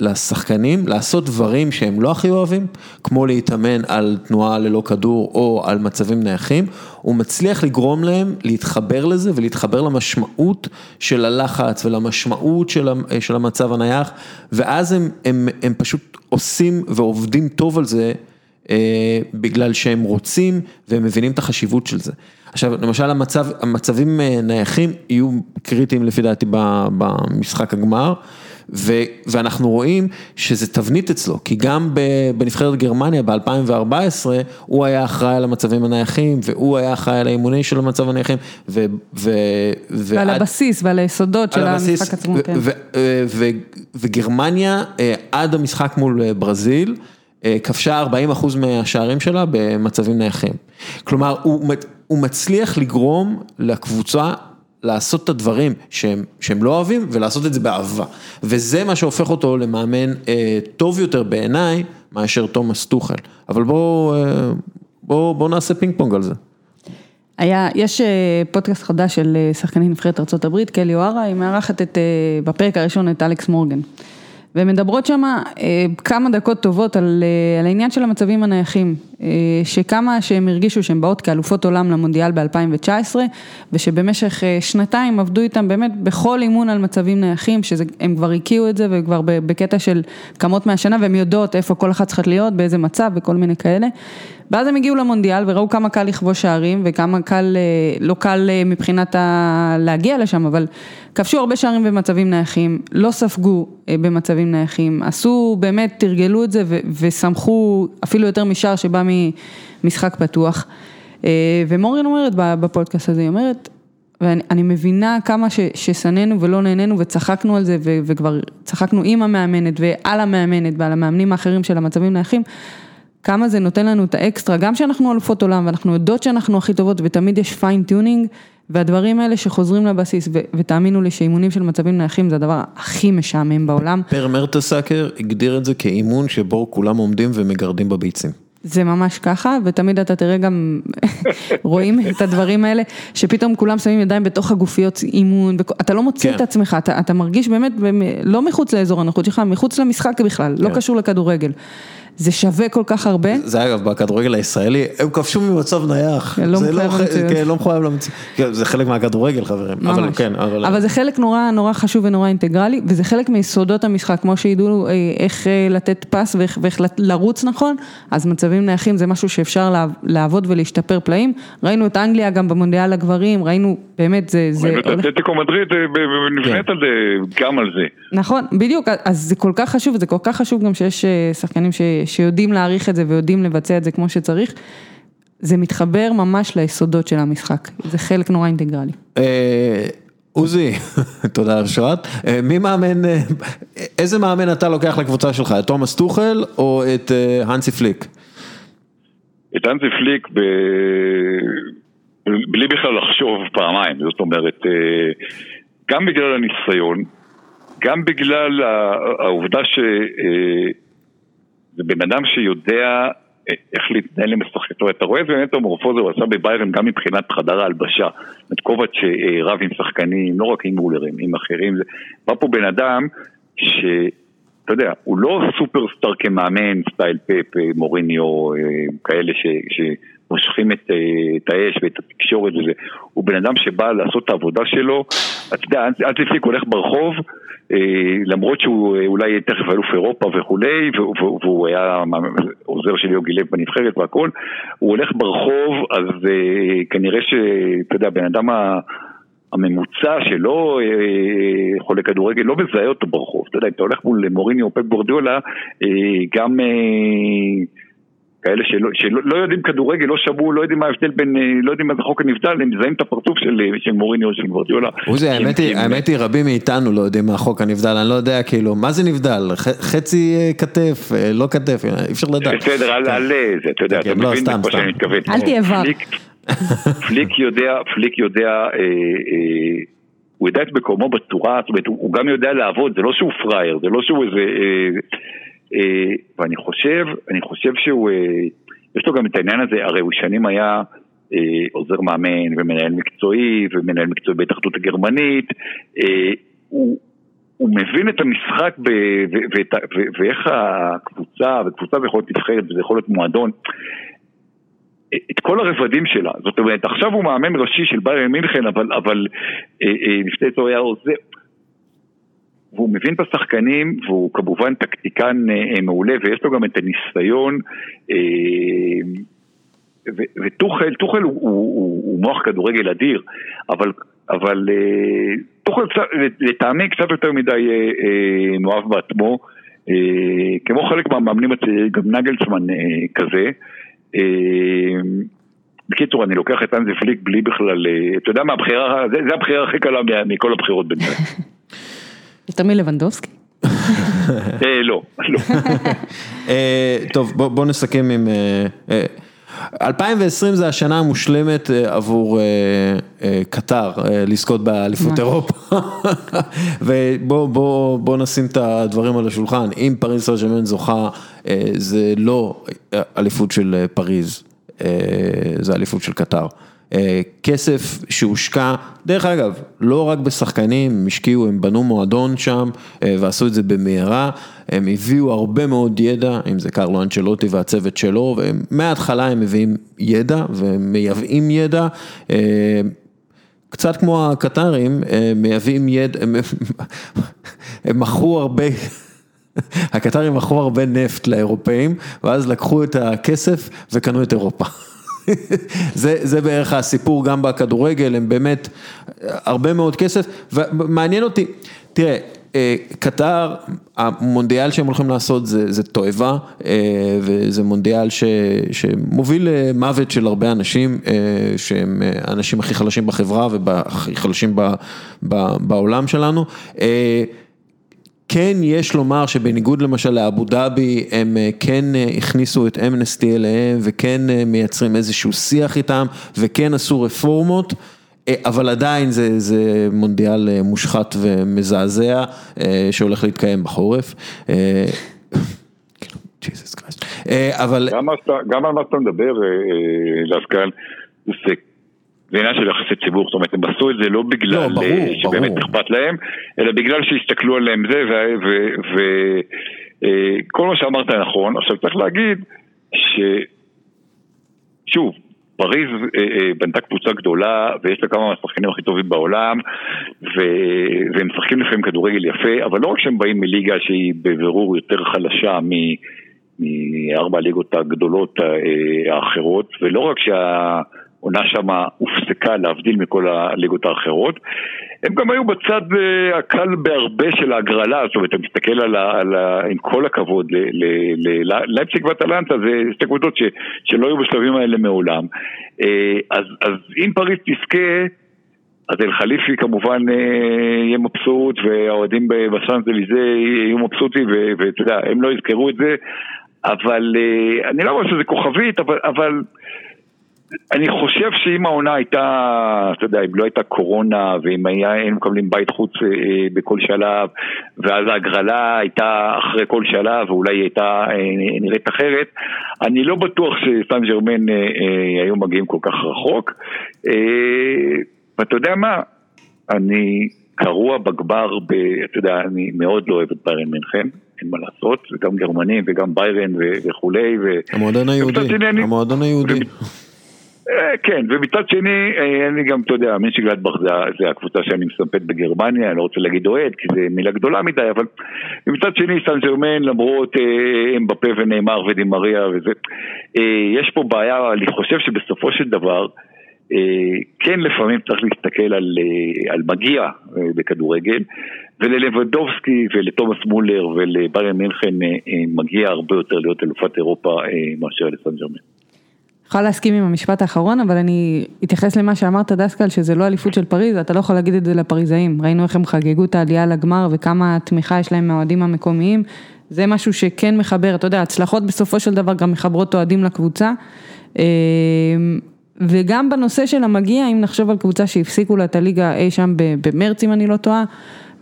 לשחקנים לעשות דברים שהם לא הכי אוהבים, כמו להתאמן על תנועה ללא כדור או על מצבים נייחים, הוא מצליח לגרום להם להתחבר לזה ולהתחבר למשמעות של הלחץ ולמשמעות של, ה- של המצב הנייח, ואז הם, הם, הם פשוט עושים ועובדים טוב על זה. אה, בגלל שהם רוצים והם מבינים את החשיבות של זה. עכשיו, למשל המצב, המצבים אה, נייחים יהיו קריטיים לפי דעתי במשחק הגמר, ו, ואנחנו רואים שזה תבנית אצלו, כי גם בנבחרת גרמניה ב-2014, הוא היה אחראי על המצבים הנייחים, והוא היה אחראי על האימוני של המצב הנייחים, ו... ו ועל ועד- הבסיס ועל היסודות של המשחק עצמו, ו- כן. ו- ו- ו- וגרמניה אה, עד המשחק מול אה, ברזיל, אה, כבשה 40% מהשערים שלה במצבים נייחים. כלומר, הוא הוא מצליח לגרום לקבוצה לעשות את הדברים שהם, שהם לא אוהבים ולעשות את זה באהבה. וזה מה שהופך אותו למאמן אה, טוב יותר בעיניי מאשר תומאס טוחל. אבל בואו אה, בוא, בוא נעשה פינג פונג על זה. היה, יש אה, פודקאסט חדש של אה, שחקני נבחרת ארה"ב, קלי אוהרה, היא מארחת את, אה, בפרק הראשון את אלכס מורגן. והן מדברות שם כמה דקות טובות על, על העניין של המצבים הנייחים, שכמה שהם הרגישו שהן באות כאלופות עולם למונדיאל ב-2019, ושבמשך שנתיים עבדו איתם באמת בכל אימון על מצבים נייחים, שהם כבר הקיאו את זה וכבר בקטע של כמות מהשנה, והן יודעות איפה כל אחת צריכה להיות, באיזה מצב וכל מיני כאלה. ואז הם הגיעו למונדיאל וראו כמה קל לכבוש שערים וכמה קל, לא קל מבחינת ה... להגיע לשם, אבל כבשו הרבה שערים במצבים נייחים, לא ספגו במצבים נייחים, עשו, באמת תרגלו את זה ושמחו אפילו יותר משער שבא ממשחק פתוח. ומורגן אומרת בפודקאסט הזה, היא אומרת, ואני מבינה כמה ששנאנו ולא נהנינו וצחקנו על זה וכבר צחקנו עם המאמנת ועל המאמנת ועל המאמנים האחרים של המצבים נייחים. כמה זה נותן לנו את האקסטרה, גם שאנחנו אלופות עולם ואנחנו יודעות שאנחנו הכי טובות ותמיד יש fine tuning והדברים האלה שחוזרים לבסיס ותאמינו לי שאימונים של מצבים נייחים זה הדבר הכי משעמם בעולם. פר מרטסאקר הגדיר את זה כאימון שבו כולם עומדים ומגרדים בביצים. זה ממש ככה, ותמיד אתה תראה גם, רואים את הדברים האלה, שפתאום כולם שמים ידיים בתוך הגופיות אימון, אתה לא מוציא את עצמך, אתה, אתה מרגיש באמת לא מחוץ לאזור הנוחות שלך, מחוץ למשחק בכלל, לא קשור לכדורגל. זה שווה כל כך הרבה. זה אגב בכדורגל הישראלי, הם כבשו ממצב נייח. לא מחויב למציאות. כן, לא מחויב למציאות. זה חלק מהכדורגל חברים. ממש. כן, אבל, אבל זה חלק נורא נורא חשוב ונורא אינטגרלי, וזה חלק מיסודות המשחק, כמו שידעו איך לתת פס ואיך, ואיך לרוץ נכון, אז מצבים נייחים זה משהו שאפשר לעבוד ולהשתפר פלאים. ראינו את אנגליה גם במונדיאל הגברים, ראינו באמת זה... ראינו את אתלטיקו מדריד נבנית על זה, גם על זה. נכון, בדיוק, אז זה כל כך חשוב, וזה כל כך חשוב גם שיש שחקנים ש... שיודעים להעריך את זה ויודעים לבצע את זה כמו שצריך, זה מתחבר ממש ליסודות של המשחק, זה חלק נורא אינטגרלי. עוזי, תודה על השעת, מי מאמן, איזה מאמן אתה לוקח לקבוצה שלך, את תומאס טוחל או את הנסי פליק? את הנסי פליק ב... בלי בכלל לחשוב פעמיים, זאת אומרת, גם בגלל הניסיון, גם בגלל העובדה ש... זה בן אדם שיודע איך להתנהל עם אומרת, אתה רואה איזה מטמורפוזה הוא עשה בביירן גם מבחינת חדר ההלבשה, את קובאץ' שרב עם שחקנים, לא רק עם מולר, עם אחרים, בא פה בן אדם שאתה יודע, הוא לא סופרסטאר כמאמן, סטייל פפ, מוריניו, כאלה ש... מושכים את, את האש ואת התקשורת וזה, הוא בן אדם שבא לעשות את העבודה שלו, אתה יודע, אל תפסיק, הולך ברחוב, למרות שהוא אולי יהיה תכף אלוף אירופה וכולי, והוא היה עוזר של יוגי לב בנבחרת והכל, הוא הולך ברחוב, אז כנראה שאתה יודע, בן אדם הממוצע שלא חולה כדורגל לא מזהה אותו ברחוב, אתה יודע, אם אתה הולך מול מוריני או פפ גורדיולה, גם... כאלה שלא, שלא לא יודעים כדורגל, לא שמעו, לא יודעים מה ההבדל בין, לא יודעים מה זה חוק הנבדל, הם מזהים את הפרצוף של, של מוריני או של גוורדיולה. עוזי, האמת היא, האמת היא רבים מאיתנו לא יודעים מה חוק הנבדל, אני לא יודע כאילו, מה זה נבדל? חצי כתף, לא כתף, אי אפשר לדעת. בסדר, על זה, אתה יודע, אתה מבין מה שאני מתכוון. אל תהיה ור. פליק יודע, פליק יודע, הוא יודע את מקומו בצורה, זאת אומרת, הוא גם יודע לעבוד, זה לא שהוא פראייר, זה לא שהוא איזה... ואני חושב, אני חושב שהוא, יש לו גם את העניין הזה, הרי הוא שנים היה עוזר מאמן ומנהל מקצועי ומנהל מקצועי בהתאחדות הגרמנית, הוא, הוא מבין את המשחק ב, ו, ו, ו, ואיך הקבוצה, וקבוצה זה יכול להיות נבחרת וזה יכול להיות מועדון, את כל הרבדים שלה, זאת אומרת עכשיו הוא מאמן ראשי של ביירן מינכן אבל, אבל לפני זה הוא היה עוזר והוא מבין את השחקנים, והוא כמובן טקטיקן מעולה, ויש לו גם את הניסיון. וטוחל, טוחל הוא, הוא, הוא, הוא מוח כדורגל אדיר, אבל, אבל טוחל לטעמי קצת יותר מדי מאוהב בעצמו, כמו חלק מהמאמנים הצעירים, גם נגלסמן כזה. בקיצור, אני לוקח את אנזי פליק בלי בכלל, אתה יודע מה הבחירה, זה, זה הבחירה הכי קלה מכל הבחירות בינתיים. יותר מלבנדובסקי? לא, לא. טוב, בוא נסכם עם... 2020 זה השנה המושלמת עבור קטר לזכות באליפות אירופה ובוא נשים את הדברים על השולחן, אם פריז סן זוכה זה לא אליפות של פריז, זה אליפות של קטר. כסף שהושקע, דרך אגב, לא רק בשחקנים, הם השקיעו, הם בנו מועדון שם ועשו את זה במהרה, הם הביאו הרבה מאוד ידע, אם זה קרלו אנצ'לוטי והצוות שלו, ומההתחלה הם מביאים ידע ומייבאים ידע. קצת כמו הקטרים, מייבאים ידע, הם, הם מכרו הרבה, הקטרים מכרו הרבה נפט לאירופאים, ואז לקחו את הכסף וקנו את אירופה. זה, זה בערך הסיפור גם בכדורגל, הם באמת הרבה מאוד כסף, ומעניין אותי, תראה, אה, קטר, המונדיאל שהם הולכים לעשות זה, זה תועבה, אה, וזה מונדיאל ש, שמוביל למוות של הרבה אנשים, אה, שהם האנשים הכי חלשים בחברה והכי חלשים ב, ב, בעולם שלנו. כן יש לומר שבניגוד למשל לאבו דאבי, הם כן הכניסו את אמנסטי אליהם וכן מייצרים איזשהו שיח איתם וכן עשו רפורמות. אבל עדיין זה זה מונדיאל אה, מושחת ומזעזע אה, שהולך להתקיים בחורף. אה, אבל... גם על מה שאתה מדבר, דווקא, זה עניין של יחסי ציבור, זאת אומרת, הם עשו את זה לא בגלל לא, שבאמת אכפת להם, אלא בגלל שהסתכלו עליהם זה, וכל מה שאמרת נכון, עכשיו צריך להגיד ש... שוב, פריז אה, אה, בנתה קבוצה גדולה ויש לה כמה מהשחקנים הכי טובים בעולם ו... והם משחקים לפעמים כדורגל יפה, אבל לא רק שהם באים מליגה שהיא בבירור יותר חלשה מ... מארבע הליגות הגדולות אה, האחרות, ולא רק שה... העונה שמה הופסקה להבדיל מכל הליגות האחרות. הם גם היו בצד אה, הקל בהרבה של ההגרלה, זאת אומרת, אתה מסתכל על ה, על ה, עם כל הכבוד ללייפציג ואטלנטה, זה שתי קבוצות שלא היו בשלבים האלה מעולם. אה, אז, אז אם פריז תזכה, אז אל חליפי כמובן אה, יהיה מבסוט, והאוהדים בסאנזליזה יהיו מבסוטים, ואתה יודע, הם לא יזכרו את זה, אבל אני לא אומר שזה כוכבית, אבל... אבל אני חושב שאם העונה הייתה, אתה יודע, אם לא הייתה קורונה ואם היינו מקבלים בית חוץ אה, אה, בכל שלב ואז ההגרלה הייתה אחרי כל שלב ואולי היא הייתה אה, נראית אחרת, אני לא בטוח שסן ג'רמן היו מגיעים כל כך רחוק. ואתה יודע מה, אני קרוע בגבר, ב, אתה יודע, אני מאוד לא אוהב את ביירן מינכן. אין מה לעשות, וגם גרמנים וגם ביירן וכולי. המועדון היהודי, המועדון היהודי. אה, כן, ומצד שני, אה, אני גם, אתה יודע, מישגלדבך זה, זה הקבוצה שאני מסמפת בגרמניה, אני לא רוצה להגיד אוהד, כי זו מילה גדולה מדי, אבל מצד שני, סן ג'רמן, למרות אה, אמבפה ונאמר ודימריה וזה, יש פה בעיה, אני חושב שבסופו של דבר, כן לפעמים צריך להסתכל על, על מגיע בכדורגל, וללבדובסקי ולתומאס מולר ולבריאן מינכן מגיע הרבה יותר להיות אלופת אירופה מאשר לסן ג'רמן. יכולה להסכים עם המשפט האחרון, אבל אני אתייחס למה שאמרת דסקל, שזה לא אליפות של פריז, אתה לא יכול להגיד את זה לפריזאים. ראינו איך הם חגגו את העלייה לגמר וכמה תמיכה יש להם מהאוהדים המקומיים. זה משהו שכן מחבר, אתה יודע, הצלחות בסופו של דבר גם מחברות אוהדים לקבוצה. וגם בנושא של המגיע, אם נחשוב על קבוצה שהפסיקו לה את הליגה אי שם במרץ, אם אני לא טועה.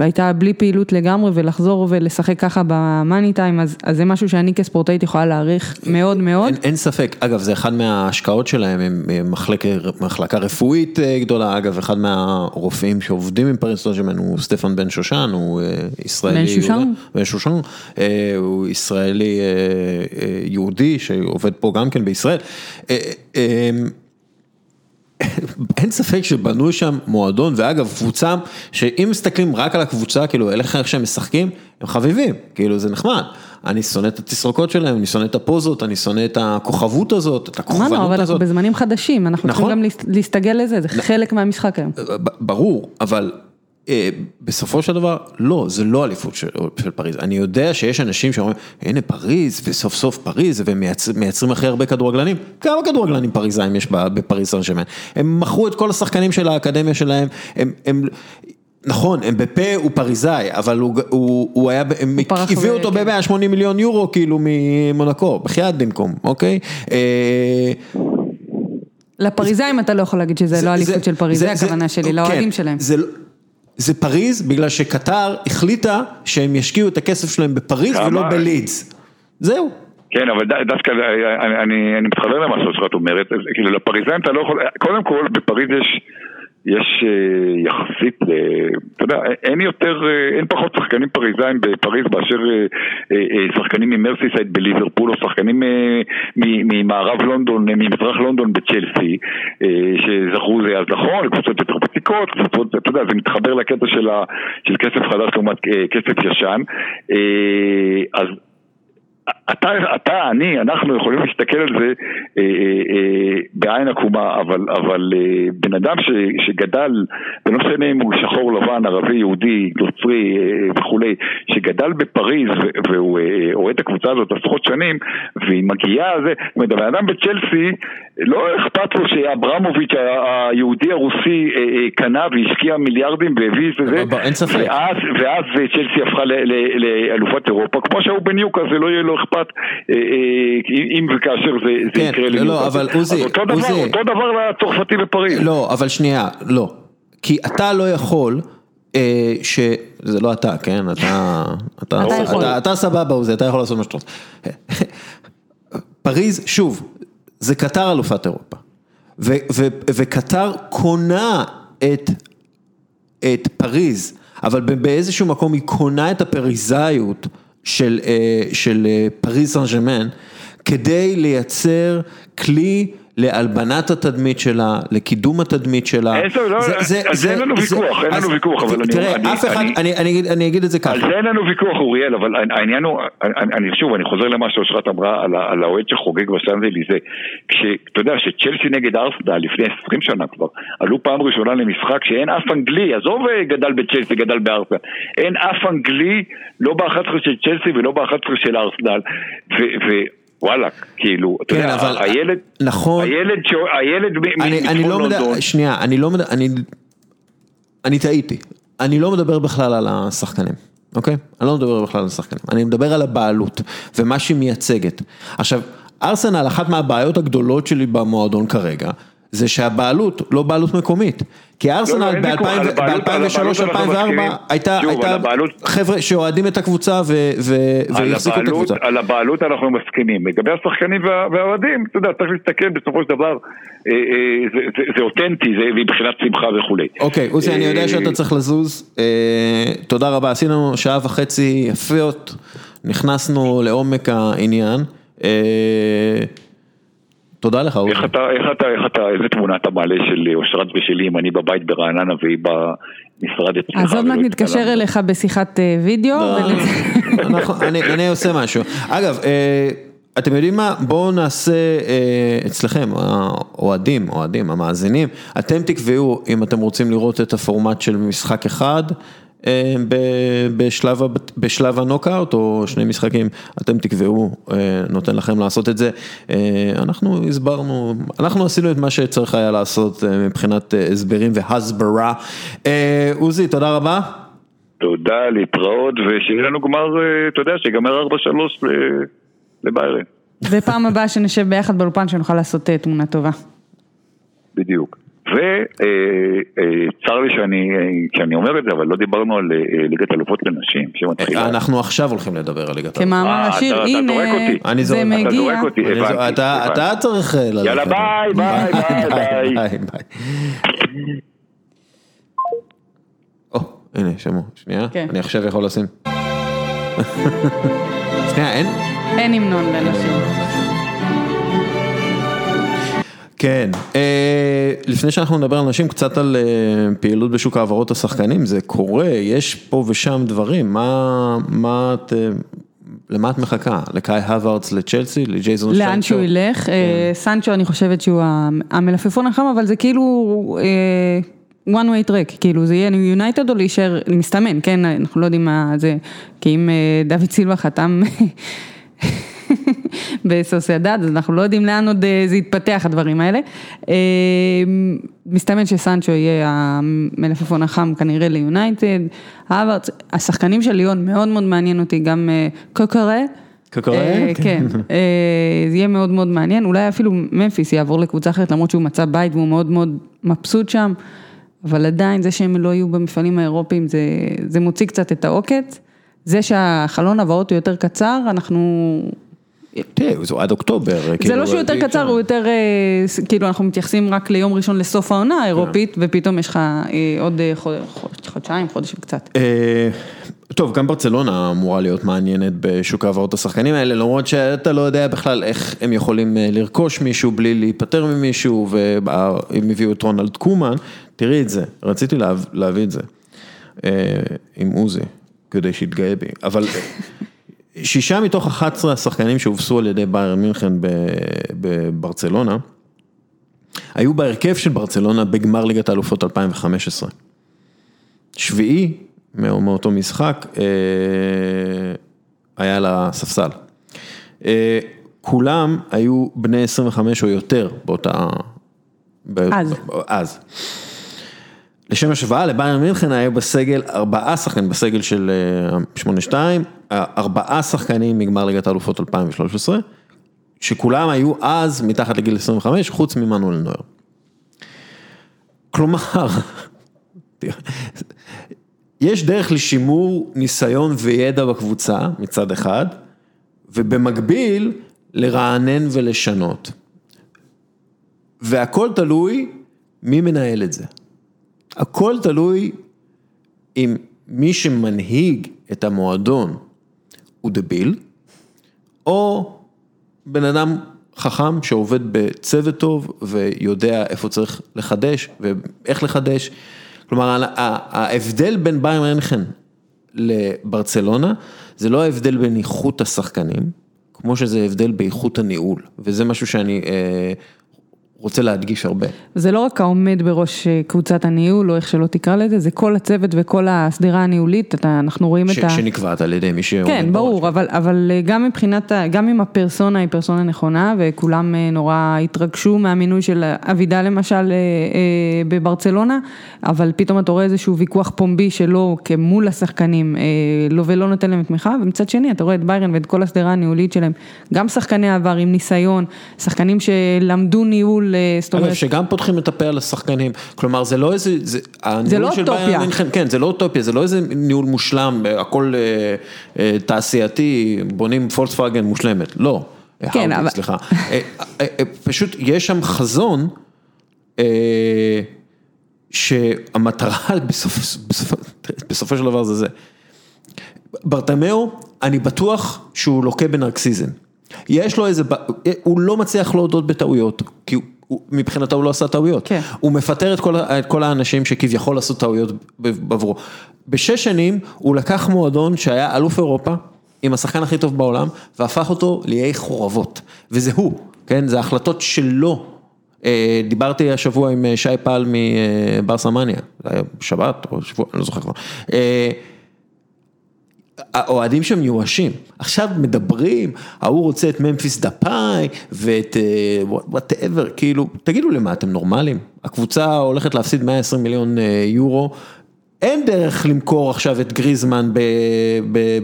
והייתה בלי פעילות לגמרי ולחזור ולשחק ככה במאני טיים, אז, אז זה משהו שאני כספורטאית יכולה להעריך מאוד מאוד. אין, אין ספק, אגב זה אחד מההשקעות שלהם, הם מחלק, מחלקה רפואית אה, גדולה, אגב אחד מהרופאים שעובדים עם פריס סטוג'מן הוא סטפן בן שושן, הוא אה, ישראלי, בן שושן, בן שושן, אה, הוא ישראלי יהודי שעובד פה גם כן בישראל. אין ספק שבנו שם מועדון, ואגב קבוצה, שאם מסתכלים רק על הקבוצה, כאילו איך שהם משחקים, הם חביבים, כאילו זה נחמד. אני שונא את התסרוקות שלהם, אני שונא את הפוזות, אני שונא את הכוכבות הזאת, את הכוכבנות הזאת. אבל אנחנו בזמנים חדשים, אנחנו צריכים נכון. גם להסתגל לזה, זה חלק מהמשחק היום. ברור, אבל בסופו של דבר, לא, זה לא אליפות של, של פריז. אני יודע שיש אנשים שאומרים, הנה פריז, וסוף סוף פריז, והם מייצרים הכי הרבה כדורגלנים. כמה כדורגלנים פריזאים יש בפריז סן שמן? הם מכרו את כל השחקנים של האקדמיה שלהם, הם, הם, נכון, הם בפה הוא פריזאי, אבל הוא, הוא, הוא היה, הם הביאו אותו כן. ב-180 מיליון יורו, כאילו, ממונקו, בחייאת במקום, אוקיי? אה, לפריזאים אתה לא יכול להגיד שזה לא אליפות של פריז, זה הכוונה שלי, לאוהדים כן, שלהם. זה פריז בגלל שקטר החליטה שהם ישקיעו את הכסף שלהם בפריז ולא בלידס. זהו. כן, אבל דווקא אני מתחבר למה שאושרת אומרת, כאילו לפריזאים אתה לא יכול, קודם כל בפריז יש... יש אה, יחסית, אה, אתה יודע, אין יותר, אה, אין פחות שחקנים פריזאים בפריז מאשר שחקנים ממרסיסייד בליברפול או שחקנים ממערב לונדון, ממזרח לונדון בצ'לסי, שזכרו זה אז נכון, קבוצות יותר ותיקות, קבוצות, אתה יודע, זה מתחבר לקטע של, של כסף חדש לעומת כסף ישן, אז אתה, אתה, אני, אנחנו יכולים להסתכל על זה אה, אה, אה, בעין עקומה, אבל, אבל אה, בן אדם ש, שגדל, ולא משנה אם הוא שחור לבן, ערבי, יהודי, נוצרי אה, וכולי, שגדל בפריז והוא אה, אוהד את הקבוצה הזאת עשרות שנים, והיא מגיעה, זה, זאת אומרת, הבן אדם בצ'לסי, לא אכפת לו שאברמוביץ' היהודי הרוסי אה, אה, קנה והשקיע מיליארדים והביא את זה, ואז, ואז צ'לסי הפכה לאלופת אירופה, כמו שההוא בניוקה, זה לא יהיה לו אכפת אה, אה, אם וכאשר זה כן, יקרה לי. לא, אבל עוזי, אותו דבר, אותו דבר לצרפתי בפריז. לא, אבל שנייה, לא. כי אתה לא יכול... אה, ש... זה לא אתה, כן? אתה... אתה, אתה, אתה סבבה, עוזי, אתה יכול לעשות מה שאתה רוצה. פריז, שוב, זה קטר אלופת אירופה. וקטר קונה את, את פריז, אבל באיזשהו מקום היא קונה את הפריזאיות. של אה, של אה, פריז סן ג'מאן, כדי לייצר כלי להלבנת התדמית שלה, לקידום התדמית שלה. אין אין לנו ויכוח, אין לנו ויכוח, אבל אני... תראה, אף אחד, אני אגיד את זה ככה. על זה אין לנו ויכוח, אוריאל, אבל העניין הוא, אני שוב, אני חוזר למה שאושרת אמרה על האוהד שחוגג בסנדליזה. כשאתה יודע שצ'לסי נגד ארסדל לפני 20 שנה כבר, עלו פעם ראשונה למשחק שאין אף אנגלי, עזוב אה, גדל בצ'לסי, גדל בארסדל, אין אף אנגלי, לא ב-11 של צ'לסי ולא ב-11 של ארסדל. וואלה, כאילו, אתה כן, יודע, אבל... הילד, נכון, הילד, הילד מצפון לא לונדון, שנייה, אני לא מדבר, אני, אני טעיתי, אני לא מדבר בכלל על השחקנים, אוקיי? אני לא מדבר בכלל על השחקנים, אני מדבר על הבעלות ומה שהיא מייצגת. עכשיו, ארסנל, אחת מהבעיות הגדולות שלי במועדון כרגע, זה שהבעלות לא בעלות מקומית. כי ארסנל ב-2003-2004 הייתה חבר'ה שאוהדים את הקבוצה והחזיקו את הקבוצה. על הבעלות אנחנו מסכימים. לגבי השחקנים והאוהדים, אתה יודע, צריך להסתכל בסופו של דבר, אה, אה, זה אותנטי, זה מבחינת שמחה וכולי. אוקיי, עוזי, אני יודע שאתה צריך לזוז. אה, תודה רבה, עשינו שעה וחצי יפיות, נכנסנו לעומק העניין. תודה לך, אורי. איך אתה, איך אתה, איך אתה, איזה תמונה אתה מעלה של אושרת ושלי אם אני בבית ברעננה והיא במשרד אצלך? אז עוד מעט נתקשר אליך בשיחת אה, וידאו. לא, אני עושה משהו. אגב, אה, אתם יודעים מה? בואו נעשה אה, אצלכם, האוהדים, אוהדים, המאזינים, אתם תקבעו אם אתם רוצים לראות את הפורמט של משחק אחד. אה, בשלב, בשלב הנוקאוט או שני משחקים, אתם תקבעו, אה, נותן לכם לעשות את זה. אה, אנחנו הסברנו, אנחנו עשינו את מה שצריך היה לעשות מבחינת הסברים והסברה. עוזי, תודה רבה. תודה, להתראות, ושיהיה לנו גמר, אתה יודע, שיגמר 4-3 לביירן. ופעם הבאה שנשב ביחד באולפן שנוכל לעשות תמונה טובה. בדיוק. וצר לי שאני, שאני אומר את זה, אבל לא דיברנו על ליגת אלופות לנשים, שמתחילה. אנחנו עכשיו הולכים לדבר על ליגת אלופות. כמאמר השיר, הנה, זה מגיע. אתה צריך ללכת. יאללה ביי, ביי, ביי, ביי. או, הנה, שמעו, שנייה, אני עכשיו יכול לשים. שנייה, אין? אין המנון לנשים. כן, אה, לפני שאנחנו נדבר על נשים, קצת על אה, פעילות בשוק העברות השחקנים, זה קורה, יש פה ושם דברים, מה, מה את... אה, למה את מחכה? לקאי האברץ לצ'לסי? לג'ייזון סנצ'ו? לאן שהוא ילך, כן. סנצ'ו אני חושבת שהוא המלפפון החם, אבל זה כאילו one way track, כאילו זה יהיה יונייטד או להישאר מסתמן, כן, אנחנו לא יודעים מה זה, כי אם דוד סילבה חתם בסוסיידד, אז אנחנו לא יודעים לאן עוד אה, זה יתפתח הדברים האלה. אה, מסתמן שסנצ'ו יהיה המלפפון החם כנראה ליונייטד. האוורץ, השחקנים של ליון מאוד מאוד מעניין אותי, גם אה, קוקרה. קוקרה? כן, זה יהיה מאוד מאוד מעניין, אולי אפילו ממפיס יעבור לקבוצה אחרת למרות שהוא מצא בית והוא מאוד מאוד מבסוט שם, אבל עדיין זה שהם לא יהיו במפעלים האירופיים זה, זה מוציא קצת את העוקץ. זה שהחלון הבאות הוא יותר קצר, אנחנו תראה, זה עד אוקטובר. זה כאילו, לא שהוא יותר קצר. הוא יותר, אה, כאילו אנחנו מתייחסים רק ליום ראשון לסוף העונה האירופית, ופתאום יש לך אה, עוד אה, חוד- חוד- חודשיים, חודש וקצת. טוב, גם ברצלונה אמורה להיות מעניינת בשוק העברות השחקנים האלה, למרות שאתה לא יודע בכלל איך הם יכולים לרכוש מישהו בלי להיפטר ממישהו, והם הביאו את רונלד קומן, תראי את זה, רציתי לה, להביא את זה עם עוזי, כדי שיתגאה בי, אבל שישה מתוך 11 השחקנים שהובסו על ידי בייר מינכן בברצלונה, היו בהרכב של ברצלונה בגמר ליגת האלופות 2015. שביעי מא- מאותו משחק אה, היה על הספסל. אה, כולם היו בני 25 או יותר באותה... אז. אז. לשם השוואה, לביירן מינכן היה בסגל ארבעה שחקנים, בסגל של אה, 8-2, ארבעה שחקנים מגמר ליגת האלופות 2013, שכולם היו אז מתחת לגיל 25, חוץ ממנואל נויר. כלומר, יש דרך לשימור ניסיון וידע בקבוצה מצד אחד, ובמקביל לרענן ולשנות. והכל תלוי מי מנהל את זה. הכל תלוי אם מי שמנהיג את המועדון הוא דביל, או בן אדם חכם שעובד בצוות טוב ויודע איפה צריך לחדש ואיך לחדש. כלומר, ההבדל בין ביירן מינכן לברצלונה, זה לא ההבדל בין איכות השחקנים, כמו שזה הבדל באיכות הניהול, וזה משהו שאני אה, רוצה להדגיש הרבה. זה לא רק העומד בראש אה, קבוצת הניהול, או איך שלא תקרא לזה, זה כל הצוות וכל השדרה הניהולית, אתה, אנחנו רואים ש- את ה... שנקבעת על ידי מי שעומד כן, בראש. ברור, אבל, אבל אה, גם מבחינת, גם אם הפרסונה היא פרסונה נכונה, וכולם אה, נורא התרגשו מהמינוי של אבידה למשל בברצלונה, אבל פתאום אתה רואה איזשהו ויכוח פומבי שלו כמול השחקנים, לא ולא נותן להם תמיכה, ומצד שני אתה רואה את ביירן ואת כל השדרה הניהולית שלהם, גם שחקני עבר עם ניסיון, שחקנים שלמדו ניהול, אה, זאת אומרת, אגב, שגם פותחים את הפה על השחקנים, כלומר זה לא איזה, זה, הניהול לא של אוטופיה. כן, זה לא אוטופיה, זה לא איזה ניהול מושלם, הכל אה, אה, תעשייתי, בונים פולקסווגן מושלמת, לא, כן, האודי, אבל- סליחה, אה, אה, אה, פשוט יש שם חזון, אה, שהמטרה בסוף, בסוף, בסופו של דבר זה זה. ברטמאו, אני בטוח שהוא לוקה בנרקסיזם. יש לו איזה, ב- הוא לא מצליח להודות בטעויות, כי הוא- מבחינתו הוא לא עשה טעויות. כן. הוא מפטר את כל, את כל האנשים שכביכול עשו טעויות בעבורו. בשש שנים הוא לקח מועדון שהיה אלוף אירופה, עם השחקן הכי טוב בעולם, והפך אותו לאיי חורבות. וזה הוא, כן? זה החלטות שלו. אה, דיברתי השבוע עם אה, שי פל מברסה מניה, זה היה שבת או שבוע, אני לא זוכר כבר. אה, האוהדים שם מיואשים, עכשיו מדברים, ההוא רוצה את ממפיס דפאי ואת whatever, כאילו, תגידו למה אתם נורמלים? הקבוצה הולכת להפסיד 120 מיליון אה, יורו, אין דרך למכור עכשיו את גריזמן ב- ב-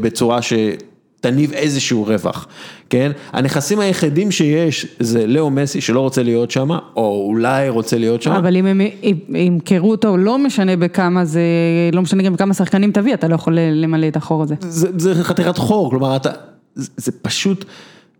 שתניב איזשהו רווח, כן? הנכסים היחידים שיש זה ליאו מסי שלא רוצה להיות שם, או אולי רוצה להיות שם. אבל אם הם ימכרו אותו, לא משנה בכמה זה, לא משנה גם בכמה שחקנים תביא, אתה לא יכול למלא את החור הזה. זה, זה חתיכת חור, כלומר אתה, זה, זה פשוט,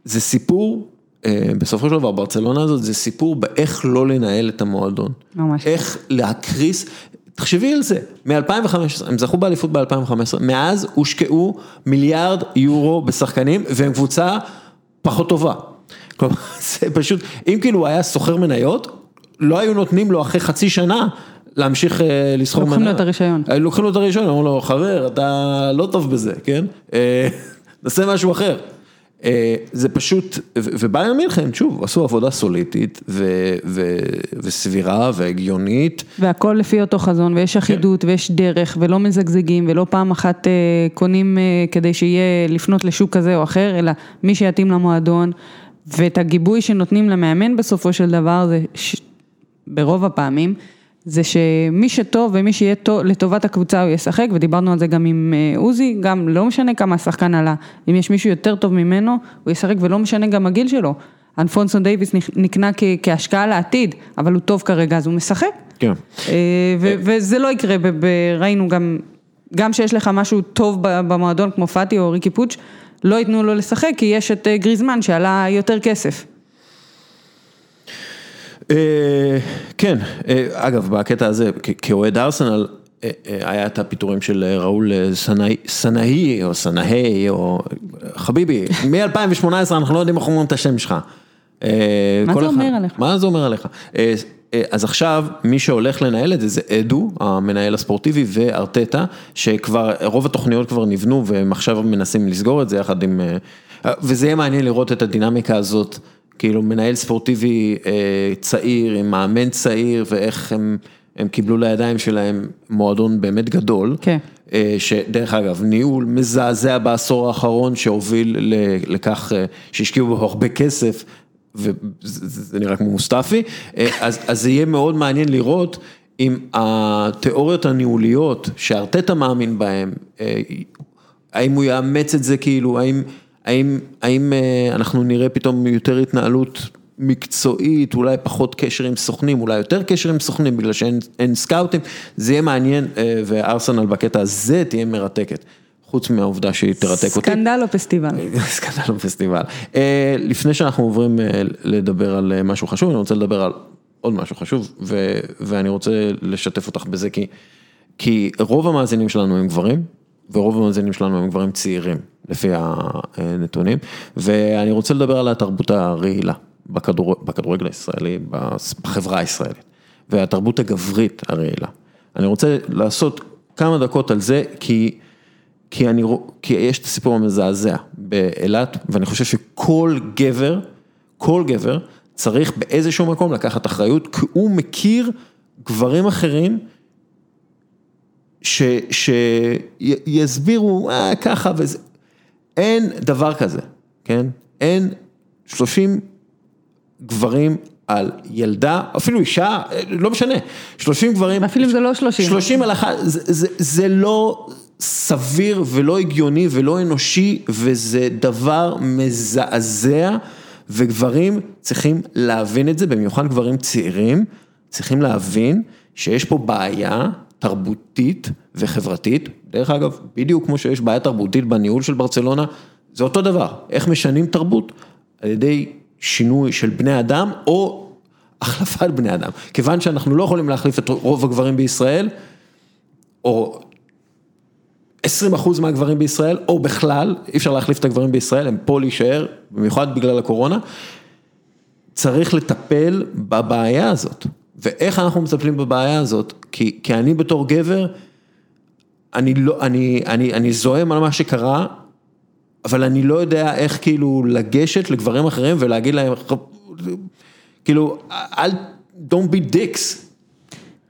זה סיפור, אה, בסופו של דבר ברצלונה הזאת זה סיפור באיך לא לנהל את המועדון. ממש. איך להקריס, תחשבי על זה, מ-2015, הם זכו באליפות ב-2015, מאז הושקעו מיליארד יורו בשחקנים והם קבוצה פחות טובה. כלומר, זה פשוט, אם כאילו הוא היה סוחר מניות, לא היו נותנים לו אחרי חצי שנה להמשיך אה, לסחור מניות. לוקחים לו את הרישיון. היו לוקחים לו את הרישיון, אמרו לו, חבר, אתה לא טוב בזה, כן? אה, נעשה משהו אחר. אה, זה פשוט, ו- וביירן מינכן, שוב, עשו עבודה ו- וסבירה והגיונית. והכל לפי אותו חזון, ויש אחידות, ויש דרך, ולא מזגזגים, ולא פעם אחת אה, קונים אה, כדי שיהיה לפנות לשוק כזה או אחר, אלא מי שיתאים למועדון, ואת הגיבוי שנותנים למאמן בסופו של דבר, זה ש... ברוב הפעמים, זה שמי שטוב ומי שיהיה טוב, לטובת הקבוצה הוא ישחק, ודיברנו על זה גם עם אה, עוזי, גם לא משנה כמה השחקן עלה, אם יש מישהו יותר טוב ממנו, הוא ישחק ולא משנה גם הגיל שלו. אלפונסו דייוויס נקנה כ- כהשקעה לעתיד, אבל הוא טוב כרגע אז הוא משחק. כן. אה, ו- וזה לא יקרה, ב- ב- ראינו גם, גם שיש לך משהו טוב במועדון כמו פאטי או ריקי פוץ', לא ייתנו לו לשחק כי יש את אה, גריזמן שעלה יותר כסף. אה, כן, אה, אגב, בקטע הזה, כאוהד ארסנל, אה, היה את הפיטורים של ראול סנאי- או סנאי, או חביבי, מ-2018 אנחנו לא יודעים איך אומרים את השם שלך. מה זה אומר עליך? מה זה אומר עליך? אז עכשיו, מי שהולך לנהל את זה זה אדו, המנהל הספורטיבי, וארטטה, שכבר, רוב התוכניות כבר נבנו, והם עכשיו מנסים לסגור את זה יחד עם... וזה יהיה מעניין לראות את הדינמיקה הזאת, כאילו מנהל ספורטיבי אה, צעיר, עם מאמן צעיר, ואיך הם, הם קיבלו לידיים שלהם מועדון באמת גדול. כן. אה, שדרך אגב, ניהול מזעזע בעשור האחרון שהוביל לכך אה, שהשקיעו בו הרבה כסף, וזה זה נראה כמו מוסטפי, אה, אז, אז זה יהיה מאוד מעניין לראות אם התיאוריות הניהוליות שארטטה מאמין בהן, האם הוא יאמץ את זה כאילו, האם, האם, האם אה, אנחנו נראה פתאום יותר התנהלות מקצועית, אולי פחות קשר עם סוכנים, אולי יותר קשר עם סוכנים בגלל שאין אין סקאוטים, זה יהיה מעניין אה, וארסנל בקטע הזה תהיה מרתקת, חוץ מהעובדה שהיא תרתק אותי. סקנדל או פסטיבל? סקנדל בפסטיבל. אה, לפני שאנחנו עוברים לדבר על משהו חשוב, אני רוצה לדבר על עוד משהו חשוב, ו- ואני רוצה לשתף אותך בזה, כי, כי רוב המאזינים שלנו הם גברים, ורוב המאזינים שלנו הם גברים צעירים, לפי הנתונים, ואני רוצה לדבר על התרבות הרעילה בכדור, בכדורגל הישראלי, בחברה הישראלית, והתרבות הגברית הרעילה. אני רוצה לעשות כמה דקות על זה, כי... כי אני, כי יש את הסיפור המזעזע באילת, ואני חושב שכל גבר, כל גבר, צריך באיזשהו מקום לקחת אחריות, כי הוא מכיר גברים אחרים שיסבירו אה, ככה וזה, אין דבר כזה, כן? אין 30 גברים על ילדה, אפילו אישה, לא משנה, 30 גברים. אפילו אם זה לא 30. 30 על אחת, זה, זה, זה לא סביר ולא הגיוני ולא אנושי, וזה דבר מזעזע, וגברים צריכים להבין את זה, במיוחד גברים צעירים, צריכים להבין שיש פה בעיה תרבותית וחברתית, דרך אגב, בדיוק כמו שיש בעיה תרבותית בניהול של ברצלונה, זה אותו דבר, איך משנים תרבות? על ידי שינוי של בני אדם או החלפת בני אדם, כיוון שאנחנו לא יכולים להחליף את רוב הגברים בישראל, או 20 אחוז מהגברים בישראל, או בכלל, אי אפשר להחליף את הגברים בישראל, הם פה להישאר, במיוחד בגלל הקורונה, צריך לטפל בבעיה הזאת. ואיך אנחנו מטפלים בבעיה הזאת? כי, כי אני בתור גבר, אני לא, אני, אני, אני זועם על מה שקרה, אבל אני לא יודע איך כאילו לגשת לגברים אחרים ולהגיד להם, כאילו, אל, don't be dicks.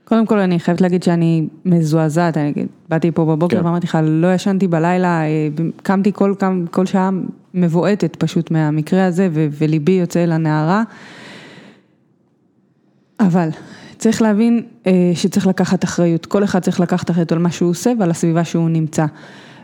קודם כל אני חייבת להגיד שאני מזועזעת, אני באתי פה בבוקר כן. ואמרתי לך, לא ישנתי בלילה, אה, קמתי כל, כל שעה מבועטת פשוט מהמקרה הזה, ו- וליבי יוצא אל הנערה. אבל צריך להבין אה, שצריך לקחת אחריות, כל אחד צריך לקחת אחריות על מה שהוא עושה ועל הסביבה שהוא נמצא.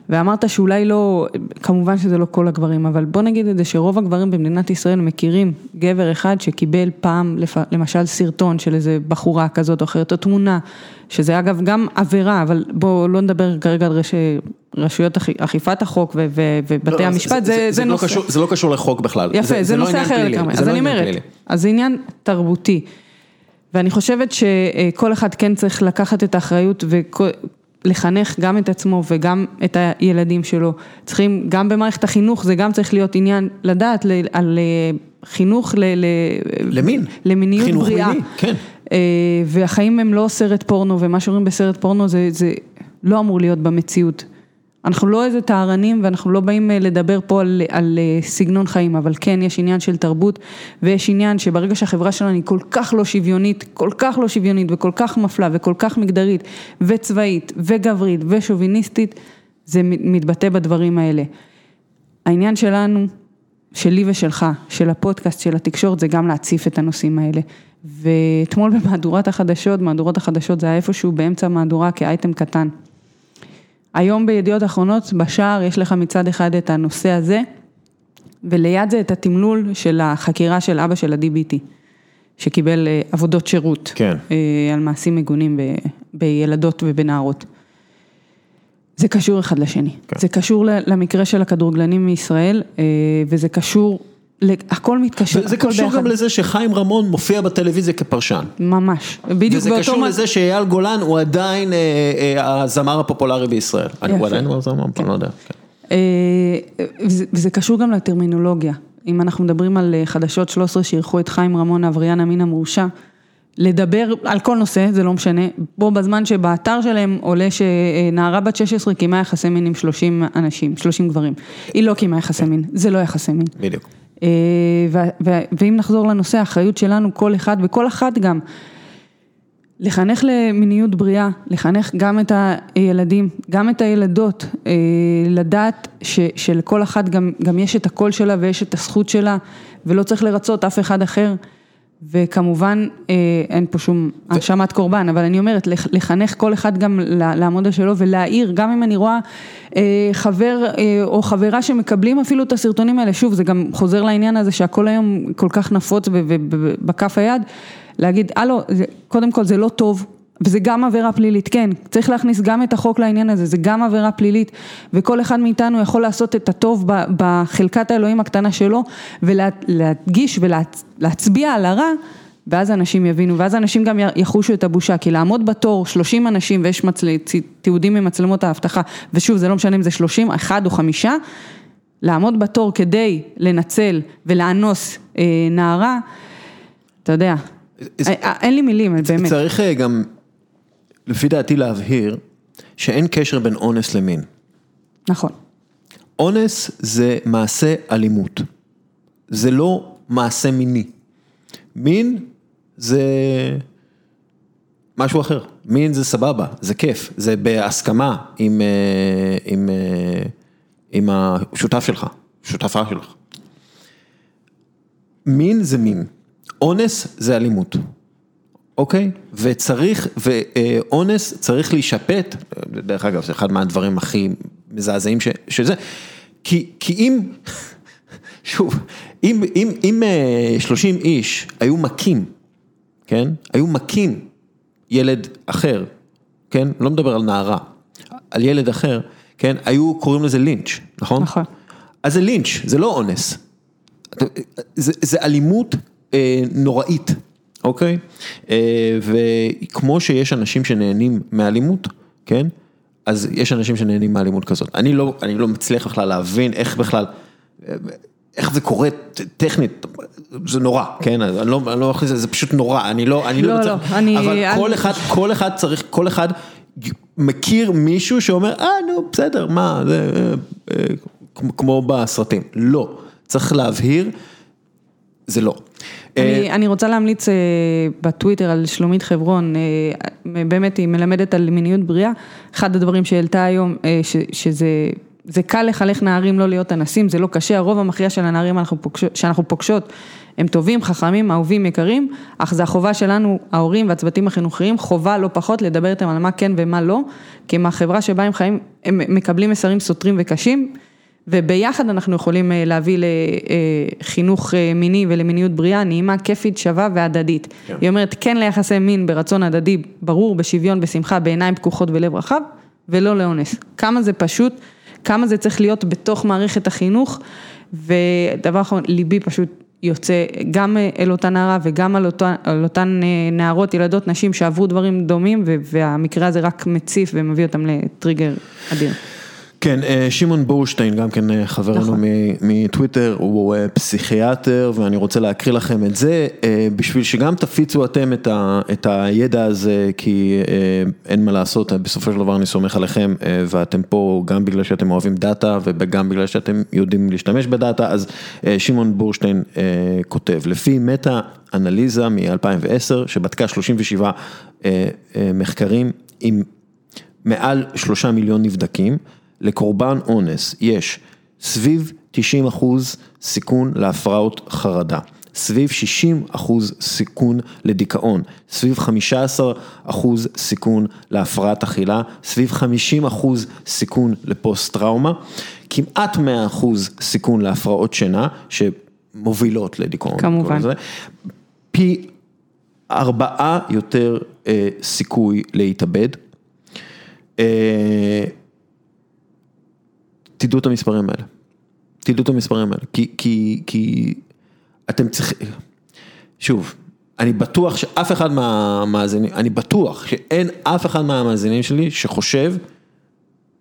ואמרת שאולי לא, כמובן שזה לא כל הגברים, אבל בוא נגיד את זה שרוב הגברים במדינת ישראל מכירים גבר אחד שקיבל פעם, למשל סרטון של איזה בחורה כזאת או אחרת, או תמונה, שזה אגב גם עבירה, אבל בואו לא נדבר כרגע על רש... רשויות אכ- אכיפת החוק ו- ו- ובתי לא, המשפט, זה, זה, לא נושא. קשור, זה לא קשור לחוק בכלל. יפה, זה, לא נושא עניין אחר לגמרי, זה אז לא אני אומרת. אז זה עניין תרבותי, ואני חושבת שכל אחד כן צריך לקחת את האחריות ולחנך גם את עצמו וגם את הילדים שלו, צריכים, גם במערכת החינוך זה גם צריך להיות עניין לדעת ל- על אה, חינוך ל... ל- למין. למיניות חינוך בריאה. מיני, כן. אה, והחיים הם לא סרט פורנו, ומה שרואים בסרט פורנו זה, זה לא אמור להיות במציאות. אנחנו לא איזה טהרנים ואנחנו לא באים אה, לדבר פה על, על אה, סגנון חיים, אבל כן, יש עניין של תרבות ויש עניין שברגע שהחברה שלנו היא כל כך לא שוויונית, כל כך לא שוויונית וכל כך מפלה וכל כך מגדרית וצבאית וגברית ושוביניסטית, זה מתבטא בדברים האלה. העניין שלנו, שלי ושלך, של הפודקאסט, של התקשורת, זה גם להציף את הנושאים האלה. ואתמול במהדורת החדשות, מהדורות החדשות זה היה איפשהו באמצע המהדורה כאייטם קטן. היום בידיעות אחרונות, בשער יש לך מצד אחד את הנושא הזה, וליד זה את התמלול של החקירה של אבא של ה-DBT, שקיבל אה, עבודות שירות. כן. אה, על מעשים מגונים ב- בילדות ובנערות. זה קשור אחד לשני. כן. זה קשור למקרה של הכדורגלנים מישראל, אה, וזה קשור, הכל מתקשר, זה הכל קשור ביחד. גם לזה שחיים רמון מופיע בטלוויזיה כפרשן. ממש, בדיוק וזה באותו... קשור מ- לזה שאייל גולן הוא עדיין אה, אה, הזמר הפופולרי בישראל. אני- הוא יפה. עדיין הוא הזמר, אני לא יודע. כן. אה, וזה, וזה קשור גם לטרמינולוגיה. אם אנחנו מדברים על אה, חדשות 13 שאירחו את חיים רמון, אבריאן אמין המורשע, לדבר על כל נושא, זה לא משנה, בו בזמן שבאתר שלהם עולה שנערה בת 16 קיימה יחסי מין עם 30 אנשים, 30 גברים. היא לא קיימה יחסי מין, זה לא יחסי מין. בדיוק. אה, ואם נחזור לנושא, האחריות שלנו, כל אחד וכל אחת גם, לחנך למיניות בריאה, לחנך גם את הילדים, גם את הילדות, אה, לדעת ש, שלכל אחת גם, גם יש את הקול שלה ויש את הזכות שלה, ולא צריך לרצות אף אחד אחר. וכמובן, אה, אין פה שום האשמת קורבן, אבל אני אומרת, לח- לחנך כל אחד גם לעמוד על שלו ולהעיר, גם אם אני רואה אה, חבר אה, או חברה שמקבלים אפילו את הסרטונים האלה, שוב, זה גם חוזר לעניין הזה שהכל היום כל כך נפוץ ובכף היד, להגיד, הלו, קודם כל זה לא טוב. וזה גם עבירה פלילית, כן, צריך להכניס גם את החוק לעניין הזה, זה גם עבירה פלילית וכל אחד מאיתנו יכול לעשות את הטוב בחלקת האלוהים הקטנה שלו ולהדגיש ולהצביע על הרע ואז אנשים יבינו, ואז אנשים גם יחושו את הבושה, כי לעמוד בתור 30 אנשים ויש מצל... תיעודים ממצלמות האבטחה, ושוב זה לא משנה אם זה 30, אחד או חמישה, לעמוד בתור כדי לנצל ולאנוס אה, נערה, אתה יודע, אה, אה, אין לי מילים, באמת. צריך אה, גם, לפי דעתי להבהיר, שאין קשר בין אונס למין. נכון. אונס זה מעשה אלימות, זה לא מעשה מיני. מין זה משהו אחר, מין זה סבבה, זה כיף, זה בהסכמה עם, אה, עם, אה, עם השותף שלך, שותפה שלך. מין זה מין, אונס זה אלימות, אוקיי? וצריך, ואונס צריך להישפט, דרך אגב זה אחד מהדברים הכי מזעזעים ש, שזה, כי, כי אם, שוב, אם, אם, אם אה, 30 איש היו מכים, כן? היו מכים ילד אחר, כן? לא מדבר על נערה, על ילד אחר, כן? היו קוראים לזה לינץ', נכון? נכון. אז זה לינץ', זה לא אונס. זה, זה אלימות אה, נוראית, אוקיי? אה, וכמו שיש אנשים שנהנים מאלימות, כן? אז יש אנשים שנהנים מאלימות כזאת. אני לא, אני לא מצליח בכלל להבין איך בכלל, איך זה קורה טכנית, זה נורא, כן? אני לא, אני לא מכניס, זה פשוט נורא, אני לא, אני לא, לא, מצליח, לא, אני- אבל אני- כל אחד, כל אחד צריך, כל אחד מכיר מישהו שאומר, אה, נו, בסדר, מה, זה, אה, אה, כמו בסרטים. לא, צריך להבהיר, זה לא. אה, אני, אני רוצה להמליץ אה, בטוויטר על שלומית חברון, אה, באמת היא מלמדת על מיניות בריאה, אחד הדברים שהעלתה היום, ש, שזה זה קל לחנך נערים לא להיות אנסים, זה לא קשה, הרוב המכריע של הנערים אנחנו פוגשות, שאנחנו פוגשות הם טובים, חכמים, אהובים, יקרים, אך זה החובה שלנו, ההורים והצוותים החינוכיים, חובה לא פחות לדבר איתם על מה כן ומה לא, כי מהחברה שבה הם חיים, הם מקבלים מסרים סותרים וקשים. וביחד אנחנו יכולים אה, להביא לחינוך אה, מיני ולמיניות בריאה, נעימה, כיפית, שווה והדדית. כן. היא אומרת כן ליחסי מין ברצון הדדי, ברור, בשוויון, בשמחה, בעיניים פקוחות ולב רחב, ולא לאונס. כמה זה פשוט, כמה זה צריך להיות בתוך מערכת החינוך, ודבר אחרון, ליבי פשוט יוצא גם אה, אל אותה נערה וגם על, אותה, על אותן אה, נערות, ילדות, נשים שעברו דברים דומים, והמקרה הזה רק מציף ומביא אותם לטריגר אדיר. כן, אה, שמעון בורשטיין, גם כן אה, חברנו נכון. מטוויטר, הוא אה, פסיכיאטר ואני רוצה להקריא לכם את זה, בשביל שגם תפיצו אתם את, ה, את הידע הזה, כי אין מה לעשות, בסופו של דבר אני סומך עליכם ואתם פה גם בגלל שאתם אוהבים דאטה וגם בגלל שאתם יודעים להשתמש בדאטה, אז שמעון בורשטיין כותב, לפי מטה אנליזה מ-2010, שבדקה 37 אה, אה, מחקרים עם מעל שלושה מיליון נבדקים, לקורבן אונס יש סביב 90 אחוז סיכון להפרעות חרדה, סביב 60 אחוז סיכון לדיכאון, סביב 15 אחוז סיכון להפרעת אכילה, סביב 50 אחוז סיכון לפוסט טראומה, כמעט 100 אחוז סיכון להפרעות שינה שמובילות לדיכאון. כמובן. פי ארבעה יותר אה, סיכוי להתאבד. אה, תדעו את המספרים האלה. תדעו את המספרים האלה, כי, כי, כי אתם צריכים, שוב, אני בטוח שאף אחד מהמאזינים, אני בטוח שאין אף אחד מהמאזינים שלי שחושב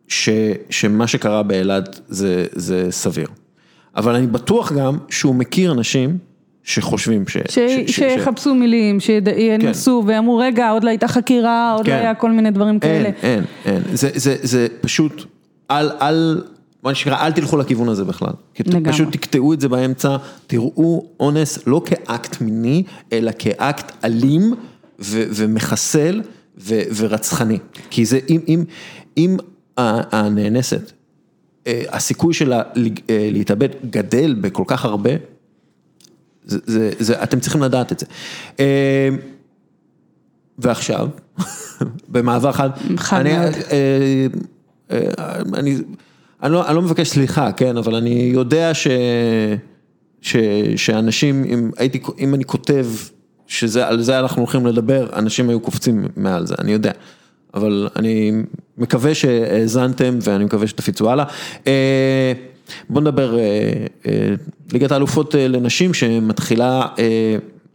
ש, שמה שקרה באילת זה, זה סביר. אבל אני בטוח גם שהוא מכיר אנשים שחושבים ש... ש... ש... שיחפשו ש... מילים, שינסו כן. ויאמרו רגע עוד לא הייתה חקירה, עוד לא כן. לא היה כל מיני דברים אין, כאלה. אין, אין, אין, זה, זה, זה פשוט, אל, אל, מה שנקרא, אל תלכו לכיוון הזה בכלל. לגמרי. פשוט תקטעו את זה באמצע, תראו אונס לא כאקט מיני, אלא כאקט אלים ו, ומחסל ו, ורצחני. כי זה, אם, אם, אם הנאנסת, אה, הסיכוי שלה אה, להתאבד גדל בכל כך הרבה, זה, זה, זה, אתם צריכים לדעת את זה. אה, ועכשיו, במעבר חד, חד אני, מאוד. אני, אני, לא, אני לא מבקש סליחה, כן, אבל אני יודע ש, ש, שאנשים, אם, הייתי, אם אני כותב שעל זה אנחנו הולכים לדבר, אנשים היו קופצים מעל זה, אני יודע. אבל אני מקווה שהאזנתם ואני מקווה שתפיצו הלאה. אה, בוא נדבר, אה, אה, ליגת האלופות לנשים שמתחילה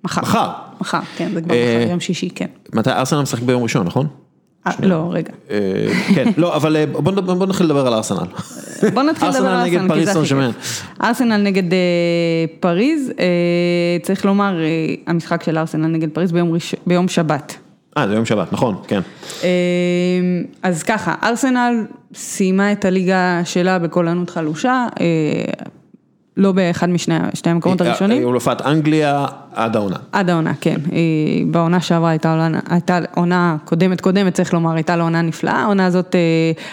מחר. מחר. מחר, כן, זה כבר מחר, יום שישי, כן. מתי ארסנל משחק ביום ראשון, נכון? לא, רגע. כן, לא, אבל בוא נתחיל לדבר על ארסנל. בוא נתחיל לדבר על ארסנל, כי זה הכי כיף. ארסנל נגד פריז, צריך לומר, המשחק של ארסנל נגד פריז ביום שבת. אה, זה יום שבת, נכון, כן. אז ככה, ארסנל סיימה את הליגה שלה בקולנות חלושה, אה, לא באחד משני המקומות הראשונים. היא אלופת אנגליה עד העונה. עד העונה, כן. בעונה שעברה הייתה עונה, הייתה עונה קודמת קודמת, צריך לומר, הייתה לה עונה נפלאה. העונה הזאת אה,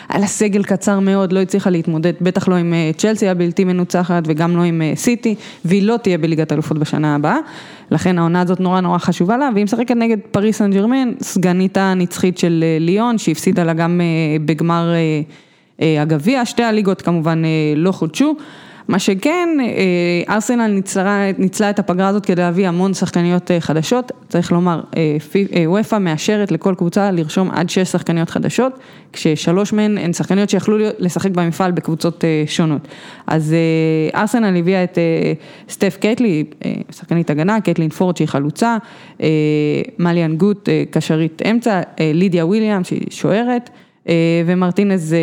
היה לה סגל קצר מאוד, לא הצליחה להתמודד, בטח לא עם אה, צ'לסי הבלתי מנוצחת וגם לא עם סיטי, והיא לא תהיה בליגת אלופות בשנה הבאה. לכן העונה הזאת נורא נורא חשובה לה, והיא משחקת נגד פריס סן ג'רמן, סגנית הנצחית של ליון, שהפסידה לה גם בגמר הגביע, שתי הליגות כמובן לא חודשו. מה שכן, אה, ארסנל ניצלה, ניצלה את הפגרה הזאת כדי להביא המון שחקניות אה, חדשות, צריך לומר, אה, וופא מאשרת לכל קבוצה לרשום עד שש שחקניות חדשות, כששלוש מהן הן שחקניות שיכלו לשחק במפעל בקבוצות שונות. אז ארסנל הביאה את סטף קייטלי, שחקנית הגנה, קייטלין פורד שהיא חלוצה, מליאן גוט, קשרית אמצע, לידיה וויליאם שהיא שוערת, ומרטינז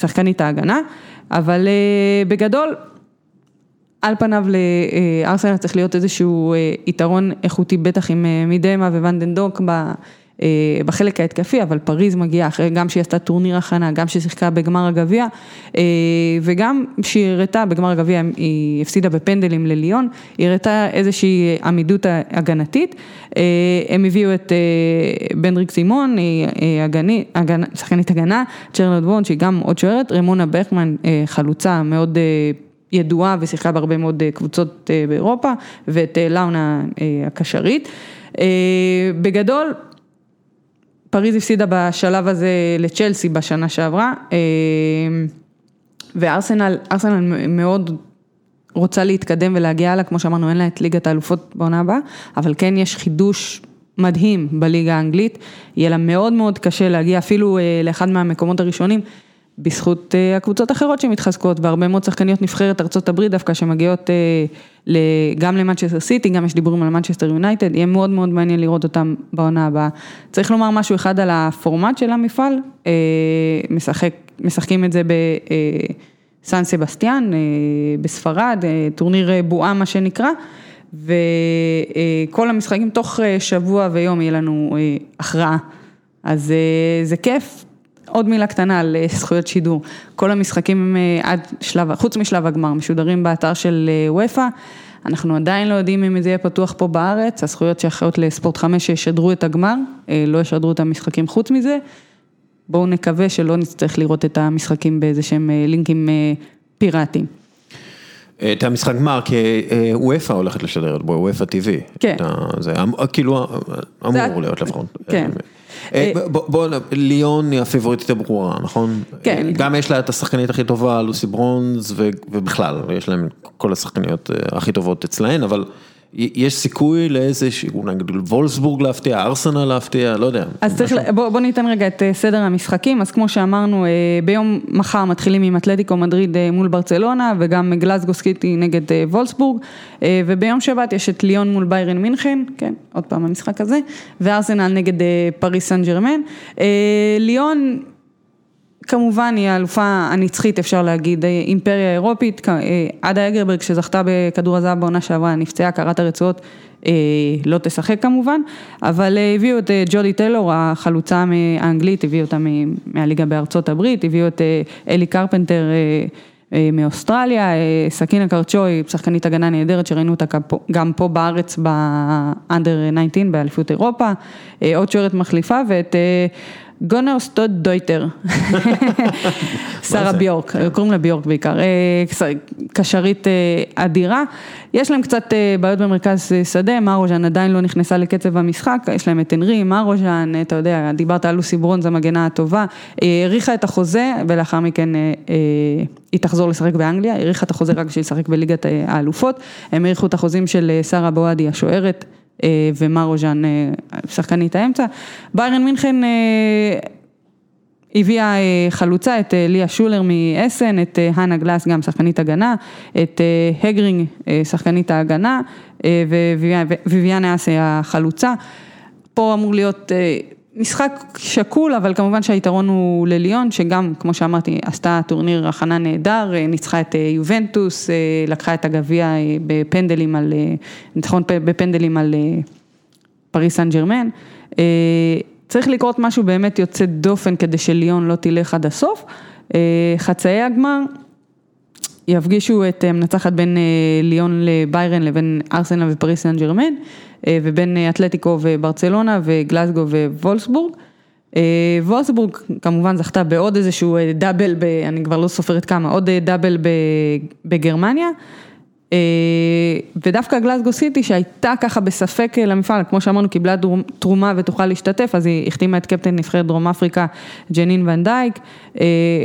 שחקנית ההגנה. אבל אה, בגדול, על פניו לארסנל צריך להיות איזשהו אה, יתרון איכותי, בטח עם אה, מידמה וון דה דונק בחלק ההתקפי, אבל פריז מגיעה אחרי, גם שהיא עשתה טורניר הכנה, גם שהיא שיחקה בגמר הגביע, וגם שהיא הראתה בגמר הגביע, היא הפסידה בפנדלים לליון, היא הראתה איזושהי עמידות הגנתית, הם הביאו את בנדריק סימון, היא שחקנית הגנה, צ'רלד וון, שהיא גם עוד שוערת, רמונה בכמן, חלוצה מאוד ידועה ושיחקה בהרבה מאוד קבוצות באירופה, ואת לאונה הקשרית. בגדול, פריז הפסידה בשלב הזה לצ'לסי בשנה שעברה, וארסנל מאוד רוצה להתקדם ולהגיע הלאה, כמו שאמרנו, אין לה את ליגת האלופות בעונה הבאה, אבל כן יש חידוש מדהים בליגה האנגלית, יהיה לה מאוד מאוד קשה להגיע אפילו לאחד מהמקומות הראשונים. בזכות אה, הקבוצות האחרות שמתחזקות, והרבה מאוד שחקניות נבחרת הברית דווקא שמגיעות אה, גם למנצ'סטר סיטי, גם יש דיבורים על מנצ'סטר יונייטד, יהיה מאוד מאוד מעניין לראות אותם בעונה הבאה. צריך לומר משהו אחד על הפורמט של המפעל, אה, משחק, משחקים את זה בסן סבסטיאן, בספרד, טורניר בועה מה שנקרא. וכל המשחקים תוך שבוע ויום יהיה לנו הכרעה. אז זה כיף, עוד מילה קטנה על אה, זכויות שידור, כל המשחקים אה, עד שלב, חוץ משלב הגמר, משודרים באתר של אה, וופא, אנחנו עדיין לא יודעים אם זה יהיה פתוח פה בארץ, הזכויות שאחראיות לספורט 5 שישדרו את הגמר, לא ישדרו את המשחקים חוץ מזה, בואו נקווה שלא נצטרך לראות את המשחקים באיזה שהם לינקים פיראטיים. את המשחק גמר, כי וופא הולכת לשדר וופא TV. כן. זה כאילו אמור להיות לפחות. כן. אה, אה, בוא, ליאון היא הפיבוריטית הברורה, נכון? כן. גם יש לה את השחקנית הכי טובה, לוסי ברונז, ובכלל, יש להם כל השחקניות אה, הכי טובות אצלהן, אבל יש סיכוי לאיזה, אולי וולסבורג להפתיע, ארסנל להפתיע, לא יודע. אז צריך, בוא, בוא ניתן רגע את סדר המשחקים, אז כמו שאמרנו, ביום מחר מתחילים עם אתלטיקו מדריד מול ברצלונה, וגם גלסגו סיטי נגד וולסבורג, וביום שבת יש את ליון מול ביירן מינכן, כן, עוד פעם המשחק הזה, וארסנל נגד פריס סן ג'רמן. ליון... כמובן היא האלופה הנצחית אפשר להגיד, אימפריה אירופית, עדה הגרברג שזכתה בכדור הזהב בעונה שעברה, נפצעה, קרע ברצועות, לא תשחק כמובן, אבל הביאו את ג'ודי טיילור, החלוצה האנגלית, הביאו אותה מהליגה בארצות הברית, הביאו את אלי קרפנטר מאוסטרליה, סקינה קרשאווי, שחקנית הגנה נהדרת שראינו אותה גם פה בארץ ב under 19 באליפות אירופה, עוד שוערת מחליפה ואת גונארסדוטיר, שרה ביורק, קוראים לה ביורק בעיקר, קשרית אדירה, יש להם קצת בעיות במרכז שדה, מרוז'אן עדיין לא נכנסה לקצב המשחק, יש להם את אנרי, מרוז'אן, אתה יודע, דיברת על לוסי ברונז המגנה הטובה, האריכה את החוזה ולאחר מכן היא תחזור לשחק באנגליה, האריכה את החוזה רק בשביל לשחק בליגת האלופות, הם האריכו את החוזים של שרה בועדי השוערת. ומרוז'ן, שחקנית האמצע. ביירן מינכן הביאה חלוצה, את ליה שולר מאסן, את הנה גלס, גם שחקנית הגנה, את הגרינג, שחקנית ההגנה, וויביאנה אסי החלוצה. פה אמור להיות משחק שקול, אבל כמובן שהיתרון הוא לליון, שגם, כמו שאמרתי, עשתה טורניר הכנה נהדר, ניצחה את יובנטוס, לקחה את הגביע בפנדלים על, ניצחון בפנדלים על פריס סן ג'רמן. צריך לקרות משהו באמת יוצא דופן כדי שליון לא תלך עד הסוף. חצאי הגמר יפגישו את מנצחת בין ליון לביירן לבין ארסנל ופריס סן ג'רמן. ובין אתלטיקו וברצלונה וגלסגו ווולסבורג. וולסבורג כמובן זכתה בעוד איזשהו דאבל, אני כבר לא סופרת כמה, עוד דאבל בגרמניה. ודווקא גלסגו סיטי שהייתה ככה בספק למפעל, כמו שאמרנו קיבלה תרומה ותוכל להשתתף, אז היא החתימה את קפטן נבחרת דרום אפריקה ג'נין ונדייק.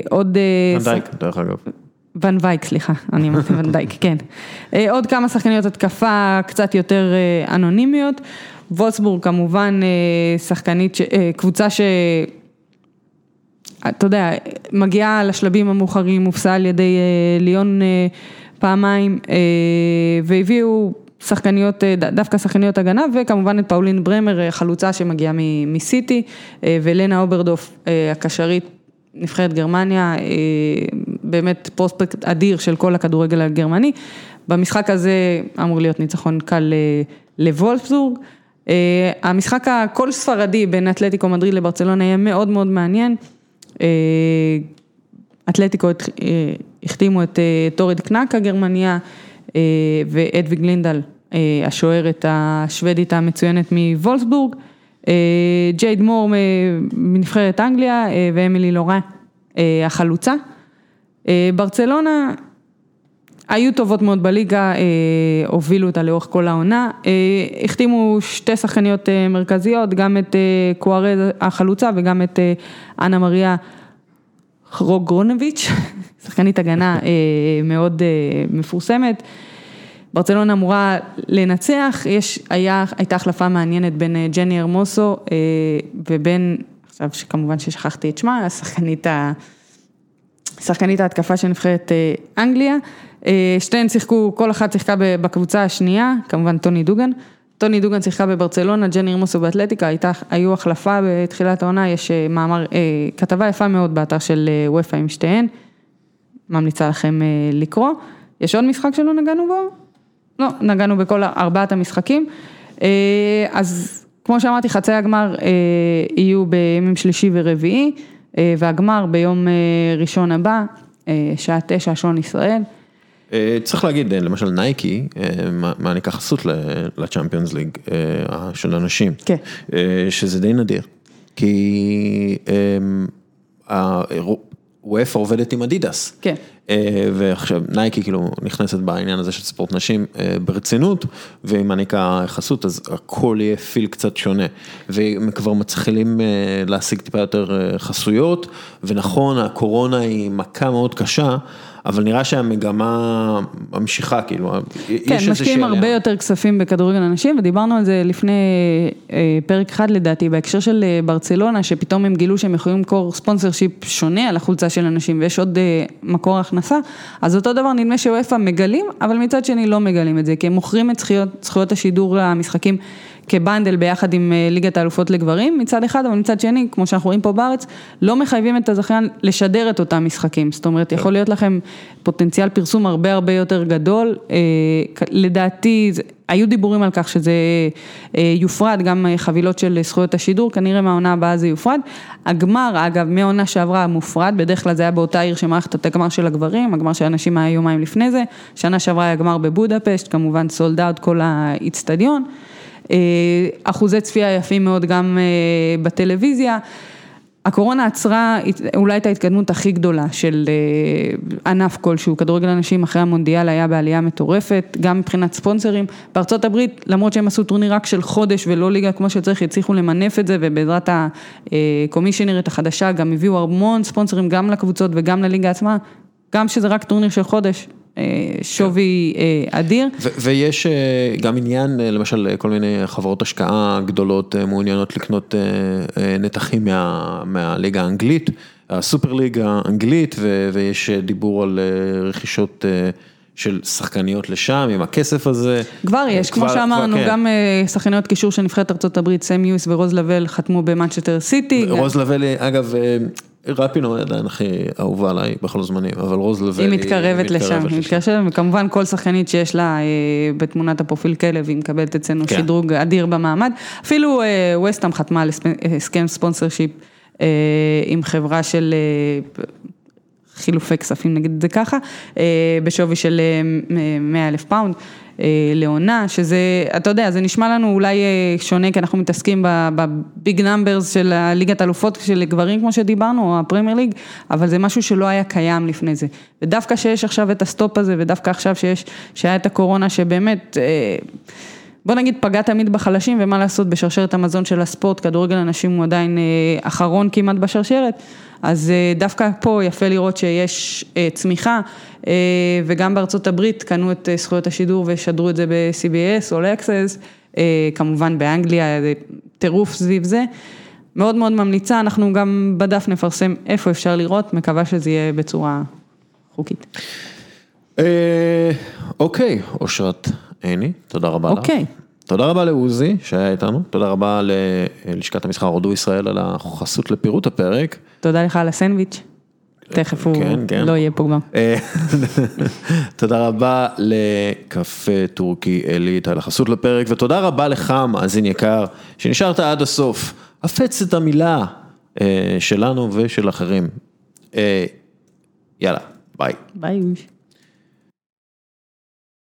עוד... ונדייק, דרך אגב. ון וייק, סליחה, אני אמרתי ון דייק, כן. עוד כמה שחקניות התקפה קצת יותר אנונימיות. וולסבורג כמובן שחקנית, קבוצה ש... אתה יודע, מגיעה לשלבים המאוחרים, הובסה על ידי ליון פעמיים, והביאו שחקניות, דווקא שחקניות הגנה, וכמובן את פאולין ברמר, חלוצה שמגיעה מסיטי, ולנה אוברדורף, הקשרית. נבחרת גרמניה, באמת פרוספקט אדיר של כל הכדורגל הגרמני, במשחק הזה אמור להיות ניצחון קל לוולפסבורג, המשחק הכל ספרדי בין אתלטיקו מדריד לברצלונה יהיה מאוד מאוד מעניין, אתלטיקו החתימו את טוריד קנק הגרמניה ואדוויג לינדל, השוערת השוודית המצוינת מוולפסבורג, ג'ייד מור מנבחרת אנגליה ואמילי לורה החלוצה. ברצלונה היו טובות מאוד בליגה, הובילו אותה לאורך כל העונה, החתימו שתי שחקניות מרכזיות, גם את קוארז החלוצה וגם את אנה מריה חרוגרונביץ', שחקנית הגנה מאוד מפורסמת. ברצלונה אמורה לנצח, יש, היה, הייתה החלפה מעניינת בין ג'ני ארמוסו ובין, עכשיו שכמובן ששכחתי את שמה, השחקנית, שחקנית ההתקפה של נבחרת אנגליה, שתיהן שיחקו, כל אחת שיחקה בקבוצה השנייה, כמובן טוני דוגן, טוני דוגן שיחקה בברצלונה, ג'ני ארמוסו באתלטיקה, הייתה, היו החלפה בתחילת העונה, יש מאמר, כתבה יפה מאוד באתר של וופא עם שתיהן, ממליצה לכם לקרוא, יש עוד משחק שלא נגענו בו? לא, נגענו בכל ארבעת המשחקים, אז כמו שאמרתי חצי הגמר יהיו בימים שלישי ורביעי, והגמר ביום ראשון הבא, שעה תשע, שעון ישראל. צריך להגיד, למשל נייקי, מעניקה חסות ל Champions League של הנשים, כן. שזה די נדיר, כי וופא עובדת עם אדידס. כן. ועכשיו נייקי כאילו נכנסת בעניין הזה של ספורט נשים ברצינות, והיא מעניקה חסות, אז הכל יהיה פיל קצת שונה, והם כבר מתחילים להשיג טיפה יותר חסויות, ונכון, הקורונה היא מכה מאוד קשה. אבל נראה שהמגמה ממשיכה, כאילו, כן, משקיעים הרבה יותר כספים בכדורגל אנשים, ודיברנו על זה לפני אה, פרק אחד לדעתי, בהקשר של אה, ברצלונה, שפתאום הם גילו שהם יכולים למכור ספונסר שיפ שונה על החולצה של אנשים, ויש עוד אה, מקור הכנסה, אז אותו דבר נדמה שוופא מגלים, אבל מצד שני לא מגלים את זה, כי הם מוכרים את זכויות, זכויות השידור למשחקים. כבנדל ביחד עם אה, ליגת האלופות לגברים מצד אחד, אבל מצד שני, כמו שאנחנו רואים פה בארץ, לא מחייבים את הזכיין לשדר את אותם משחקים. זאת אומרת, יכול להיות לכם פוטנציאל פרסום הרבה הרבה יותר גדול. אה, לדעתי, היו דיבורים על כך שזה אה, יופרד, גם חבילות של זכויות השידור, כנראה מהעונה הבאה זה יופרד. הגמר, אגב, מהעונה שעברה מופרד, בדרך כלל זה היה באותה עיר שמארחת את הגמר של הגברים, הגמר של הנשים היה יומיים לפני זה, שנה שעברה היה גמר בבודפשט, כמובן sold out כל האיצטדיון. אה, אחוזי צפייה יפים מאוד גם אה, בטלוויזיה. הקורונה עצרה אולי את ההתקדמות הכי גדולה של אה, ענף כלשהו, כדורגל הנשים אחרי המונדיאל היה בעלייה מטורפת, גם מבחינת ספונסרים. בארצות הברית, למרות שהם עשו טורניר רק של חודש ולא ליגה כמו שצריך, הצליחו למנף את זה ובעזרת הקומישיונרית החדשה גם הביאו המון ספונסרים גם לקבוצות וגם לליגה עצמה, גם שזה רק טורניר של חודש, שווי אה, אדיר. ויש אה, גם עניין, למשל כל מיני חברות השקעה גדולות מעוניינות לקנות נתחים מה, מהליגה האנגלית, הסופר ליגה האנגלית, ויש דיבור על רכישות. של שחקניות לשם, עם הכסף הזה. כבר יש, כבר, כמו שאמרנו, כן. גם שחקניות קישור של נבחרת ארה"ב, סם יוס ורוז לבל חתמו במנצ'טר סיטי. רוז לבל, אגב, רפינו עדיין הכי אהובה עליי בכל הזמנים, אבל רוז לבל היא מתקרבת לשם, היא מתקרבת לשם, וכמובן כל שחקנית שיש לה אה, בתמונת הפרופיל כלב, היא מקבלת אצלנו כן. שדרוג אדיר במעמד. אפילו ווסטהאם אה, חתמה על הסכם sponsorship אה, עם חברה של חילופי כספים, נגיד את זה ככה, בשווי של 100 אלף פאונד. אה, לעונה, שזה, אתה יודע, זה נשמע לנו אולי אה, שונה, כי אנחנו מתעסקים ב big numbers של הליגת אלופות של גברים, כמו שדיברנו, או הפרמייר ליג, אבל זה משהו שלא היה קיים לפני זה. ודווקא שיש עכשיו את ה stop הזה, ודווקא עכשיו שיש, שהיה את הקורונה, שבאמת... אה, בוא נגיד פגע תמיד בחלשים ומה לעשות בשרשרת המזון של הספורט, כדורגל הנשים הוא עדיין אחרון כמעט בשרשרת, אז דווקא פה יפה לראות שיש צמיחה וגם בארצות הברית קנו את זכויות השידור ושדרו את זה ב-CBS All Access, כמובן באנגליה, טירוף סביב זה. מאוד מאוד ממליצה, אנחנו גם בדף נפרסם איפה אפשר לראות, מקווה שזה יהיה בצורה חוקית. אוקיי, אושרת עיני, תודה רבה לך. אוקיי. תודה רבה לעוזי שהיה איתנו, תודה רבה ללשכת המסחר הודו ישראל על החסות לפירוט הפרק. תודה לך על הסנדוויץ'. תכף הוא כן, כן. לא יהיה פה כבר. אה, תודה רבה לקפה טורקי עילית על החסות לפרק, ותודה רבה לך, מאזין יקר, שנשארת עד הסוף. הפץ את המילה אה, שלנו ושל אחרים. אה, יאללה, ביי. ביי.